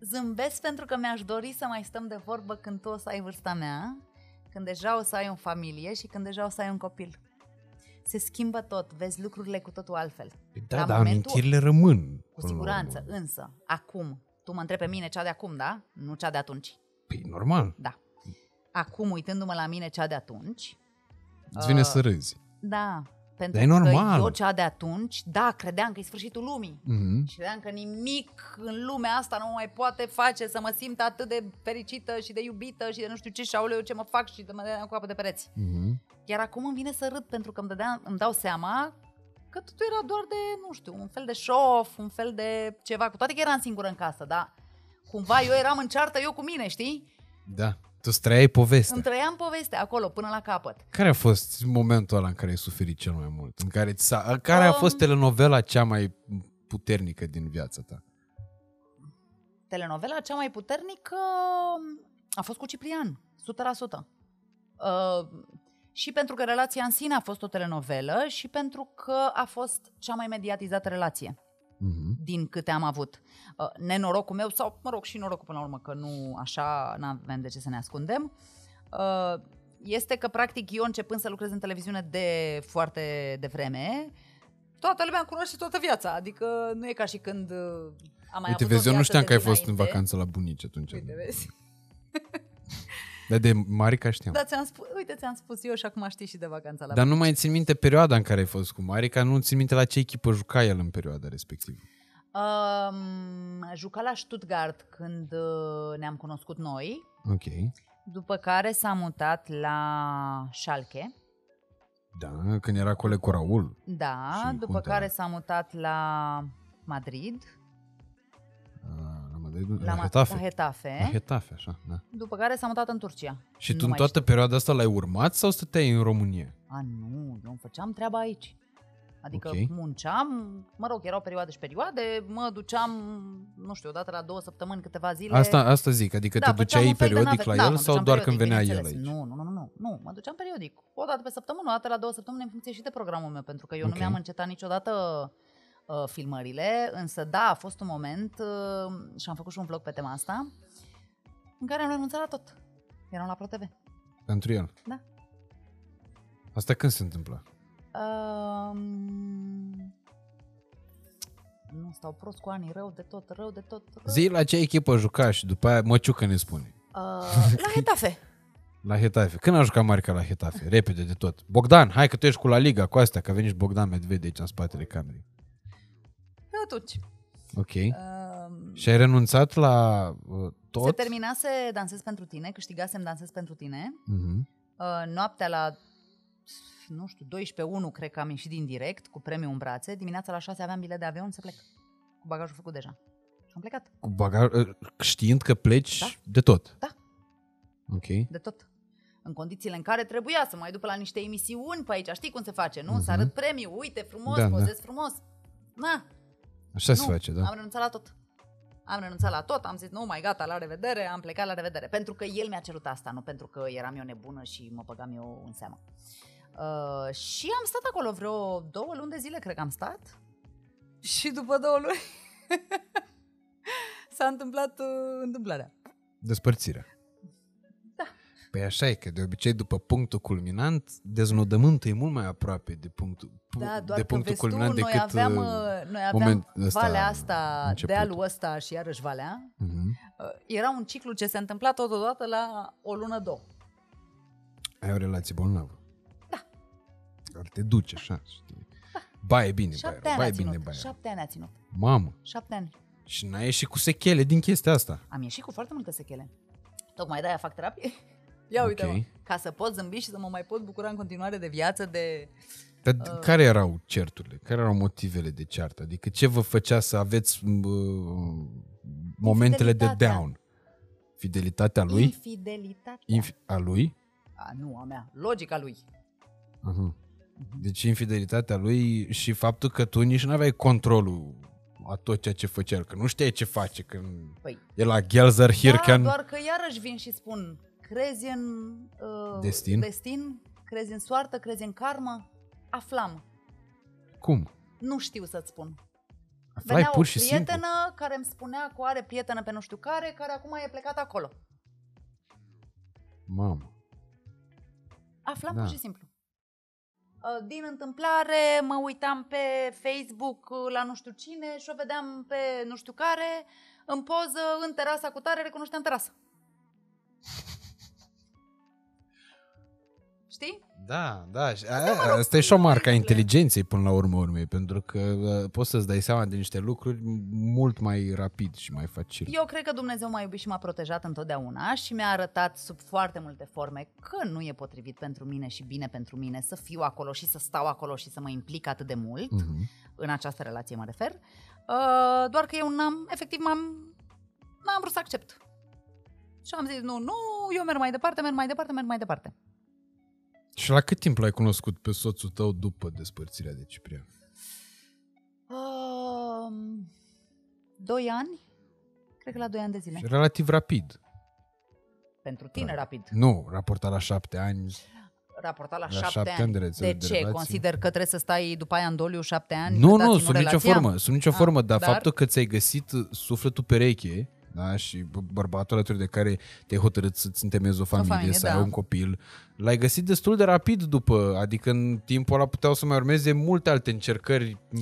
zâmbesc pentru că mi-aș dori să mai stăm de vorbă când tu o să ai vârsta mea, când deja o să ai o familie și când deja o să ai un copil. Se schimbă tot, vezi lucrurile cu totul altfel. Da, La dar momentul- amintirile rămân. Cu până la siguranță, urmă. însă, acum, tu mă întrebi pe mine cea de acum, da? Nu cea de atunci. Păi, normal. Da. Acum, uitându-mă la mine cea de atunci, Îți vine Uh, să râzi. da, pentru Dar e normal. că eu cea de atunci, da, credeam că e sfârșitul lumii. Mhm. Și credeam că nimic în lumea asta nu mă mai poate face să mă simt atât de fericită și de iubită și de nu știu ce și aoleu, ce mă fac și de mă dădeam cu apă de pereți. Mhm. Iar acum îmi vine să râd pentru că îmi, dădeam, îmi dau seama că totul era doar de, nu știu, un fel de show un fel de ceva, cu toate că eram singură în casă, da? Cumva eu eram în ceartă eu cu mine, știi? Da. Tu îți trăiai povestea. Îmi trăiam povestea acolo până la capăt. Care a fost momentul ăla în care ai suferit cel mai mult? În care, ți s-a, care a Um, fost telenovela cea mai puternică din viața ta? telenovela cea mai puternică a fost cu Ciprian, 100%. Uh, și pentru că relația în sine a fost o telenovelă și pentru că a fost cea mai mediatizată relație Mhm. din câte am avut. Uh, nenorocul meu, sau mă rog și norocul până la urmă, că nu așa n-avem de ce să ne ascundem, uh, este că practic eu începând să lucrez în televiziune de foarte devreme, toată lumea îmi cunoaște toată viața, adică nu e ca și când uh, am mai Uite, avut o vezi, eu nu viață știam de că ai fost în dinainte. vacanță la bunici atunci. Uite, vezi? [LAUGHS] Dar de Marica știam. Da, ți-am spus, uite, ți-am spus eu și acum știi și de vacanța la Dar nu mai țin minte perioada în care ai fost cu Marica, nu țin minte la ce echipă juca el în perioada respectivă. Um, juca la Stuttgart când uh, ne-am cunoscut noi, Ok. după care s-a mutat la Schalke, Da, când era coleg cu Raul. da, Și după cum te- care s-a mutat la Madrid, a, La, Madrid, la, la, Ma- Hetafe. la Hetafe, La Hetafe, așa, da. după care s-a mutat în Turcia. Și Nu tu în mai toată știu. perioada asta l-ai urmat sau stăteai în România? A, nu, eu îmi făceam treaba aici. Adică Ok. munceam, mă rog, erau perioade și perioade, mă duceam, nu știu, odată la două săptămâni, câteva zile. Asta, asta zic, adică te făceam duceai un fel de periodic nave- la da, el mă sau duceam doar când periodic, venea el bineînțeles. aici? Nu, nu, nu, nu, nu, mă duceam periodic. O dată pe săptămână, o dată la două săptămâni în funcție și de programul meu, pentru că eu Ok. nu mi-am încetat niciodată uh, filmările, însă da, a fost un moment uh, și am făcut și un vlog pe tema asta, în care am renunțat la tot. Eram la ProTV. Pentru el. Da. Asta când se întâmplă? Um, nu stau prost cu anii, rău de tot, rău de tot. Rău. Zi la ce echipă juca și după aia Măciucă ne spune. Uh, [LAUGHS] la Hetafe. La Hetafe. Când a jucat Marica la Hetafe? Repede de tot. Bogdan, hai că tu ești cu La Liga, cu astea, că a venit și Bogdan Medvede aici în spatele camerei. Pe atunci. Ok. Um, Și ai renunțat la uh, tot? Se terminase Dansez pentru tine, câștigasem Dansez pentru tine. Mhm. Uh, noaptea la, nu știu, 12.1 cred că am ieșit din direct cu premiu în brațe. Dimineața la 6 aveam bilet de avion să plec. Cu bagajul făcut deja. Și am plecat. Cu bagaj, uh, știind că pleci Da. de tot? Da. Ok. De tot. În condițiile în care trebuia să mai duc pe la niște emisiuni pe aici. Știi cum se face, nu? Mhm. Să arăt premiu. Uite, frumos, Da, da. pozez frumos. Na, Așa se nu, face, da. am renunțat la tot. Am renunțat la tot, am zis, nu mai gata, la revedere, am plecat la revedere. Pentru că el mi-a cerut asta, nu pentru că eram eu nebună și mă băgam eu în seamă. Uh, și am stat acolo vreo două luni de zile, cred că am stat. Și după două luni [LAUGHS] s-a întâmplat uh, întâmplarea. Despărțirea. Da. Păi așa e, că de obicei după punctul culminant, deznodământul e mult mai aproape de punctul, Da, doar de punctul că vezi culminant tu, noi decât aveam, uh, uh, noi aveam moment ăsta valea asta, început. dealul ăsta și iarăși valea. uh-huh. Uh, Era un ciclu ce se întâmpla totodată la o lună, două. Ai o relație bolnavă. Da. Care te duce așa, știi? Baie bine, baie Șapte rău, ani a baie bine, ținut. baie rău. Șapte ani a ținut. Mamă, Șapte ani. și n-ai ieșit cu sechele din chestia asta. Am ieșit cu foarte multe sechele. Tocmai de-aia fac terapie. Ia uite Ok. ca să pot zâmbi și să mă mai pot bucura în continuare de viață, de... Dar Uh. care erau certurile? Care erau motivele de ceartă? Adică ce vă făcea să aveți uh, momentele de Infidelitatea. down? Fidelitatea lui? Infidelitatea. Inf- a lui? a, nu, a mea. Logica lui. Uh-huh. Deci infidelitatea lui și faptul că tu nici nu aveai controlul a tot ceea ce făcea el, că nu știai ce face când Păi, e la Gelzer da, Hirken. doar că iarăși vin și spun, crezi în uh, Destin? destin, crezi în soartă, crezi în karmă? Aflam. Cum? Nu știu să-ți spun. Aflai Venea pur o și prietenă simplu. care îmi spunea că o are prietenă pe nu știu care, care acum e plecat acolo. Mamă. Aflam Da. pur și simplu. Uh, Din întâmplare mă uitam pe Facebook uh, la nu știu cine și o vedeam pe nu știu care în poză în terasa cu tare, recunoșteam terasa. [LAUGHS] Știi? Da, da. și aia- Asta e și o marcă a inteligenței până la urmă urmei, pentru că uh, poți să-ți dai seama de niște lucruri mult mai rapid și mai facil. Eu cred că Dumnezeu m-a iubit și m-a protejat întotdeauna și mi-a arătat sub foarte multe forme că nu e potrivit pentru mine și bine pentru mine să fiu acolo și să stau acolo și să mă implic atât de mult. Mhm. în această relație mă refer, uh, doar că eu n-am, efectiv m-am, n-am vrut să accept. Și am zis, nu, nu, eu merg mai departe, merg mai departe, merg mai departe. Și la cât timp l-ai cunoscut pe soțul tău după despărțirea de Ciprian? Uh, doi ani? Cred că la doi ani de zile. Și relativ rapid. Pentru tine, rapid. Nu, raportat la șapte ani. Raportat la, La șapte, șapte ani. ani de rețele de de ce? relație? Consider că trebuie să stai după aia în doliu șapte ani? Nu, cât a nu, ținut sub nicio relația? formă, sub nicio Ah, formă, dar, dar? faptul că ți-ai găsit sufletul pereche da, și b- bărbatul alături de care te-ai hotărât să-ți întemezi o familie, familie, să da. ai un copil, l-ai găsit destul de rapid după, adică în timpul ăla puteau să mai urmeze multe alte încercări m,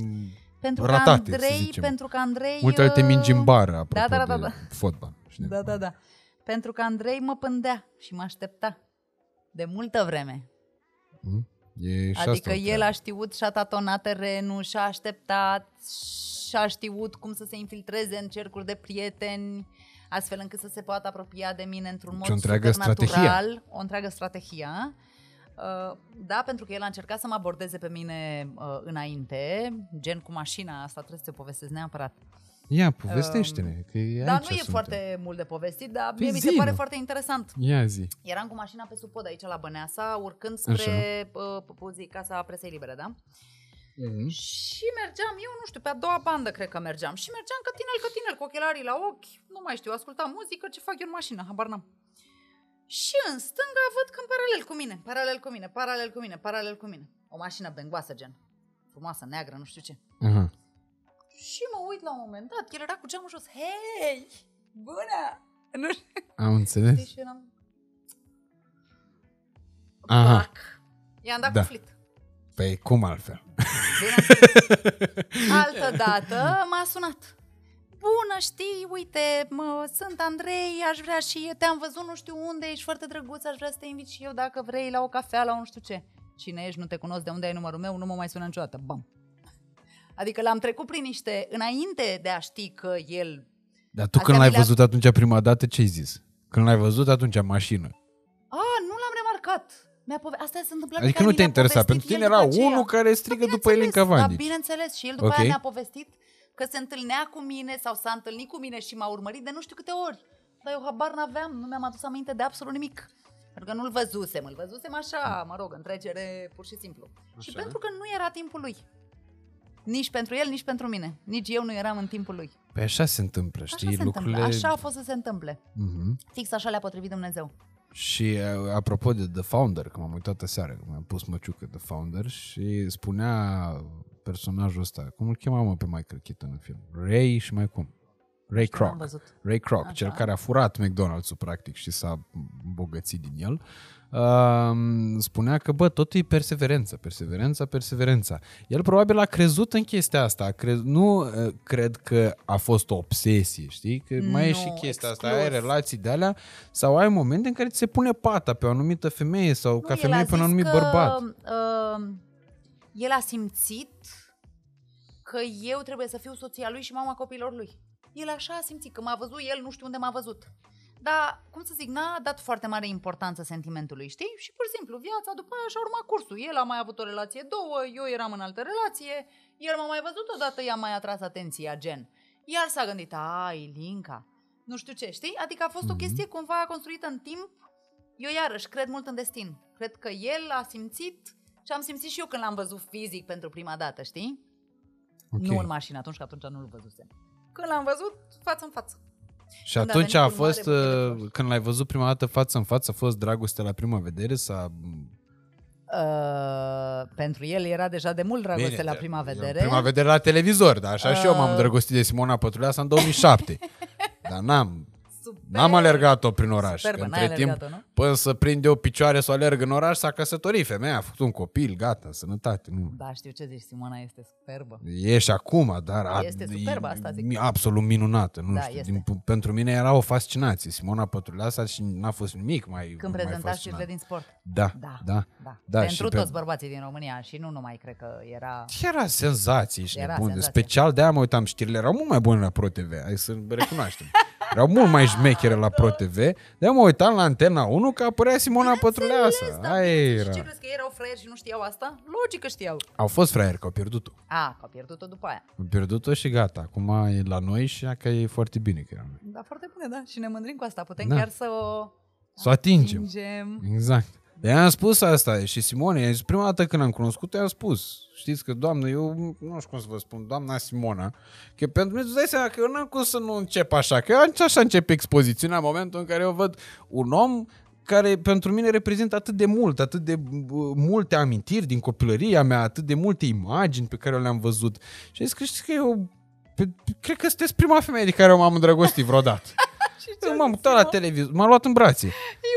Pentru ratate, că să Andrei, zicem. pentru că Andrei... multe alte uh, mingi în bară, apropo da, da, da, de da. fotbal. știi? Da, da, da. Pentru că Andrei mă pândea și mă aștepta de multă vreme. Mm? E și asta adică o el treabă. a știut și-a tatonat terenul, și-a așteptat, și-a știut cum să se infiltreze în cercuri de prieteni, astfel încât să se poată apropia de mine într-un mod o întreagă supernatural, o întreagă strategie. Uh, da, pentru că el a încercat să mă abordeze pe mine uh, înainte, gen cu mașina, asta trebuie să te povestesc neapărat. Ia, povestește-ne, că e Dar aici nu e suntem. foarte mult de povestit, dar Păi mie mi se zi, pare mă. foarte interesant. Ia zi. Eram cu mașina pe supod aici la Băneasa, urcând spre uh, Pupuzii, Casa Presei Libere, da? Mm. Și mergeam, eu nu știu, pe a doua bandă cred că mergeam. Și mergeam cătinel, cătinel, cu ochelarii la ochi, nu mai știu, ascultam muzică, ce fac eu în mașină, habar n-am. Și în stânga văd că în paralel cu mine, paralel cu mine, paralel cu mine, paralel cu mine. O mașină bengoasă, gen. Frumoasă, neagră, nu știu ce. Aha. Și mă uit la un moment dat, el era cu geamul jos. Hei, bună! Nu știu, Am înțeles? și eram... Aha. Pac. I-am dat Da. cu flit. Păi cum altfel? Bineînțeles. Altă dată m-a sunat. Bună, știi, uite, mă, sunt Andrei, aș vrea și eu, te-am văzut nu știu unde, ești foarte drăguț, aș vrea să te invit și eu dacă vrei la o cafea, la un nu știu ce. Cine ești, nu te cunosc, de unde ai numărul meu, nu mă mai sună niciodată. Bam. Adică l-am trecut prin niște, înainte de a ști că el... Dar tu Astea când mi l-ai le-a- văzut atunci prima dată, ce ai zis? Când l-ai văzut atunci în mașină. A, nu l-am remarcat. Mi-a pove- Asta se întâmplă pe Adică care nu mi te le-a interesa. povestit Pentru tine el era după aceea. unul care strigă Da, după Elinca bineînțeles, Vandici. Da, bineînțeles. Și el după Ok. aia mi-a povestit că se întâlnea cu mine sau s-a întâlnit cu mine și m-a urmărit de nu știu câte ori. Dar eu habar n-aveam, nu mi-am adus aminte de absolut nimic. Pentru că nu-l văzusem, îl văzusem așa, mă rog, în trecere pur și simplu. Și Așa. pentru că nu era timpul lui. Nici pentru el, nici pentru mine. Nici eu nu eram în timpul lui. Păi așa se întâmplă, știi? Așa se Lucrurile... întâmplă. Așa a fost să se întâmple. Mhm. Fix așa le-a potrivit Dumnezeu. Și uh, apropo de The Founder, că m-am uitat aseară, că mi-am pus măciucă The Founder și spunea personajul ăsta, cum îl chema mă pe Michael Keaton în film? Ray și mai cum? Ray Nu am Kroc. văzut. Ray Kroc, Așa. cel care a furat McDonald's-ul practic și s-a îmbogățit din el, um, spunea că, bă, totul e perseverență, perseverența, perseverența. El probabil a crezut în chestia asta, a crez, nu uh, cred că a fost o obsesie, știi? Că mai e Nu, și chestia asta, exclus. ai relații de alea sau ai momente în care ți se pune pata pe o anumită femeie sau ca el femeie a pe un zis anumit că, bărbat. Uh, el a simțit că eu trebuie să fiu soția lui și mama copiilor lui. El așa a simțit, că m-a văzut el, nu știu unde m-a văzut. Dar, cum să zic, n-a dat foarte mare importanță sentimentului, știi? Și pur și simplu, viața după aia și-a urmat cursul. El a mai avut o relație două, eu eram în altă relație, el m-a mai văzut odată, i-a mai atras atenția, gen. Iar s-a gândit, ai, Linca, nu știu ce, știi? Adică a fost o chestie cumva construită în timp. Eu iarăși cred mult în destin. Cred că el a simțit și am simțit și eu când l-am văzut fizic pentru prima dată, știi? Ok. Nu în mașină atunci, că atunci nu-l văzusem. Când l-am văzut, față în față. Și Când a atunci venit a cu mare fost, buchet de uh, flori. când l-ai văzut prima dată față în față, a fost dragoste la prima vedere sau... Uh, pentru el era deja de mult dragoste Bine, la de- prima vedere. Prima vedere la televizor, dar așa și eu m-am Uh. îndrăgostit de Simona Pătruleasa în 2007. [LAUGHS] dar n-am, Superb. N-am alergat-o prin oraș. Superbă, că n-ai între timp, alergat-o, nu? până să prind eu picioare să o alerg în oraș, s-a căsătorit femeia, a făcut un copil, gata, sănătate. Nu. Da, știu ce zici, Simona este superbă. E și acum, dar a- Este superbă, asta zic. e absolut minunată. Nu Da, știu, este. din, pentru mine era o fascinație. Simona Pătruleasa și n-a fost nimic mai Când mai prezenta fascinant. știrile din sport. Da, Da, da. da. Da, Pentru și pe- toți bărbații din România și nu numai, cred că era... Era senzații și Era nebun. senzație. Special de-aia mă uitam știrile. Erau mult mai bune la ProTV. Hai să recunoaștem. [LAUGHS] Erau mult mai șmechere la ProTV. De-aia mă uitam la Antena 1 că apărea Simona Pătruleasa. Da, Aia bineînțeles. Și era. ce crezi că ei erau fraieri și nu știau asta? Logic că știau. Au fost fraieri că au pierdut-o. A, că au pierdut-o după aia. Au pierdut-o și gata. Acum e la noi și că e foarte bine că e la noi. Da, foarte bune, da. Și ne mândrim cu asta. Putem Da. chiar să o Să o atingem. atingem. Exact. De am spus asta și Simone, i-am zis, prima dată când am cunoscut, i-am spus, știți că, doamnă, eu nu știu cum să vă spun, doamna Simona, că pentru mine, îți dai seama că eu n-am cum să nu încep așa, că eu așa încep expozițiunea în momentul în care eu văd un om care pentru mine reprezintă atât de mult, atât de uh, multe amintiri din copilăria mea, atât de multe imagini pe care le-am văzut. Și am zis că știți că eu, pe, cred că sunteți prima femeie de care eu m-am îndrăgostit vreodată. [LAUGHS] eu m-am uitat la televizor, m-a luat în brațe. [LAUGHS]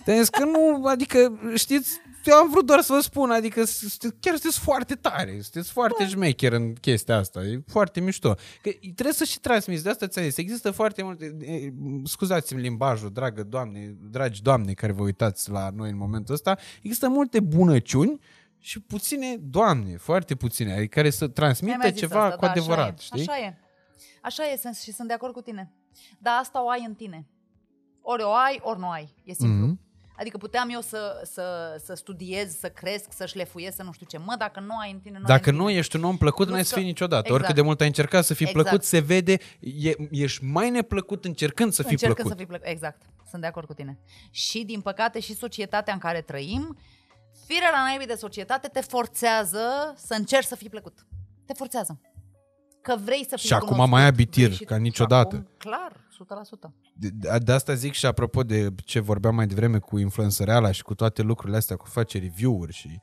Iubita! Te zis că nu, adică, știți, eu am vrut doar să vă spun, adică sunteți- chiar sunteți foarte tare, sunteți foarte șmecher în chestia asta, e foarte mișto. Că trebuie să și transmiți, de asta ți-am zis, există foarte multe, e, scuzați-mi limbajul, dragă doamne, dragi doamne care vă uitați la noi în momentul ăsta, există multe bunăciuni și puține doamne, foarte puține, adică care să Mi-ai transmită mai zis ceva asta, cu da, adevărat, așa știi? E, așa e. Așa e sunt, și sunt de acord cu tine. Dar asta o ai în tine. Ori o ai, ori nu ai. E simplu. Mhm. Adică puteam eu să, să, să studiez, să cresc, să șlefuiesc, să nu știu ce. Mă, dacă nu ai în tine, nu ai Dacă în tine. nu ești un om plăcut, Plus n-ai să că- fii niciodată. Exact. Oricât de mult ai încercat să fii Exact. plăcut, se vede, e, ești mai neplăcut încercând să fii Încercând plăcut. să fii plăcut. Exact. Sunt de acord cu tine. Și, din păcate, și societatea în care trăim, firea la naibii de societate te forțează să încerci să fii plăcut. Te forțează. Că vrei să fii Și acum cunoscut, mai ai abitir, vrei și- ca și niciodată. Acum, clar, 100%. De, de- de asta zic și apropo de ce vorbeam mai devreme cu influențăreala și cu toate lucrurile astea, cu face review-uri și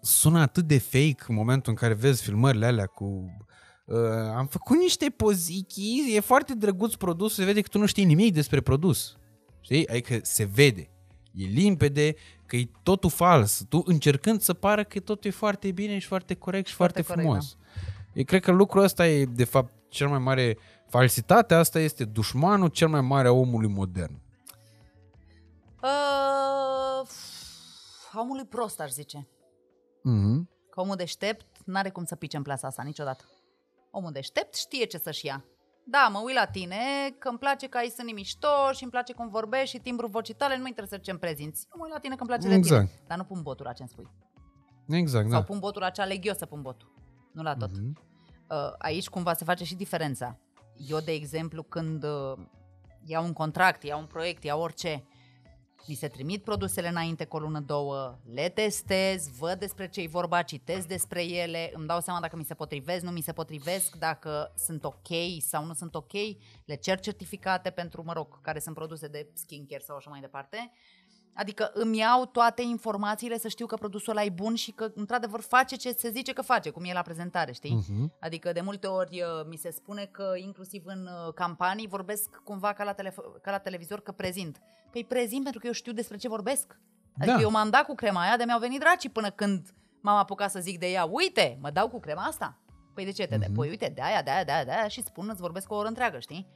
sună atât de fake în momentul în care vezi filmările alea cu uh, am făcut niște poziții, e foarte drăguț produs, se vede că tu nu știi nimic despre produs. Știi? Adică se vede. E limpede că e totul fals. Tu încercând să pară că totul e foarte bine și foarte corect și foarte, Foarte corect, frumos. Eu cred că lucrul ăsta e, de fapt, cel mai mare falsitatea asta este dușmanul cel mai mare a omului modern. Uh, a omului prost, aș zice. Mm-hmm. Că omul deștept n-are cum să pice în plasa asta niciodată. Omul deștept știe ce să-și ia. Da, mă uit la tine, că îmi place că ai sânii mișto și îmi place cum vorbești și timbrul vocii tale, nu mă interesează ce-mi prezinți. Eu mă uit la tine că îmi place de Exact. tine. Dar nu pun botul la ce-mi spui. Exact, Sau da. pun botul la ce aleg eu să pun botul. Nu la tot. Mhm. Uh, aici cumva se face și diferența. Eu, de exemplu, când uh, iau un contract, iau un proiect, iau orice Mi se trimit produsele înainte cu o lună, două, le testez, văd despre ce e vorba, citesc despre ele, îmi dau seama dacă mi se potrivesc, nu mi se potrivesc, dacă sunt ok sau nu sunt ok, le cer certificate pentru, mă rog, care sunt produse de skincare sau așa mai departe. Adică îmi iau toate informațiile să știu că produsul ăla e bun și că într-adevăr face ce se zice că face, cum e la prezentare, știi? Uh-huh. Adică de multe ori uh, mi se spune că inclusiv în uh, campanii vorbesc cumva ca la, telefo- ca la televizor că prezint. Păi prezint pentru că eu știu despre ce vorbesc. Adică da. eu m-am dat cu crema aia de mi-au venit dracii până când m-am apucat să zic de ea. Uite, mă dau cu crema asta. Păi de ce te uh-huh. de? Păi uite, de aia, de aia, de aia, de aia și spun, îți vorbesc o oră întreagă, știi?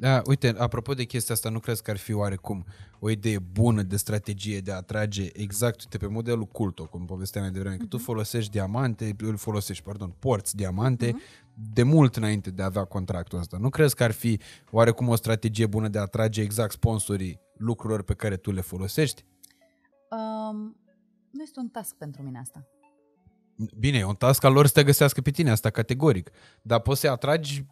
Da, uite, apropo de chestia asta, nu crezi că ar fi oarecum o idee bună de strategie de a atrage exact, uite, pe modelul culto, cum povesteam mai devreme, uh-huh. că tu mhm. folosești diamante, îl folosești, pardon, porți diamante uh-huh. de mult înainte de a avea contractul ăsta. Nu crezi că ar fi oarecum o strategie bună de a atrage exact sponsorii lucrurilor pe care tu le folosești? Um, nu este un task pentru mine asta. Bine, e un task al lor să te găsească pe tine, asta categoric. Dar poți să atragi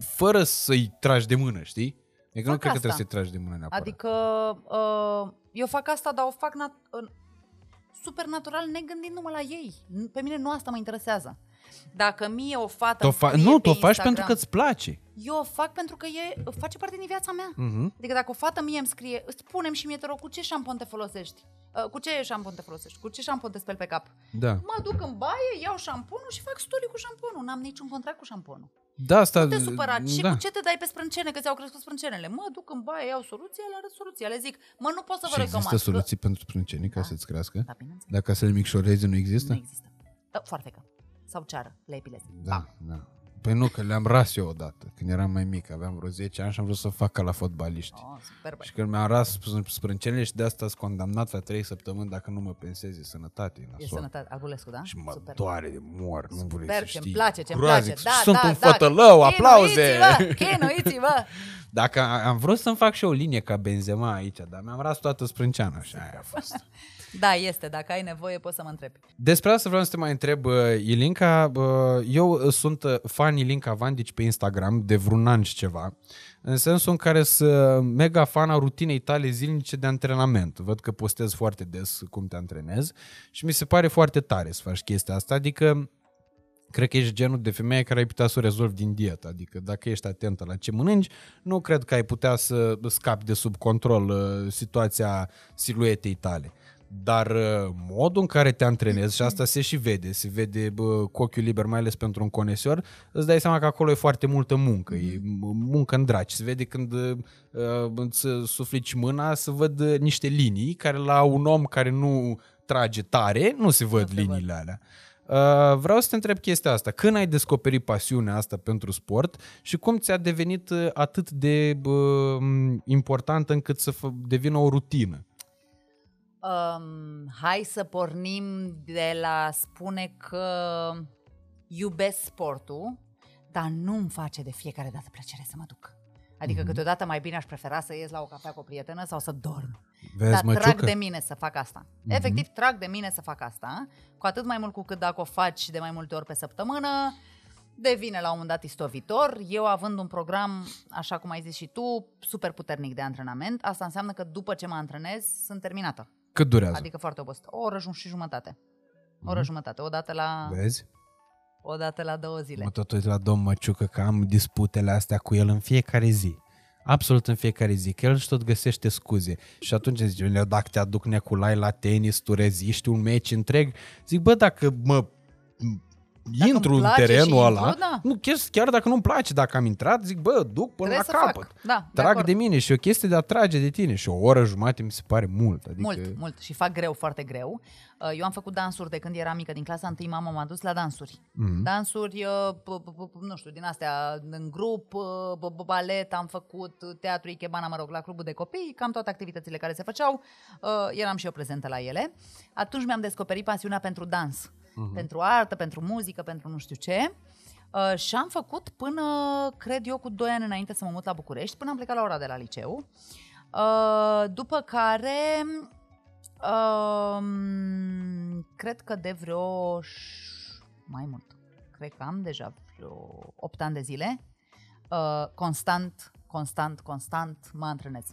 fără să-i tragi de mână, știi? E că nu cred asta. că trebuie să-i tragi de mână neapărat. Adică uh, eu fac asta, dar o fac nat- uh, super natural, negândindu-mă la ei. Pe mine nu asta mă interesează. Dacă mie o fată fa- Nu, tu o faci pentru că îți place. Eu o fac pentru că e, face parte din viața mea. Uh-huh. Adică dacă o fată mie îmi scrie, spune și mie, te rog, cu ce șampon te folosești? Uh, cu ce șampon te folosești? Cu ce șampon te speli pe cap? Da. Mă duc în baie, iau șamponul și fac story cu șamponul. N-am niciun contract cu șamponul. Da, asta... Nu te supăra. Da. Și cu ce te dai pe sprâncenele, că ți-au crescut sprâncenele? Mă duc în baie, iau soluția, le arăt soluția. Le zic, mă, nu pot să vă și recomand. există soluții că... pentru sprânceni ca da. să-ți crească? Da, bineînțeles. Dacă să le micșorezi, nu există? Nu există. Uh, foarfecă. Sau ceară, le epilezi. Da, da. Păi nu, că le-am ras eu odată, când eram mai mic, aveam vreo 10 ani și am vrut să fac ca la fotbaliști. Oh, super și când mi-am ras sprâncenele și de asta sunt condamnat la 3 săptămâni dacă nu mă pensezi, e sănătate. E sănătate, Albulescu, da? Și mă super. doare de mor, nu vrei Super, să știi. ce-mi place, ce-mi place. Da, Sunt da, un da. fătălău, aplauze! Chinuiți-vă, [LAUGHS] Dacă am vrut să-mi fac și o linie ca Benzema aici, dar mi-am ras toată sprânceana și aia a fost. [LAUGHS] Da, este. Dacă ai nevoie, poți să mă întrebi. Despre asta vreau să te mai întreb, uh, Ilinca. Uh, eu sunt fan Ilinca Vandici pe Instagram de vreun an și ceva, în sensul în care sunt mega fan a rutinei tale zilnice de antrenament. Văd că postez foarte des cum te antrenezi și mi se pare foarte tare să faci chestia asta, adică cred că ești genul de femeie care ai putea să o rezolvi din dietă. Adică dacă ești atentă la ce mănânci, nu cred că ai putea să scapi de sub control uh, situația siluetei tale. Dar uh, modul în care te antrenezi, și asta se și vede, se vede bă, cu ochiul liber, mai ales pentru un conesor, îți dai seama că acolo e foarte multă muncă, e muncă în draci. Se vede când uh, îți suflici mâna să văd uh, niște linii care la un om care nu trage tare, nu se văd nu liniile văd. alea. Uh, vreau să te întreb chestia asta. Când ai descoperit pasiunea asta pentru sport și cum ți-a devenit uh, atât de uh, importantă încât să devină o rutină? Um, hai să pornim de la spune că iubesc sportul, dar nu îmi face de fiecare dată plăcere să mă duc. Adică mm-hmm. câteodată mai bine aș prefera să ies la o cafea cu o prietenă sau să dorm. Vezi, Dar măciucă? trag de mine să fac asta. Mm-hmm. Efectiv, trag de mine să fac asta. Cu atât mai mult cu cât dacă o faci de mai multe ori pe săptămână, devine la un moment dat istovitor. Eu având un program, așa cum ai zis și tu, super puternic de antrenament, asta înseamnă că după ce mă antrenez, sunt terminată. Cât durează? Adică foarte obosit. O oră și jumătate. O oră mm-hmm. jumătate. O dată la... Vezi? O dată la două zile. Mă tot uit la domn Măciucă că am disputele astea cu el în fiecare zi. Absolut în fiecare zi, că el își tot găsește scuze. Și atunci zice, dacă te aduc neculai la tenis, tu reziști un meci întreg. Zic, bă, dacă mă dacă intru în terenul ăla, intru, da. nu, chiar, chiar dacă nu-mi place, dacă am intrat, zic, bă, duc până Trebuie la capăt. Da, Trag de, de mine și o chestie de a trage de tine și o oră jumate mi se pare mult. Adică... Mult, mult și fac greu, foarte greu. Uh, eu am făcut dansuri de când eram mică, din clasa 1 mama m-a dus la dansuri. Mm-hmm. Dansuri, uh, nu știu, din astea, în grup, uh, balet, am făcut teatru Ikebana, mă rog, la clubul de copii, cam toate activitățile care se făceau, eram și eu prezentă la ele. Atunci mi-am descoperit pasiunea pentru dans uh-huh. pentru artă, pentru muzică, pentru nu știu ce. Uh, și am făcut până, cred eu, cu 2 ani înainte să mă mut la București, până am plecat la ora de la liceu. Uh, după care, uh, cred că de vreo mai mult, cred că am deja vreo 8 ani de zile, uh, constant, constant, constant mă antrenez.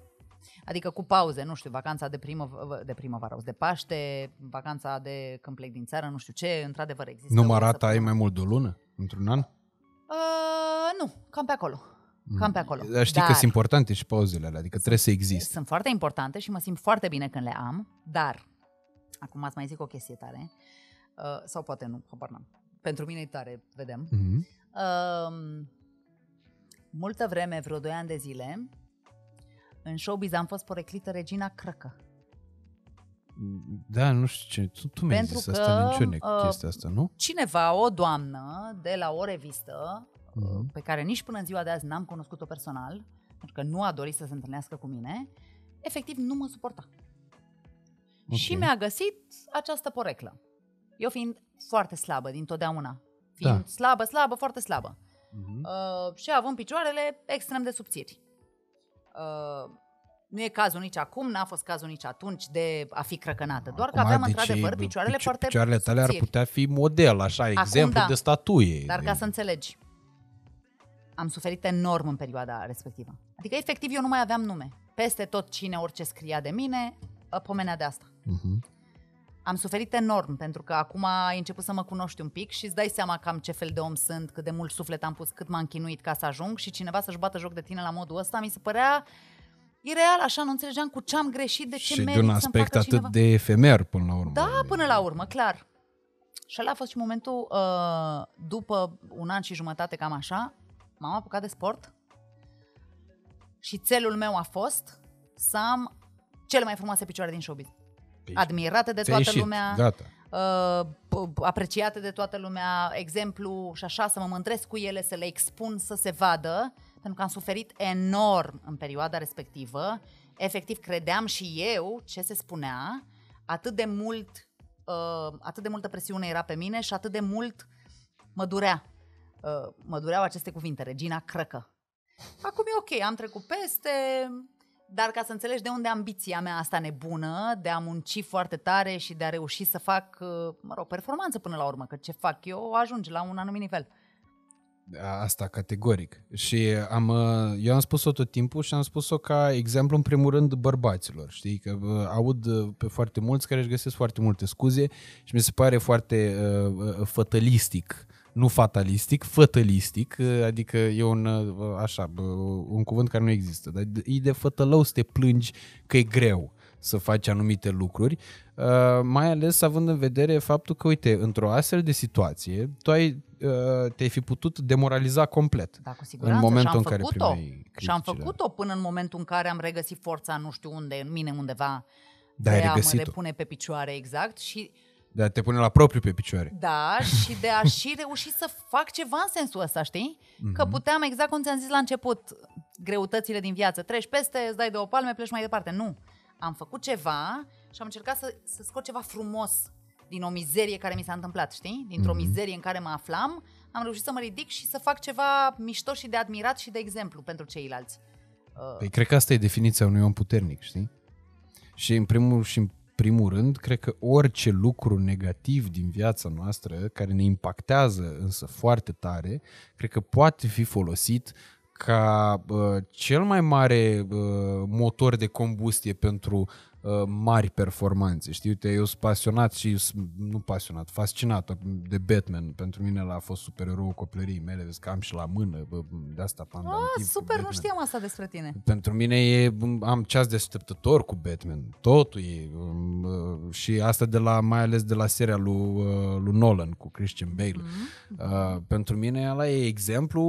Adică cu pauze, nu știu, vacanța de, primă, de primăvară, de Paște, vacanța de când plec din țară, nu știu ce, într-adevăr există. Numărata ai mai mult de o lună într-un an? Uh, nu, cam pe acolo. Cam pe acolo. Dar știi dar, că sunt importante și pauzele alea, adică trebuie să existe. Sunt foarte importante și mă simt foarte bine când le am, dar, acum ați mai zic o chestie tare, uh, sau poate nu, habar n-am. Pentru mine e tare, vedem. Mm-hmm. Uh, multă vreme, vreo 2 ani de zile, în showbiz am fost poreclită Regina Crăcă. Da, nu știu ce. Tu, tu mi-ai zis că, asta minciune cu uh, chestia asta, nu? Cineva, o doamnă de la o revistă, uh-huh. pe care nici până în ziua de azi n-am cunoscut-o personal, pentru că nu a dorit să se întâlnească cu mine, efectiv nu mă suporta. Okay. Și mi-a găsit această poreclă. Eu fiind foarte slabă din totdeauna. Fiind da. slabă, slabă, foarte slabă. Uh-huh. Uh, și având picioarele extrem de subțiri. Uh, nu e cazul nici acum, n-a fost cazul nici atunci de a fi crăcănată. Doar că aveam deci într-adevăr picioarele pici- foarte Picioarele tale ar putea fi model, așa, acum, exemplu da. de statuie. Dar ca să înțelegi, am suferit enorm în perioada respectivă. Adică, efectiv, eu nu mai aveam nume. Peste tot cine orice scria de mine, pomenea de asta. Uh-huh. Am suferit enorm, pentru că acum ai început să mă cunoști un pic și îți dai seama cam ce fel de om sunt, cât de mult suflet am pus, cât m-am chinuit ca să ajung și cineva să-și bată joc de tine la modul ăsta, mi se părea ireal, așa, nu înțelegeam cu ce am greșit, de ce Și de un aspect atât cineva. de efemer până la urmă. Da, până la urmă, clar. Și ăla a fost și momentul, uh, după un an și jumătate, cam așa, m-am apucat de sport și țelul meu a fost să am cele mai frumoase picioare din showbiz. Păi, admirate de toată ieșit, lumea, gata. Uh, apreciate de toată lumea, exemplu și așa, să mă mândresc cu ele, să le expun, să se vadă, pentru că am suferit enorm în perioada respectivă. Efectiv, credeam și eu ce se spunea, atât de mult, uh, atât de multă presiune era pe mine și atât de mult mă durea. Uh, mă dureau aceste cuvinte, Regina Crăcă. Acum e ok, am trecut peste, dar ca să înțelegi de unde ambiția mea asta nebună, de a munci foarte tare și de a reuși să fac, uh, mă rog, performanță până la urmă, că ce fac eu ajunge la un anumit nivel. Asta categoric. Și am, uh, eu am spus-o tot timpul și am spus-o ca exemplu în primul rând bărbaților. Știi că uh, aud pe foarte mulți care își găsesc foarte multe scuze și mi se pare foarte uh, fătălistic nu fatalistic, fătălistic, adică e un, așa, un cuvânt care nu există, dar e de fătălău să te plângi că e greu să faci anumite lucruri, mai ales având în vedere faptul că, uite, într-o astfel de situație, tu ai, te-ai fi putut demoraliza complet. Da, cu siguranță. În momentul în care primeai Și am făcut-o până în momentul în care am regăsit forța, nu știu unde, în mine undeva, da, de a mă repune pe picioare exact și de a te pune la propriu pe picioare. Da, și de a și reuși să fac ceva în sensul ăsta, știi? Mm-hmm. Că puteam, exact cum ți-am zis la început, greutățile din viață, treci peste, îți dai două palme, pleci mai departe. Nu. Am făcut ceva și am încercat să, să scot ceva frumos din o mizerie care mi s-a întâmplat, știi? Dintr-o mm-hmm. mizerie în care mă aflam, am reușit să mă ridic și să fac ceva mișto și de admirat și de exemplu pentru ceilalți. Păi cred că asta e definiția unui om puternic, știi? Și în primul și în primul rând, cred că orice lucru negativ din viața noastră, care ne impactează însă foarte tare, cred că poate fi folosit ca uh, cel mai mare uh, motor de combustie pentru Uh, mari performanțe. Știi, uite, eu sunt pasionat și, nu pasionat, fascinat de Batman. Pentru mine a fost supererou copilării mele, vezi că am și la mână, bă, de asta pandantiv. Oh, super, nu știam asta despre tine. Pentru mine e, am ceas deșteptător cu Batman. Totul e. Um, uh, și asta de la, mai ales de la seria lui, uh, lui Nolan cu Christian Bale. Mm-hmm. Uh, pentru mine ăla e exemplu,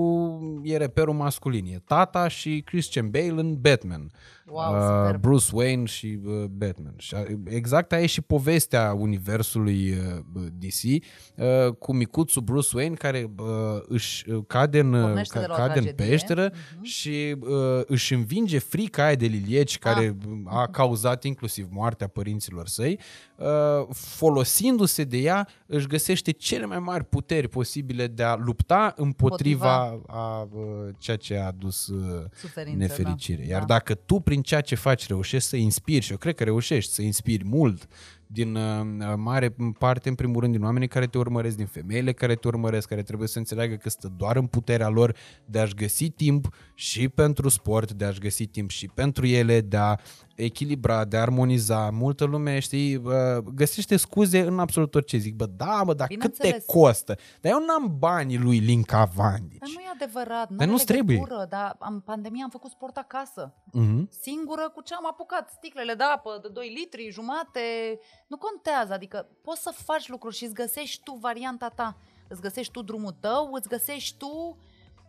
e reperul masculin. E tata și Christian Bale în Batman. Wow, uh, Bruce Wayne și uh, Batman. Și exact aia e și povestea universului uh, DC uh, cu micuțul Bruce Wayne care uh, își uh, cade în, ca, cade în peșteră uh-huh. și uh, își învinge frica aia de lilieci care ah. a cauzat inclusiv moartea părinților săi Uh, folosindu-se de ea, își găsește cele mai mari puteri posibile de a lupta împotriva Potriva. a uh, ceea ce a adus uh, Suferință, nefericire. Da. Iar da. dacă tu prin ceea ce faci reușești să inspiri, și eu cred că reușești să inspiri mult din uh, mare parte, în primul rând, din oamenii care te urmăresc, din femeile care te urmăresc, care trebuie să înțeleagă că stă doar în puterea lor de a-și găsi timp și pentru sport, de a-și găsi timp și pentru ele, de a echilibra, de a armoniza. Multă lume, știi, găsește scuze în absolut orice. Zic, bă, da, bă, dar cât te costă? Dar eu n-am banii lui Linca Vandici. Dar nu e adevărat. Dar nu trebuie. Dar în pandemie am făcut sport acasă. Uh-huh. Singură cu ce am apucat. Sticlele de apă de 2 litri, jumate. Nu contează. Adică poți să faci lucruri și îți găsești tu varianta ta. Îți găsești tu drumul tău, îți găsești tu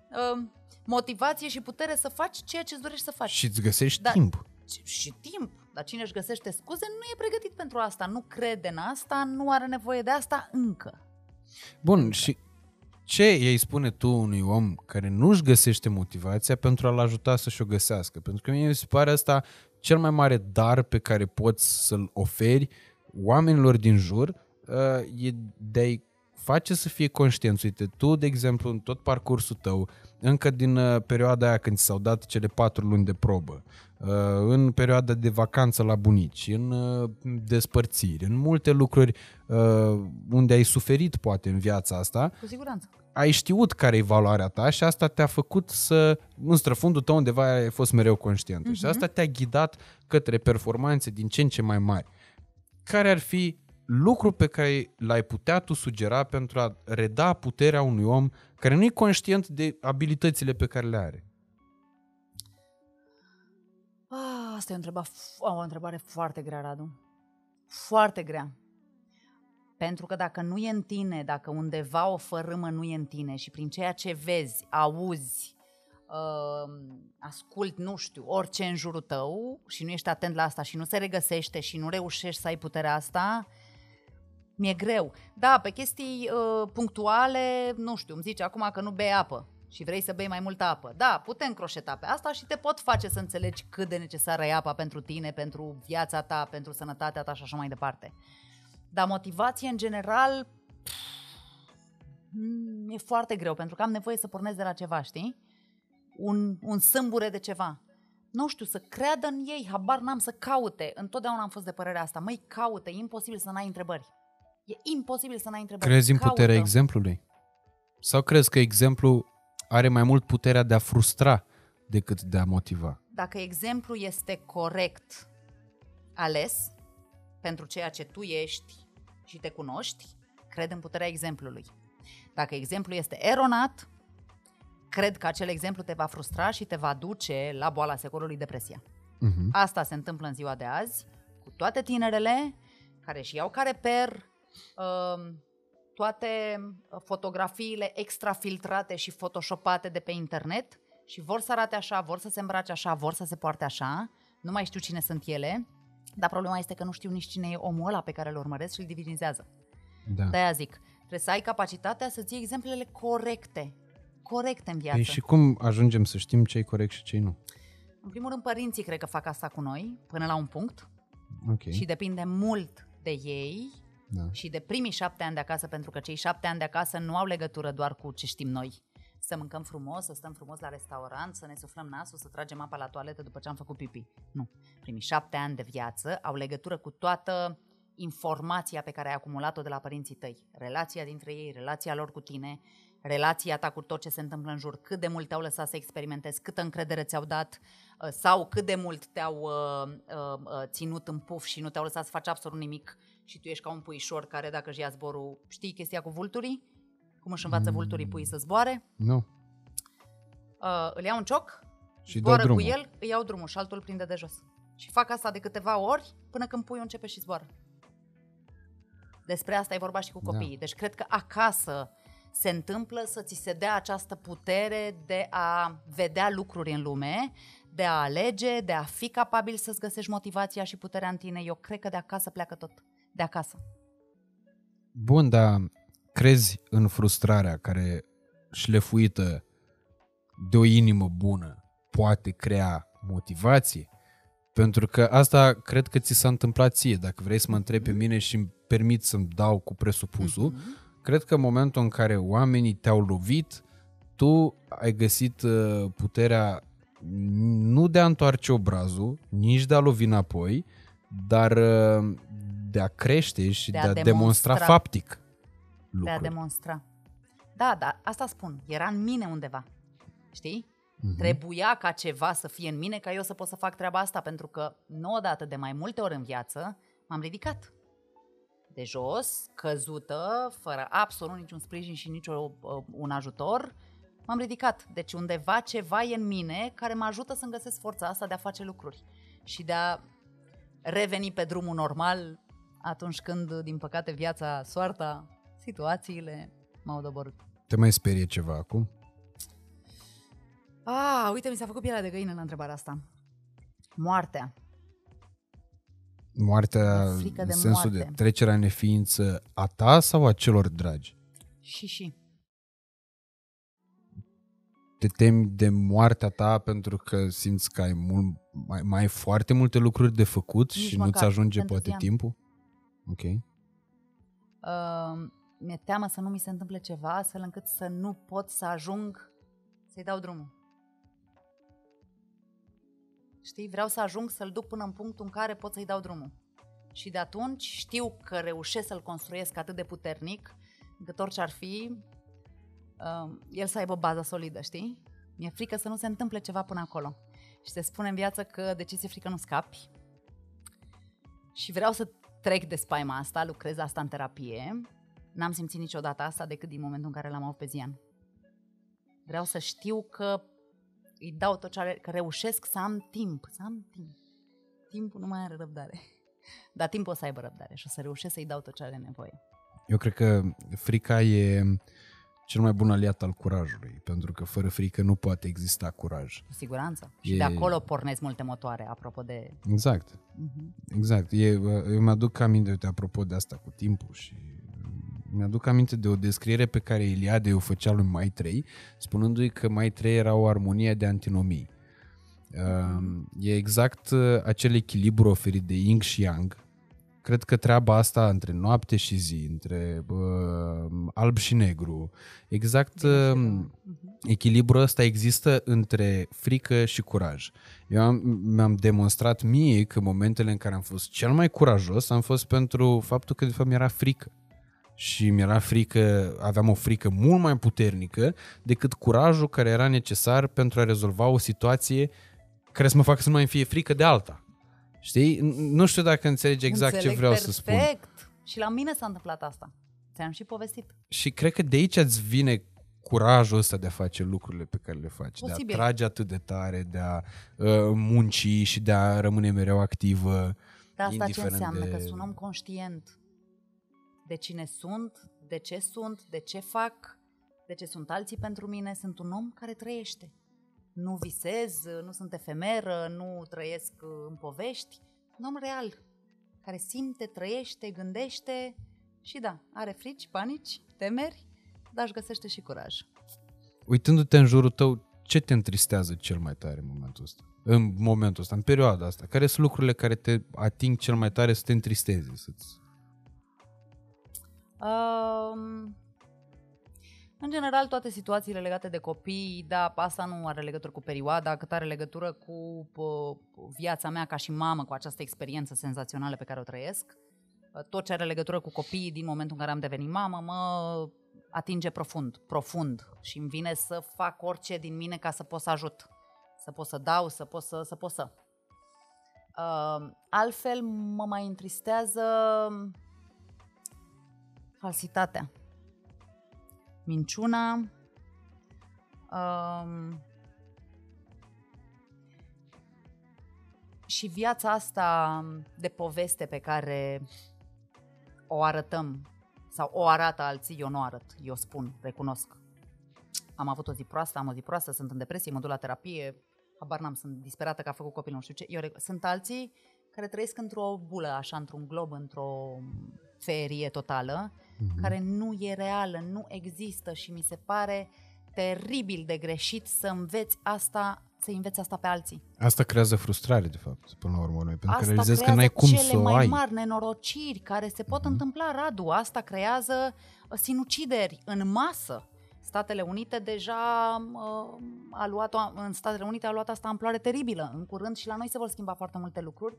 uh, motivație și putere să faci ceea ce îți dorești să faci. Și îți găsești Dar, timp și timp. Dar cine își găsește scuze nu e pregătit pentru asta, nu crede în asta, nu are nevoie de asta încă. Bun, încă. și ce îi spune tu unui om care nu-și găsește motivația pentru a-l ajuta să-și o găsească? Pentru că mie mi se pare asta cel mai mare dar pe care poți să-l oferi oamenilor din jur uh, e de a-i face să fie conștienți. Uite, tu, de exemplu, în tot parcursul tău, încă din uh, perioada aia când ți s-au dat cele patru luni de probă, uh, în perioada de vacanță la bunici, în uh, despărțiri, în multe lucruri unde ai suferit poate în viața asta. Cu siguranță. Ai știut care e valoarea ta și asta te-a făcut să, în străfundul tău undeva ai fost mereu conștient. Uh-huh. Și mhm. asta te-a ghidat către performanțe din ce în ce mai mari. Care ar fi lucru pe care l-ai putea tu sugera pentru a reda puterea unui om care nu e conștient de abilitățile pe care le are? Ah, asta e o întrebare, o întrebare foarte grea, Radu. Foarte grea. Pentru că dacă nu e în tine, dacă undeva o fărâmă nu e în tine și prin ceea ce vezi, auzi, uh, ascult, nu știu, orice în jurul tău și nu ești atent la asta și nu se regăsește și nu reușești să ai puterea asta, mi-e greu. Da, pe chestii uh, punctuale, nu știu, îmi zice acum că nu bei apă și vrei să bei mai multă apă. Da, putem croșeta pe asta și te pot face să înțelegi cât de necesară e apa pentru tine, pentru viața ta, pentru sănătatea ta și așa mai departe. Dar motivație în general pff, mm, e foarte greu pentru că am nevoie să pornesc de la ceva, știi? Un, un sâmbure de ceva. Nu știu, să creadă în ei, habar n-am să caute. Întotdeauna am fost de părerea asta. Măi, caute, e imposibil să n-ai întrebări. E imposibil să n-ai întrebări. Crezi în puterea Caută. exemplului? Sau crezi că exemplu are mai mult puterea de a frustra decât de a motiva? Dacă exemplu este corect ales pentru ceea ce tu ești și te cunoști, cred în puterea exemplului. Dacă exemplu este eronat, cred că acel exemplu te va frustra și te va duce la boala secolului depresia. Uh-huh. Asta se întâmplă în ziua de azi cu toate tinerele care și iau ca reper Ehm, toate uh, fotografiile extrafiltrate și photoshopate de pe internet și vor să arate așa, vor să se îmbrace așa, vor să se poarte așa, nu mai știu cine sunt ele, dar problema este că nu știu nici cine e omul ăla pe care îl urmăresc și îl divinizează. Da. De-aia zic, trebuie să ai capacitatea să ții exemplele corecte, corecte în viață. Păi și cum ajungem să știm ce e corect și ce nu? În primul rând, părinții cred că fac asta cu noi, până la un punct. Okay. Și depinde mult de ei da. și de primii șapte ani de acasă, pentru că cei șapte ani de acasă nu au legătură doar cu ce știm noi. Să mâncăm frumos, să stăm frumos la restaurant, să ne suflăm nasul, să tragem apa la toaletă după ce am făcut pipi. Nu. Primii șapte ani de viață au legătură cu toată informația pe care ai acumulat-o de la părinții tăi. Relația dintre ei, relația lor cu tine, relația ta cu tot ce se întâmplă în jur, cât de mult te-au lăsat să experimentezi, câtă încredere ți-au dat uh, sau cât de mult te-au uh, uh, uh, ținut în puf și nu te-au lăsat să faci absolut nimic și tu ești ca un puișor care dacă își ia zborul, știi chestia cu vulturii? Cum își învață mm. vulturii puii să zboare? Nu. Uh, îl iau un cioc, și zboară cu el, îi iau drumul și altul îl prinde de jos. Și fac asta de câteva ori până când puiul începe și zboară. Despre asta e vorba și cu da. copiii. Da. Deci cred că acasă se întâmplă să ți se dea această putere de a vedea lucruri în lume, de a alege, de a fi capabil să-ți găsești motivația și puterea în tine. Eu cred că de acasă pleacă tot de acasă. Bun, dar crezi în frustrarea care șlefuită de o inimă bună poate crea motivație? Pentru că asta cred că ți s-a întâmplat ție. Dacă vrei să mă întrebi pe mine și îmi permit să-mi dau cu presupusul, mm-hmm. cred că în momentul în care oamenii te-au lovit, tu ai găsit uh, puterea nu de a întoarce obrazul, nici de a lovi înapoi, dar uh, de a crește și de, De de a a demonstra, demonstra. faptic de a lucruri. demonstra. Da, da, asta spun. Era în mine undeva. Știi? Mhm. Trebuia ca ceva să fie în mine ca eu să pot să fac treaba asta, pentru că nu odată, de mai multe ori în viață, m-am ridicat. De jos, căzută, fără absolut niciun sprijin și niciun un ajutor, m-am ridicat. Deci undeva ceva e în mine care mă ajută să-mi găsesc forța asta de a face lucruri și de a reveni pe drumul normal atunci când, din păcate, viața, soarta, situațiile m-au doborât. Te mai sperie ceva acum? Ah, uite, mi s-a făcut pielea de găină la întrebarea asta. Moartea. Moartea Mi-e frică în de sensul moarte. de trecerea în neființă a ta sau a celor dragi? Și și. Te temi de moartea ta pentru că simți că ai, mult, mai, mai ai foarte multe lucruri de făcut Nici și măcar, nu-ți ajunge pentru poate zian. timpul? Ok. Uh, mi-e teamă să nu mi se întâmple ceva astfel încât să nu pot să ajung să-i dau drumul. Știi, vreau să ajung să-l duc până în punctul în care pot să-i dau drumul. Și de atunci știu că reușesc să-l construiesc atât de puternic, încât orice ar fi, uh, el să aibă baza solidă, știi? Mi-e frică să nu se întâmple ceva până acolo. Și se spune în viață că de ce ți-e frică nu scapi. Și vreau să trec de spaima asta, lucrez asta în terapie. N-am simțit niciodată asta decât din momentul în care l-am avut pe Zian. Vreau să știu că îi dau tot ce are, că reușesc să am timp, să am timp. Timpul nu mai are răbdare. [LAUGHS] Dar timpul o să aibă răbdare și o să reușesc să-i dau tot ce are nevoie. Eu cred că frica e cel mai bun aliat al curajului, pentru că fără frică nu poate exista curaj. Cu siguranță. Și E- de acolo pornesc multe motoare, apropo de... Exact. Uh-huh. Exact. E, eu mi-aduc aminte, uite, apropo de asta cu timpul și mi-aduc aminte de o descriere pe care Iliade o făcea lui Maitrei, spunându-i că Maitrei era o armonie de antinomii. Uh, e exact uh, acel echilibru oferit de Yin și Yang. Cred că treaba asta între noapte și zi, între uh, alb și negru, exact uh, echilibrul ăsta există între frică și curaj. Eu am, mi-am demonstrat mie că momentele în care am fost cel mai curajos am fost pentru faptul că de fapt mi-era frică. Și mi-era frică, aveam o frică mult mai puternică decât curajul care era necesar pentru a rezolva o situație care să mă facă să nu mai fie frică de alta. Știi? N- Nu știu dacă înțelegi exact Înțeleg ce vreau perfect. să spun. Și la mine s-a întâmplat asta. Ți-am și povestit. Și cred că de aici îți vine curajul ăsta de a face lucrurile pe care le faci, Posibil. de a trage atât de tare, de a uh, munci și de a rămâne mereu activă. Dar asta ce indiferent înseamnă? de- Că sunt un om conștient de cine sunt, de ce sunt, de ce fac, de ce sunt alții pentru mine. Sunt un om care trăiește. Nu visez, nu sunt efemeră, nu trăiesc uh, în povești. Un om real, care simte, trăiește, gândește și da, are frici, panici, temeri, dar își găsește și curaj. Uitându-te în jurul tău, ce te întristează cel mai tare în momentul ăsta? În momentul ăsta, în perioada asta. Care sunt lucrurile care te ating cel mai tare să te întristeze? Să-ți... Um, în general, toate situațiile legate de copii, da, asta nu are legătură cu perioada, cât are legătură cu pă, viața mea ca și mamă, cu această experiență senzațională pe care o trăiesc. Tot ce are legătură cu copiii din momentul în care am devenit mamă mă atinge profund, profund și îmi vine să fac orice din mine ca să pot să ajut, să pot să dau, să pot să, să pot să. Uh, altfel mă mai întristează falsitatea, minciuna, um, și viața asta de poveste pe care o arătăm sau o arată alții, eu nu arăt, eu spun, recunosc. Am avut o zi proastă, am o zi proastă, sunt în depresie, mă duc la terapie, habar n-am, sunt disperată că a făcut copilul, nu știu ce. Eu rec- sunt alții care trăiesc într-o bulă, așa, într-un glob, într-o ferie totală, Mhm. care nu e reală, nu există și mi se pare teribil de greșit să înveți asta, să înveți asta pe alții. Asta creează frustrare, de fapt, până la urmă, noi, pentru că Asta realizezi că creează n-ai cum cele să o mai ai. mari nenorociri care se pot întâmpla, Radu. Asta creează uh, sinucideri în masă. Statele Unite deja uh, a luat, în Statele Unite a luat asta amploare teribilă. În curând și la noi se vor schimba foarte multe lucruri.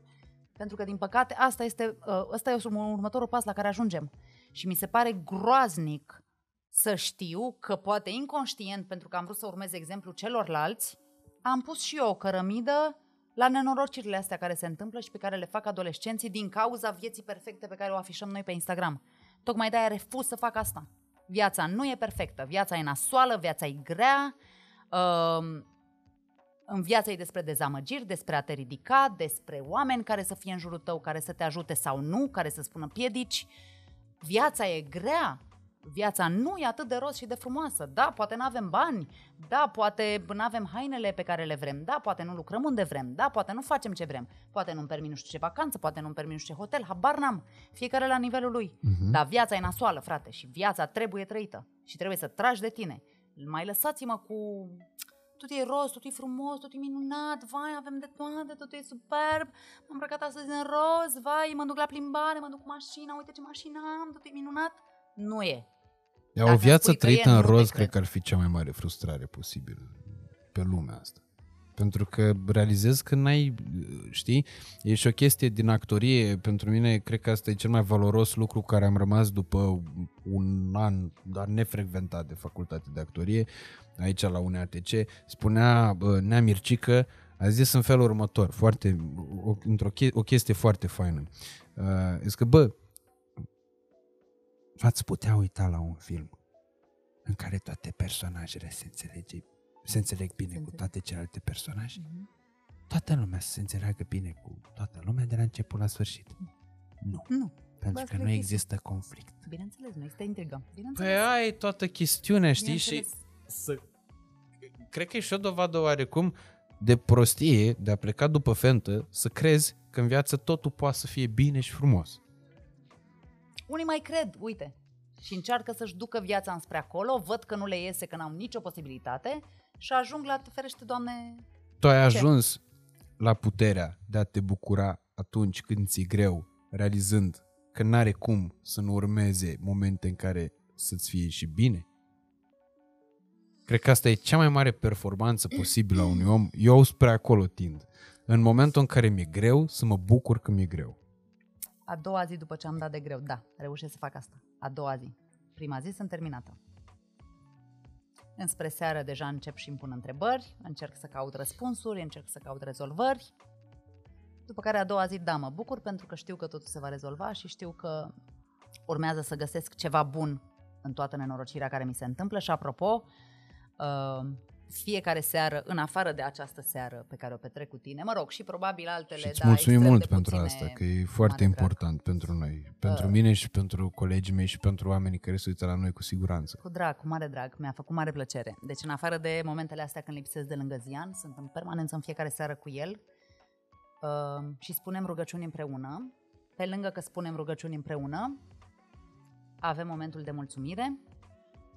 Pentru că, din păcate, asta este, uh, asta este următorul pas la care ajungem. Și mi se pare groaznic să știu că poate inconștient, pentru că am vrut să urmez exemplul celorlalți, am pus și eu o cărămidă la nenorocirile astea care se întâmplă și pe care le fac adolescenții din cauza vieții perfecte pe care o afișăm noi pe Instagram. Tocmai de-aia refuz să fac asta. Viața nu e perfectă, viața e nasoală, viața e grea, uh, în viața e despre dezamăgiri, despre a te ridica, despre oameni care să fie în jurul tău, care să te ajute sau nu, care să spună piedici. Viața e grea, viața nu e atât de roz și de frumoasă. Da, poate nu avem bani, da, poate nu avem hainele pe care le vrem, da, poate nu lucrăm unde vrem, da, poate nu facem ce vrem, poate nu-mi permit nu știu ce vacanță, poate nu-mi permit nu știu ce hotel, habar n-am, fiecare la nivelul lui. Uh-huh. Dar viața e nasoală, frate, și viața trebuie trăită și trebuie să tragi de tine. Mai lăsați-mă cu tot e roz, tot e frumos, tot e minunat, vai, avem de toate, tot e superb, m-am îmbrăcat astăzi în roz, vai, mă duc la plimbare, mă duc cu mașina, uite ce mașină am, tot e minunat. Nu e. Ia o viață trăită în roz cred că ar fi cea mai mare frustrare posibilă pe lumea asta. Pentru că realizez că n-ai, știi, e și o chestie din actorie, pentru mine cred că asta e cel mai valoros lucru care am rămas după un an, dar nefrecventat de facultate de actorie, aici la UNATC, spunea Nea Mircică, a zis în felul următor, foarte, o, într-o che- o chestie foarte faină. Uh, zis că, bă, v-ați putea uita la un film în care toate personajele se înțelege, se înțeleg bine se cu toate celelalte personaje? Mm-hmm. Toată lumea să se înțeleagă bine cu toată lumea de la început la sfârșit. Nu. Nu. Pentru Bă, că nu există conflict. Bineînțeles, nu există intrigă. Păi ai toată chestiunea, știi? Și să... Cred că e și o dovadă oarecum de prostie, de a pleca după fentă, să crezi că în viață totul poate să fie bine și frumos. Unii mai cred, uite, și încearcă să-și ducă viața înspre acolo, văd că nu le iese, că n-au nicio posibilitate și ajung la, te ferește, Doamne... Tu ai ajuns ce? la puterea de a te bucura atunci când ți-e greu, realizând că n-are cum să nu urmeze momente în care să-ți fie și bine? Cred că asta e cea mai mare performanță posibilă a unui om. Eu spre acolo tind. În momentul în care mi-e greu, să mă bucur că mi-e greu. A doua zi după ce am dat de greu, da, reușesc să fac asta. A doua zi. Prima zi sunt terminată. Înspre seară deja încep și îmi pun întrebări, încerc să caut răspunsuri, încerc să caut rezolvări. După care a doua zi, da, mă bucur pentru că știu că totul se va rezolva și știu că urmează să găsesc ceva bun în toată nenorocirea care mi se întâmplă și apropo, uh, fiecare seară, în afară de această seară pe care o petrec cu tine, mă rog, și probabil altele, și îți da, mulțumim mult pentru asta, că e foarte important drag. pentru noi, pentru uh, mine și pentru colegii mei și pentru oamenii care se uită la noi cu siguranță. Cu drag, cu mare drag, mi-a făcut mare plăcere. Deci în afară de momentele astea când lipsesc de lângă Zian, sunt în permanență în fiecare seară cu el uh, și spunem rugăciuni împreună. Pe lângă că spunem rugăciuni împreună, avem momentul de mulțumire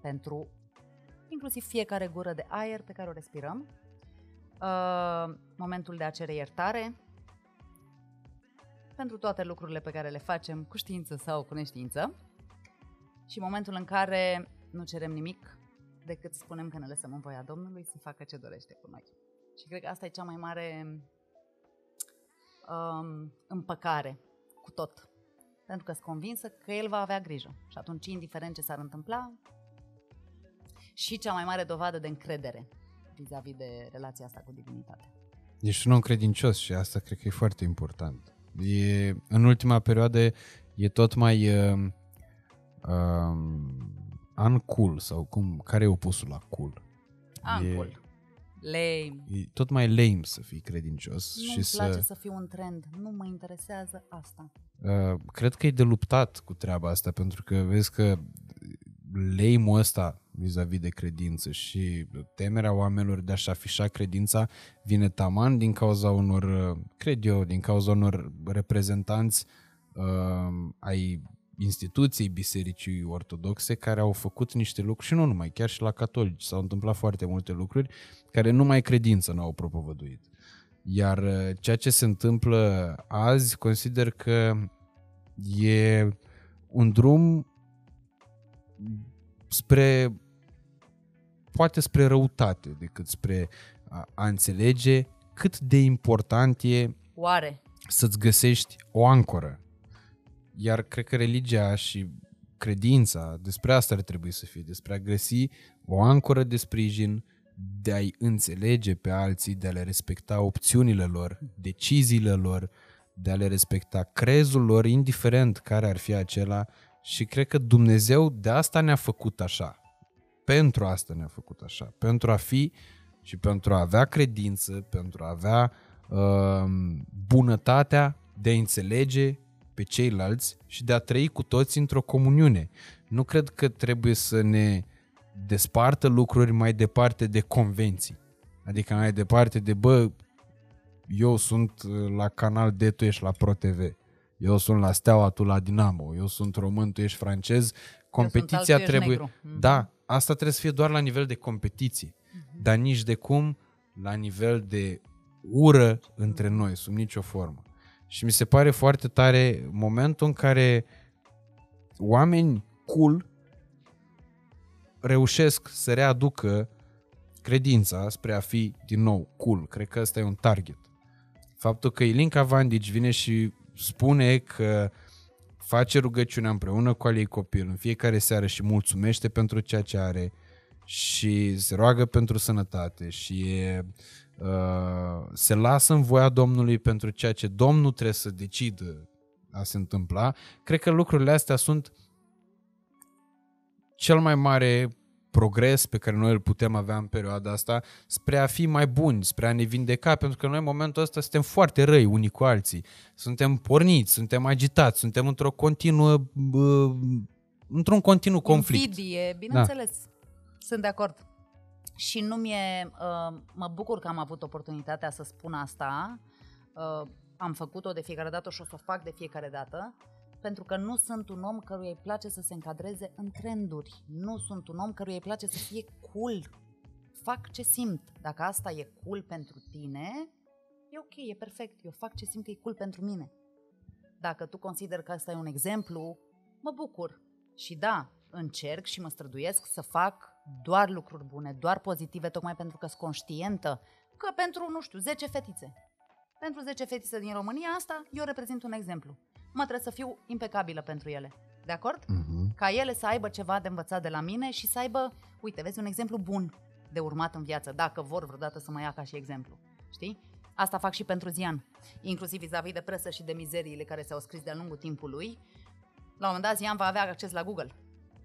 pentru inclusiv fiecare gură de aer pe care o respirăm, uh, momentul de a cere iertare pentru toate lucrurile pe care le facem cu știință sau cu neștiință și momentul în care nu cerem nimic decât spunem că ne lăsăm în voia Domnului să facă ce dorește cu noi. Și cred că asta e cea mai mare um, împăcare cu tot. Pentru că sunt convinsă că El va avea grijă. Și atunci, indiferent ce s-ar întâmpla, și cea mai mare dovadă de încredere vis-a-vis de relația asta cu divinitatea. Ești un om credincios și asta cred că e foarte important. E, în ultima perioadă e tot mai uh, uh, uncool sau cum, care e opusul la cool? Uncool. E, lame. E tot mai lame să fii credincios. Nu-mi și place să... să fiu un trend. Nu mă interesează asta. Uh, cred că e de luptat cu treaba asta, pentru că vezi că lame ăsta vis-a-vis de credință și temerea oamenilor de a-și afișa credința vine taman din cauza unor, cred eu, din cauza unor reprezentanți uh, ai instituției bisericii ortodoxe care au făcut niște lucruri și nu numai, chiar și la catolici s-au întâmplat foarte multe lucruri care numai credință nu au propovăduit. Iar uh, ceea ce se întâmplă azi consider că e un drum spre poate spre răutate decât spre a, a înțelege cât de important e Oare? să-ți găsești o ancoră. Iar cred că religia și credința, despre asta ar trebui să fie, despre a găsi o ancoră de sprijin, de a-i înțelege pe alții, de a le respecta opțiunile lor, deciziile lor, de a le respecta crezul lor, indiferent care ar fi acela. Și cred că Dumnezeu de asta ne-a făcut așa. Pentru asta ne-a făcut așa. Pentru a fi și pentru a avea credință, pentru a avea uh, bunătatea de a înțelege pe ceilalți și de a trăi cu toți într-o comuniune. Nu cred că trebuie să ne despartă lucruri mai departe de convenții. Adică mai departe de, bă, eu sunt la canal D, tu ești la Pro TV. Eu sunt la Steaua, tu la Dinamo. Eu sunt român, tu ești francez. Competiția alt, trebuie... Mhm. Da, asta trebuie să fie doar la nivel de competiție. Mm-hmm. Dar nici de cum la nivel de ură între noi, sub nicio formă. Și mi se pare foarte tare momentul în care oameni cool reușesc să readucă credința spre a fi din nou cool. Cred că ăsta e un target. Faptul că Ilinca Vandici vine și spune că face rugăciunea împreună cu al ei copil în fiecare seară și mulțumește pentru ceea ce are și se roagă pentru sănătate și e, uh, se lasă în voia Domnului pentru ceea ce Domnul trebuie să decidă a se întâmpla, cred că lucrurile astea sunt cel mai mare progres pe care noi îl putem avea în perioada asta spre a fi mai buni, spre a ne vindeca, pentru că noi în momentul ăsta suntem foarte răi unii cu alții. Suntem porniți, suntem agitați, suntem într-o continuă uh, într-un continuu conflict. Invidie, bineînțeles. Da. Sunt de acord. Și nu mi-e, uh, mă bucur că am avut oportunitatea să spun asta. Uh, am făcut-o de fiecare dată și o să o fac de fiecare dată pentru că nu sunt un om căruia îi place să se încadreze în trenduri. Nu sunt un om căruia îi place să fie cool. Fac ce simt. Dacă asta e cool pentru tine, e ok, e perfect. Eu fac ce simt că e cool pentru mine. Dacă tu consider că asta e un exemplu, mă bucur. Și da, încerc și mă străduiesc să fac doar lucruri bune, doar pozitive, tocmai pentru că sunt conștientă că pentru, nu știu, 10 fetițe. Pentru 10 fetițe din România asta, eu reprezint un exemplu mă trebuie să fiu impecabilă pentru ele. De acord? Uh-huh. Ca ele să aibă ceva de învățat de la mine și să aibă, uite, vezi, un exemplu bun de urmat în viață, dacă vor vreodată să mă ia ca și exemplu. Știi? Asta fac și pentru Zian, inclusiv vis-a-vis de presă și de mizeriile care s-au scris de-a lungul timpului. La un moment dat Zian va avea acces la Google.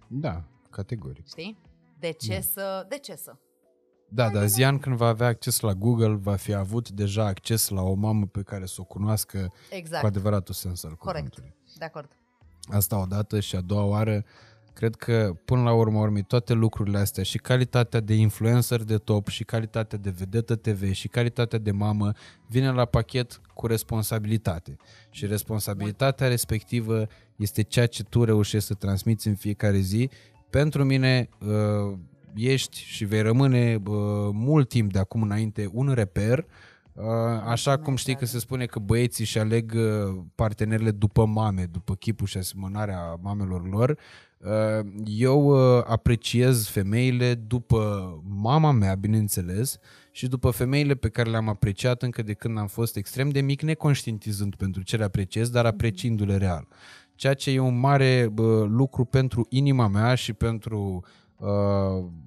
Da, categoric. Știi? De ce da. să... De ce să? Da, dar Zian când va avea acces la Google, va fi avut deja acces la o mamă pe care să o cunoască exact. cu adevăratul sens al Corect. cuvântului. de acord. Asta o dată și a doua oară, cred că până la urmă urmei toate lucrurile astea și calitatea de influencer de top și calitatea de vedetă TV și calitatea de mamă vine la pachet cu responsabilitate. Și responsabilitatea respectivă este ceea ce tu reușești să transmiți în fiecare zi. Pentru mine, uh, ești și vei rămâne uh, mult timp de acum înainte un reper, uh, așa cum știi că se spune că băieții își aleg uh, partenerele după mame, după chipul și asemănarea mamelor lor, uh, eu uh, apreciez femeile după mama mea, bineînțeles, și după femeile pe care le-am apreciat încă de când am fost extrem de mic, neconștientizând pentru ce le apreciez, dar apreciindu-le real. Ceea ce e un mare uh, lucru pentru inima mea și pentru uh,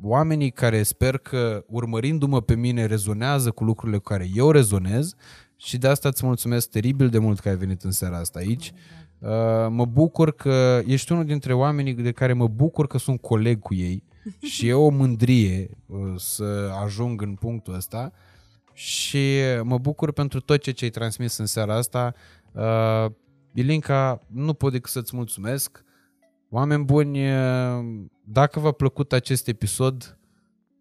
oamenii care sper că urmărindu-mă pe mine rezonează cu lucrurile cu care eu rezonez și de asta îți mulțumesc teribil de mult că ai venit în seara asta aici. Uh, mă bucur că ești unul dintre oamenii de care mă bucur că sunt coleg cu ei [LAUGHS] și e o mândrie uh, să ajung în punctul ăsta și mă bucur pentru tot ce ai transmis în seara asta. Uh, Ilinca, nu pot decât să-ți mulțumesc. Oameni buni, dacă v-a plăcut acest episod,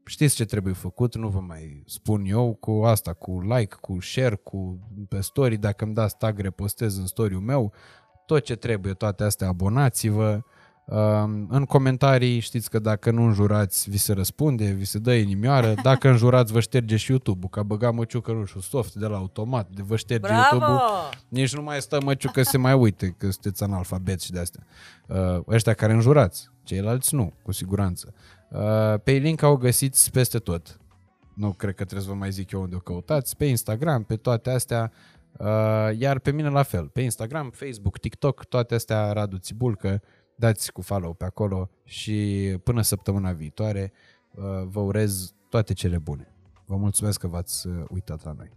știți ce trebuie făcut, nu vă mai spun eu, cu asta, cu like, cu share, cu pe story, dacă îmi dați tag, repostez în story-ul meu, tot ce trebuie, toate astea, abonați-vă, în comentarii știți că dacă nu înjurați, vi se răspunde, vi se dă inimioară. [LAUGHS] Dacă înjurați, vă șterge și YouTube-ul, că a băgat măciucă, nu știu, soft de la automat, de vă șterge Bravo! YouTube-ul. Nici nu mai stă măciucă să se mai uite, că sunteți analfabet și de astea. Uh, ăștia care înjurați, ceilalți nu, cu siguranță. Uh, pe link au găsiți peste tot. Nu cred că trebuie să vă mai zic eu unde o căutați. Pe Instagram, pe toate astea. Uh, iar pe mine la fel, pe Instagram, Facebook, TikTok, toate astea Radu Țibulcă, dați cu follow pe acolo și până săptămâna viitoare uh, vă urez toate cele bune. Vă mulțumesc că v-ați uh, uitat la noi.